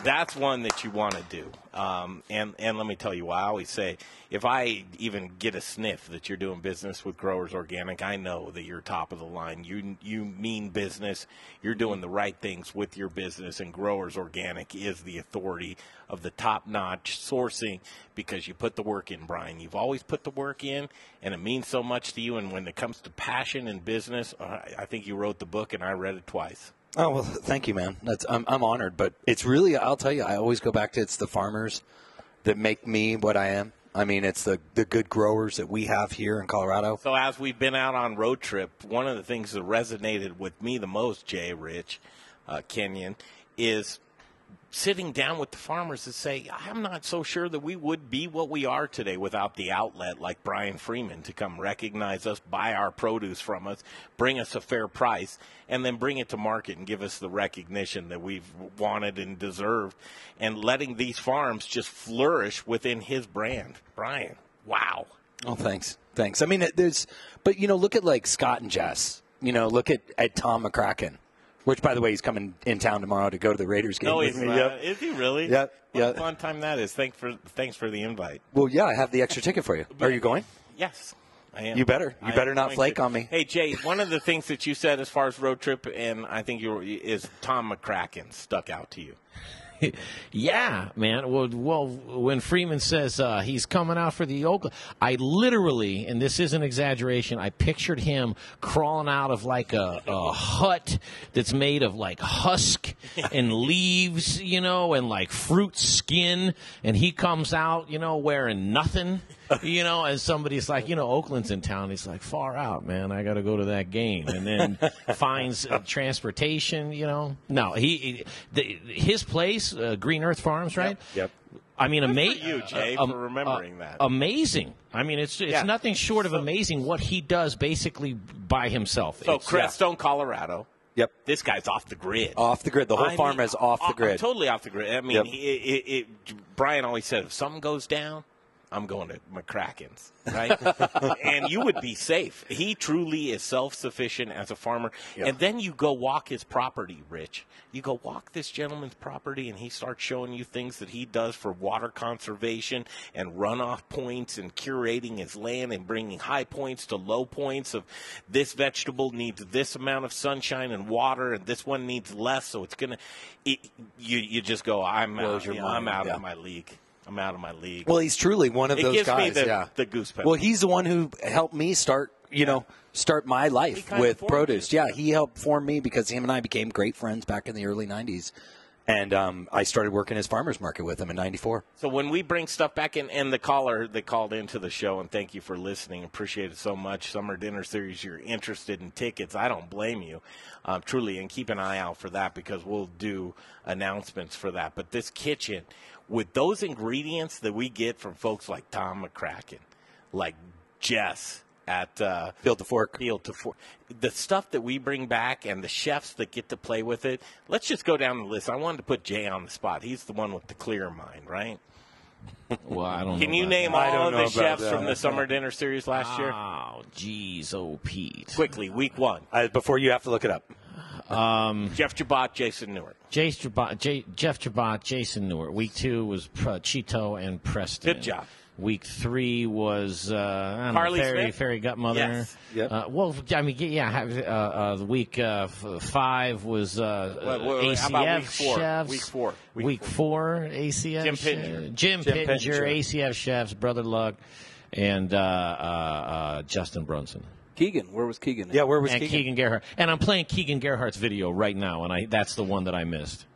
that's one that you want to do. Um, and, and let me tell you why. I always say, if I even get a sniff that you're doing business with Growers Organic, I know that you're top of the line. You, you mean business. You're doing the right things with your business, and Growers Organic is the authority of the top notch sourcing because you put the work in, Brian. You've always put the work in, and it means so much to you. And when it comes to passion and business, uh, I think you wrote the book, and I read it twice. Oh well, (laughs) thank you, man. That's I'm, I'm honored, but it's really I'll tell you, I always go back to it's the farmers that make me what I am. I mean, it's the the good growers that we have here in Colorado. So as we've been out on road trip, one of the things that resonated with me the most, Jay Rich, uh, Kenyon, is sitting down with the farmers to say, I'm not so sure that we would be what we are today without the outlet like Brian Freeman to come recognize us, buy our produce from us, bring us a fair price, and then bring it to market and give us the recognition that we've wanted and deserved, and letting these farms just flourish within his brand. Brian, wow. Oh, thanks, thanks. I mean, there's, but you know, look at like Scott and Jess. You know, look at at Tom McCracken. Which, by the way, he's coming in town tomorrow to go to the Raiders game. No, he's not. Yep. Is he really? Yep. What Yeah. a fun time that is. Thanks for thanks for the invite. Well, yeah, I have the extra ticket for you. Are you going? Yes. I am. You better. You I better not flake to. on me. Hey Jay, one of the things that you said as far as road trip, and I think you were, is Tom McCracken stuck out to you. (laughs) yeah, man. Well, well, when Freeman says uh, he's coming out for the Oakland, I literally, and this isn't exaggeration, I pictured him crawling out of like a, a hut that's made of like husk (laughs) and leaves, you know, and like fruit skin, and he comes out, you know, wearing nothing. (laughs) You know, and somebody's like, you know, Oakland's in town. He's like, far out, man. I got to go to that game, and then (laughs) finds uh, transportation. You know, no, he, he the, his place, uh, Green Earth Farms, right? Yep. I mean, Good for amazing. you, Jay, for remembering that. Amazing. I mean, it's it's Yeah. nothing short of amazing what he does basically by himself. So It's- Crestone, Colorado. Yep. This guy's off the grid. Off the grid. The whole I farm mean, is off the uh, grid. Totally off the grid. I mean, Yep. he, it, it, Brian always said, if something goes down, I'm going to McCracken's, right? (laughs) and you would be safe. He truly is self sufficient as a farmer. And then you go walk his property, Rich. You go walk this gentleman's property, and he starts showing you things that he does for water conservation and runoff points and curating his land and bringing high points to low points of this vegetable needs this amount of sunshine and water, and this one needs less. So it's going to, you, you just go, I'm out, your yeah, I'm out yeah. of my league. I'm out of my league. Well, he's truly one of It those gives me guys. the- yeah, the goose Well, he's the one who helped me start. You know, start my life with produce. Yeah, he helped form me because him and I became great friends back in the early '90s, and um, I started working his farmers market with him in '94. So when we bring stuff back in, and the caller that called into the show, and thank you for listening, appreciate it so much. Summer dinner series, you're interested in tickets. I don't blame you, um, truly, and keep an eye out for that because we'll do announcements for that. But this kitchen, with those ingredients that we get from folks like Tom McCracken, like Jess at uh, Field to Fork, Field to Fork, the stuff that we bring back, and the chefs that get to play with it. Let's just go down the list. I wanted to put Jay on the spot. He's the one with the clear mind, right? (laughs) Well, I don't. Can know you name that. All of the chefs that. from the summer dinner series last year? Oh, geez, oh Pete. Quickly, week one. Uh, before you have to look it up. Um, Jeff Jabot, Jason Newark. Jace Jabot, J, Jeff Jabot, Jason Newark. Week two was Pr- Cheeto and Preston. Good job. Week three was uh, I Carly know, Fairy, Smith? Fairy Godmother. Yes. Yep. Uh, well, I mean, yeah. have- Uh, uh, the week uh, f- five was uh, Wait, wait, wait, ACF how about week four? chefs. Week four. Week, Week four. ACF. Jim chef- Pittenger. Jim, Jim Pittenger, Pittenger. ACF chefs. Brother Luck, and uh, uh, uh, Justin Brunson. Keegan, where was Keegan? Yeah, where was and Keegan? Keegan Gerhard. And I'm playing Keegan Gerhard's video right now, and I that's the one that I missed.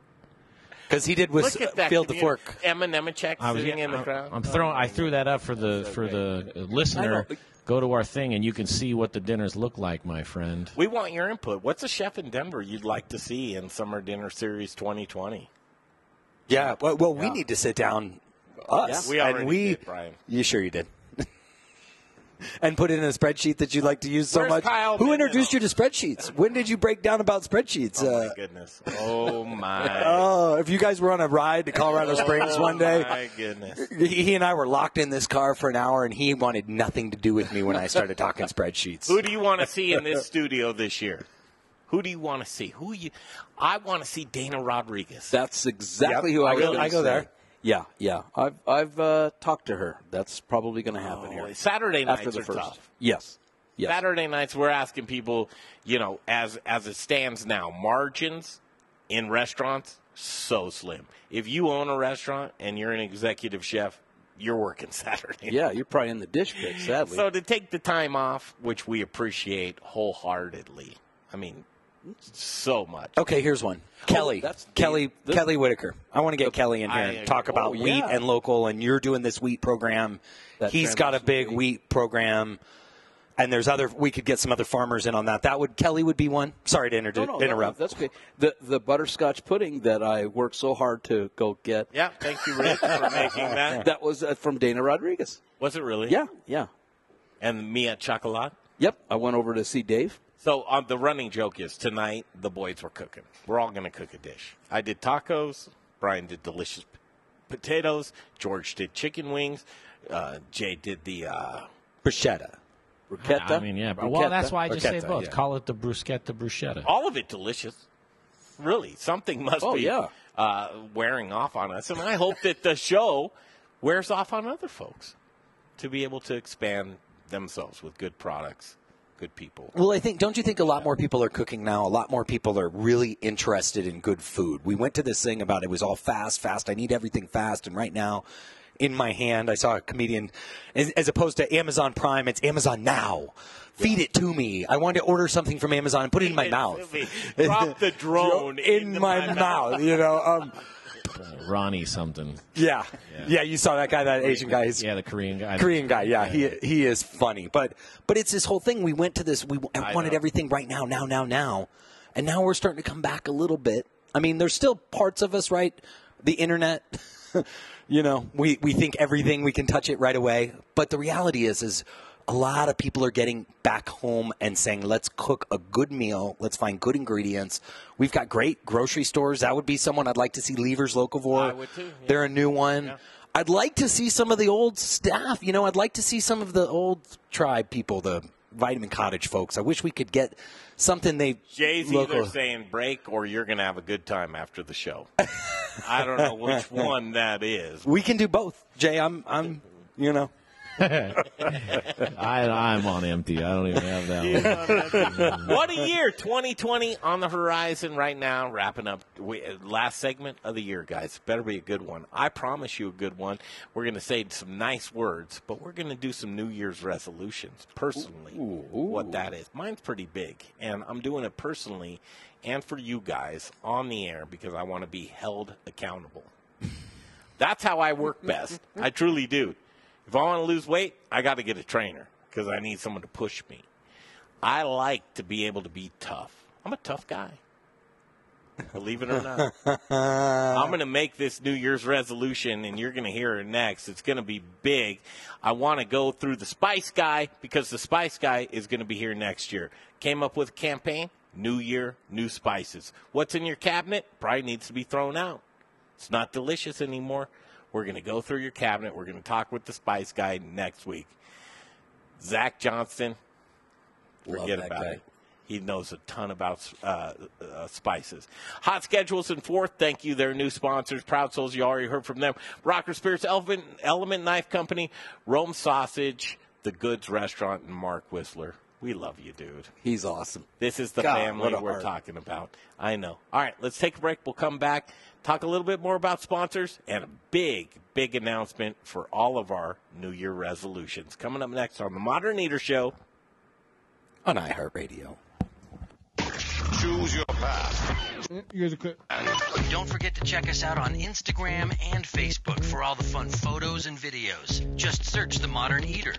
because he did with Look Field of community. Fork. Emma Nemechek I was- sitting in the I'm- crowd. I'm throwing. I threw that up for the for the uh, listener. Go to our thing and you can see what the dinners look like, my friend. We want your input. What's a chef in Denver you'd like to see in Summer Dinner Series 2020? Yeah, well, well we need to sit down, us, Yeah, we already and we. did, Brian. You sure you did? And put it in a spreadsheet that you like to use so Where's much. Kyle Who introduced you to spreadsheets? When did you break down about spreadsheets? Oh Uh, my goodness! Oh my! (laughs) Oh, if you guys were on a ride to Colorado Springs one day, Oh my goodness! he he and I were locked in this car for an hour, and he wanted nothing to do with me when I started talking spreadsheets. Who do you want to see in this studio this year? Who do you want to see? Who you? I want to see Dana Rodriguez. That's exactly Yep, who I, I go- gonna I go there. Yeah, yeah. I've I've uh, talked to her. That's probably going to happen Oh, here. Saturday nights after the are first. tough. Yes. Yes. Saturday nights, we're asking people, you know, as as it stands now, margins in restaurants so slim. If you own a restaurant and you're an executive chef, you're working (laughs) Saturday. Yeah, you're probably in the dish pit, sadly. So to take the time off, which we appreciate wholeheartedly, I mean, so much. Okay, here's one. Kelly, that's Kelly, the- Kelly Whitaker. I want to get Kelly in here I- and talk about oh, wheat yeah. and local. And you're doing this wheat program. That He's got a big wheat program. And there's other. We could get some other farmers in on that. That would Kelly would be one. Sorry to inter- No, no, interrupt. no, that's okay. The the butterscotch pudding that I worked so hard to go get. Yeah, thank you, Rick, for making that. (laughs) That was uh, from Dana Rodriguez. Was it really? Yeah, yeah. And Mia Chocolat? Yep. I went over to see Dave. So um, the running joke is tonight the boys were cooking. We're all going to cook a dish. I did tacos. Brian did delicious p- potatoes. George did chicken wings. Uh, Jay did the uh, bruschetta. Bruschetta. I mean, yeah. But, well, that's why I just say both. yeah. Call it the bruschetta bruschetta. all of it delicious. Really, something must Oh, be yeah. uh, wearing off on us, and I hope that the show wears off on other folks to be able to expand themselves with good products, good people. Well, I think don't you think a lot more people are cooking now? A lot more people are really interested in good food. We went to this thing about it was all fast, fast. I need everything fast, and right now. In my hand, I saw a comedian, as, as opposed to Amazon Prime, it's Amazon Now. Feed it to me. I want to order something from Amazon and put it in my (laughs) mouth. Drop the (laughs) drone in, into my, my mouth. You know, um, Uh, Ronnie something. yeah. yeah, You saw that guy, that Asian guy. Yeah, the Korean guy. Korean guy, yeah, he he is funny, but but it's this whole thing. We went to this. We I wanted know. everything right now, now, now, now, and now we're starting to come back a little bit. I mean, there's still parts of us, right? The internet, (laughs) you know, we we think everything we can touch it right away, but the reality is, is a lot of people are getting back home and saying, let's cook a good meal. Let's find good ingredients. We've got great grocery stores. That would be someone I'd like to see. Leevers Locavore. I would too, yeah. They're a new one. I'd like to see some of the old staff. You know, I'd like to see some of the old tribe people, the Vitamin Cottage folks. I wish we could get something they Jay's local. either saying break or you're going to have a good time after the show. (laughs) I don't know which one that is. We can do both, Jay. I'm, I'm, you know. (laughs) I, I'm on empty. I don't even have that one. what a year 2020 on the horizon right now. Wrapping up we, last segment of the year guys. Better be a good one. I promise you a good one. We're going to say some nice words but we're going to do some new year's resolutions personally what that is. Mine's pretty big and i'm doing it personally and for you guys on the air because i want to be held accountable. That's how i work best. I truly do if i want to lose weight i got to get a trainer because i need someone to push me I like to be able to be tough. I'm a tough guy. Believe it or not. (laughs) I'm going to make this New Year's resolution, and you're going to hear it next. It's going to be big. I want to go through the Spice Guy because the Spice Guy is going to be here next year. Came up with a campaign New Year, new spices. What's in your cabinet probably needs to be thrown out. It's not delicious anymore. We're going to go through your cabinet. We're going to talk with the Spice Guy next week. Zach Johnston, forget about guy. it. He knows a ton about uh, uh, spices. HotSchedules and Fourth, thank you. They're new sponsors. Proud Souls, you already heard from them. Rocker Spirits, Element, Element Knife Company, Rome Sausage, The Goods Restaurant, and Mark Whistler. We love you, dude. He's awesome. This is the God, family what a we're heart. talking about. I know. All right, let's take a break. We'll come back, talk a little bit more about sponsors, and a big, big announcement for all of our New Year resolutions. Coming up next on the Modern Eater Show on iHeartRadio. Choose your path. Guys are clear. Don't forget to check us out on Instagram and Facebook for all the fun photos and videos. Just search The Modern Eater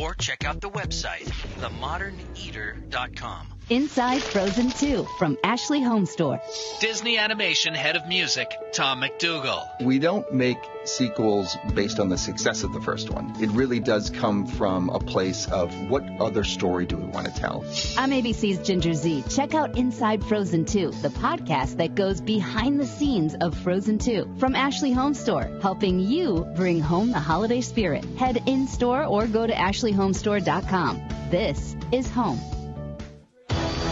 or check out the website, themoderneater.com. Inside Frozen 2 from Ashley Home Store. Disney Animation head of music, Tom MacDougall. We don't make sequels based on the success of the first one. It really does come from a place of what other story do we want to tell? I'm ABC's Ginger Z. Check out Inside Frozen 2, the podcast that goes behind the scenes of Frozen 2 from Ashley Home Store, helping you bring home the holiday spirit. Head in store or go to ashleyhomestore.com. This is home.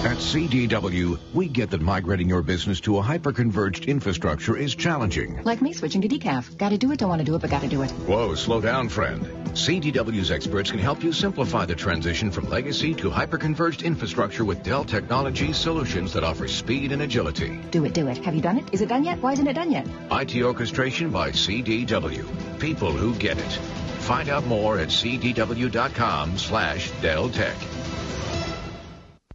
At CDW, we get that migrating your business to a hyper-converged infrastructure is challenging. Like me switching to decaf. Gotta do it, don't want to do it, but gotta do it. Whoa, slow down, friend. CDW's experts can help you simplify the transition from legacy to hyper-converged infrastructure with Dell Technologies solutions that offer speed and agility. Do it, do it. Have you done it? Is it done yet? Why isn't it done yet? IT orchestration by CDW. People who get it. Find out more at cdw.com slash Dell Tech.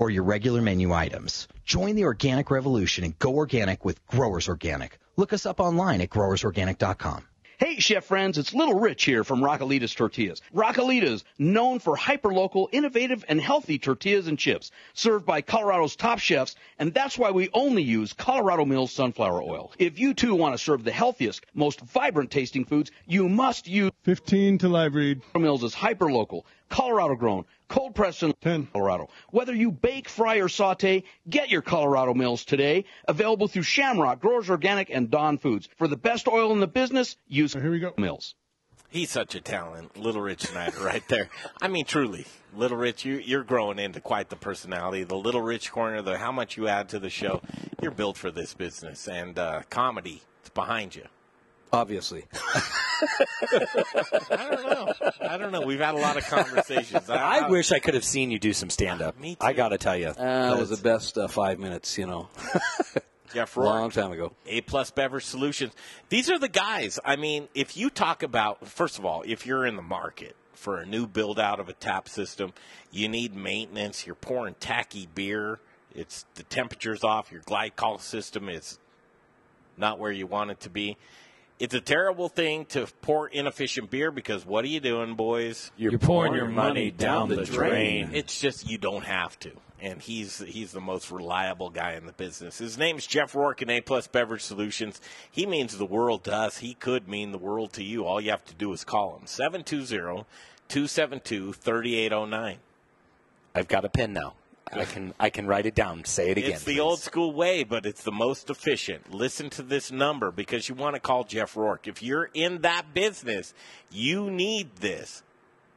or your regular menu items. Join the organic revolution and go organic with Growers Organic. Look us up online at growersorganic.com. Hey, chef friends, it's Little Rich here from Raquelitas Tortillas. Raquelitas, known for hyperlocal, innovative, and healthy tortillas and chips, served by Colorado's top chefs, and that's why we only use Colorado Mills sunflower oil. If you too want to serve the healthiest, most vibrant tasting foods, you must use 15 to live read. Mills is hyperlocal, Colorado grown, cold pressed in 10. Colorado. Whether you bake, fry, or saute, get your Colorado Mills today. Available through Shamrock, Growers Organic, and Don Foods. For the best oil in the business, use Here we go. Mills. He's such a talent, Little Rich Snyder, (laughs) right there. I mean, truly, Little Rich, you, you're growing into quite the personality. The Little Rich corner, the how much you add to the show, you're built for this business, and uh, comedy, it's behind you. Obviously. (laughs) I don't know. I don't know. We've had a lot of conversations. I wish I could have seen you do some stand up. Me too. I got to tell you. Uh, that was the best uh, five minutes, you know. (laughs) Jeff A Rourke. long time ago. A plus beverage solutions. These are the guys. I mean, if you talk about first of all, if you're in the market for a new build out of a tap system, you need maintenance. You're pouring tacky beer. It's the temperature's off. Your glycol system is not where you want it to be. It's a terrible thing to pour inefficient beer because what are you doing, boys? You're, pouring, your money down the drain. It's just you don't have to. And he's he's the most reliable guy in the business. His name's Jeff Rourke in A Plus Beverage Solutions. He means the world to us. He could mean the world to you. All you have to do is call him 720-272-3809. I've got a pen now. I can I can write it down. Say it again. It's the please. old school way, but it's the most efficient. Listen to this number because you want to call Jeff Rourke. If you're in that business, you need this.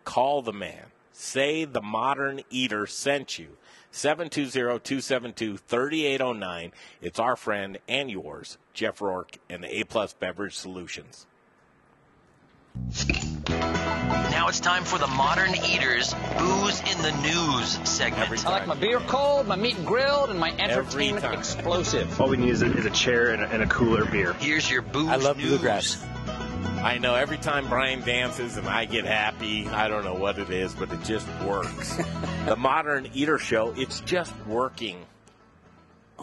Call the man. Say the modern eater sent you. 720-272-3809. It's our friend and yours, Jeff Rourke and the A Plus Beverage Solutions. Now it's time for the Modern Eaters Booze in the News segment. I like my beer cold, my meat grilled, and my entertainment time. explosive. All we need is a, is a chair and a, and a cooler beer. Here's your booze news. I love news. bluegrass. I know every time Brian dances and I get happy, I don't know what it is, but it just works. (laughs) the Modern Eater Show, it's just working.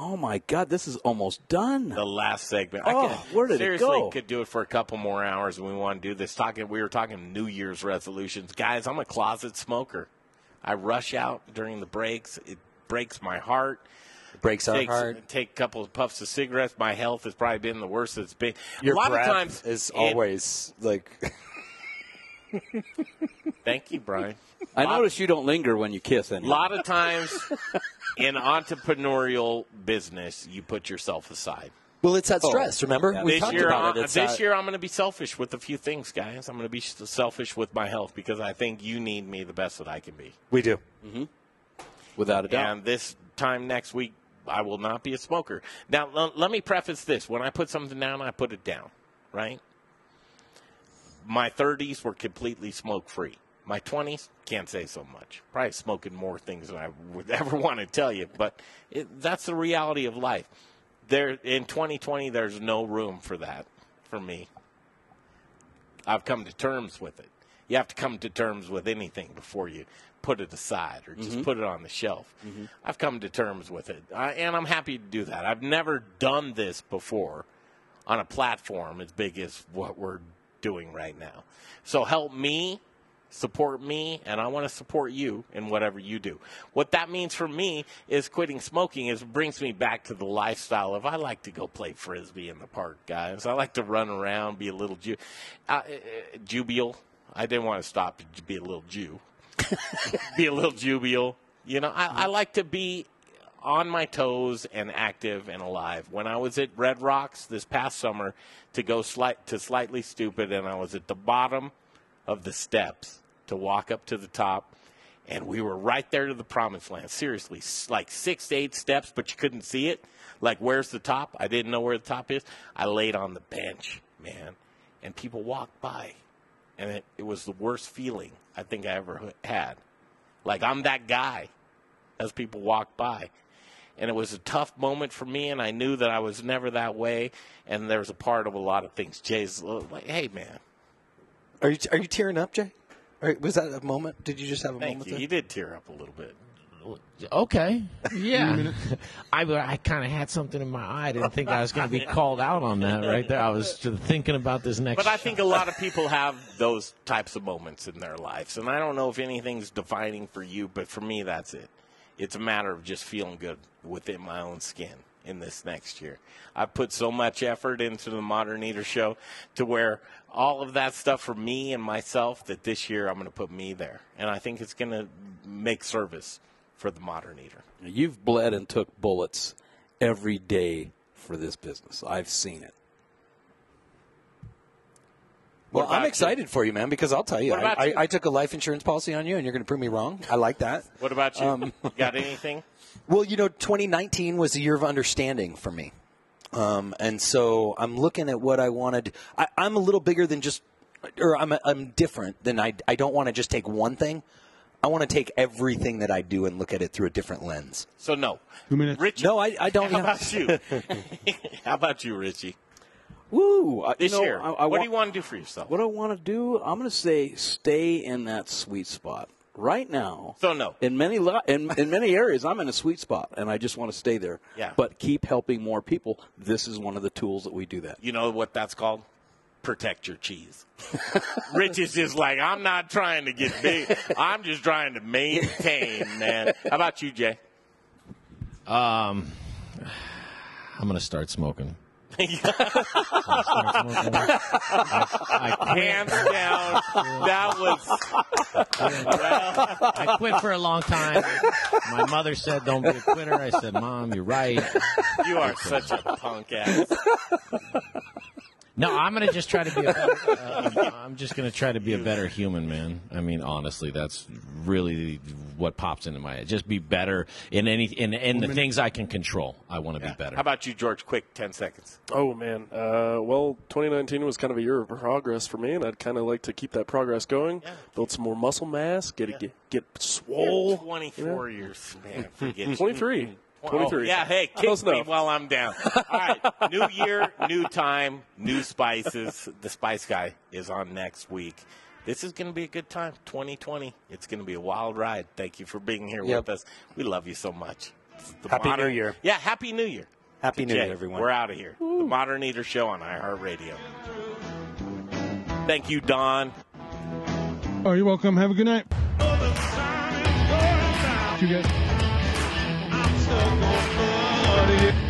Oh my God, this is almost done. The last segment. Oh, could, where did it seriously go? could do it for a couple more hours and we want to do this. Talking we were talking New Year's resolutions. Guys, I'm a closet smoker. I rush out during the breaks. It breaks my heart. It breaks our Takes- heart. Take a couple of puffs of cigarettes. My health has probably been the worst it's been. Your a lot breath of times is it- always like. (laughs) (laughs) Thank you, Brian. I notice you don't linger when you kiss A anyone. lot of times in entrepreneurial business, you put yourself aside. Well, it's that stress. Remember, we this talked year, about uh, it. It's this uh, year, I'm going to be selfish with a few things, guys. I'm going to be selfish with my health because I think you need me the best that I can be. we do. Mm-hmm. Without a doubt. And this time next week, I will not be a smoker. Now, l- let me preface this: when I put something down, I put it down, right? My 30s were completely smoke free. My 20s can't say so much. Probably smoking more things than I would (laughs) ever want to tell you, but it, that's the reality of life. There in 2020, there's no room for that for me. I've come to terms with it. You have to come to terms with anything before you put it aside or just Mhm. put it on the shelf. Mhm. I've come to terms with it, I, and I'm happy to do that. I've never done this before on a platform as big as what we're doing right now. So help me, support me, and I want to support you in whatever you do. What that means for me is quitting smoking is brings me back to the lifestyle of I like to go play frisbee in the park, guys. I like to run around, be a little Jew, uh, uh, jubial. I didn't want to stop to be a little Jew, (laughs) be a little jubial. You know, I, I like to be on my toes and active and alive. When I was at Red Rocks this past summer to go slight to slightly stupid, and I was at the bottom of the steps to walk up to the top, and we were right there to the promised land. Seriously, like six to eight steps, but you couldn't see it. Like, where's the top? I didn't know where the top is. I laid on the bench, man, and people walked by, and it, it was the worst feeling I think I ever had. Like I'm that guy as people walked by. And it was a tough moment for me, and I knew that I was never that way. And there was a part of a lot of things. Jay's uh, like, "Hey, man, Are you are you tearing up, Jay? Or was that a moment? Did you just have a thank moment you." there? You did tear up a little bit. Okay. Yeah. (laughs) (laughs) I, I kind of had something in my eye. I didn't think I was going to be (laughs) called out on that right there. I was just thinking about this next. But I think a lot of people have those types of moments in their lives. And I don't know if anything's defining for you, but for me, that's it. It's a matter of just feeling good within my own skin in this next year. I put so much effort into the Modern Eater show to where all of that stuff for me and myself that this year I'm going to put me there. And I think it's going to make service for the Modern Eater. You've bled and took bullets every day for this business. I've seen it. Well, I'm about excited for you, man, because I'll tell you, I, about I. I took a life insurance policy on you, and you're going to prove me wrong. I like that. What about you? Um, You Got anything? (laughs) Well, you know, 2019 was a year of understanding for me. Um, and so I'm looking at what I wanted. I, I'm a little bigger than just, or I'm, I'm different than I, I don't want to just take one thing. I want to take everything that I do and look at it through a different lens. So, no. Two minutes. Richie. No, I, I don't. How about you? (laughs) (laughs) How about you, Richie? Woo! I- This you know, year, I- I what wa- do you want to do for yourself? What I want to do, I'm going to say, stay in that sweet spot right now. So no. In many li- in, in many areas, I'm in a sweet spot, and I just want to stay there. Yeah. But keep helping more people. This is one of the tools that we do that. You know what that's called? Protect your cheese. (laughs) Rich is just like, I'm not trying to get big. I'm just trying to maintain, man. How about you, Jay? Um, I'm going to start smoking. (laughs) Hands down. That was. I quit for a long time. My mother said, "Don't be a quitter." I said, "Mom, you're right." You are such a punk ass. No, I'm gonna just try to be. A better, (laughs) uh, I'm just gonna try to be a better human, man. I mean, honestly, that's really what pops into my head. Just be better in any in in the things I can control. I want to be better. How about you, George? Quick, 10 seconds. Oh man, uh, well, 2019 was kind of a year of progress for me, and I'd kind of like to keep that progress going. Build some more muscle mass, get get, get swole. You're 24 years, man. Forget (laughs) 23. Oh, yeah, hey, Close kick me enough. while I'm down. All right, new year, new time, new spices. The Spice Guy is on next week. This is going to be a good time. 2020. It's going to be a wild ride. Thank you for being here Yep. with us. We love you so much. It's the Happy New Year. Yeah, Happy New Year. Happy New Jay. Year, everyone. We're out of here. The Modern Eater Show on iHeartRadio. Thank you, Don. Oh, you're welcome. Have a good night. You guys yeah.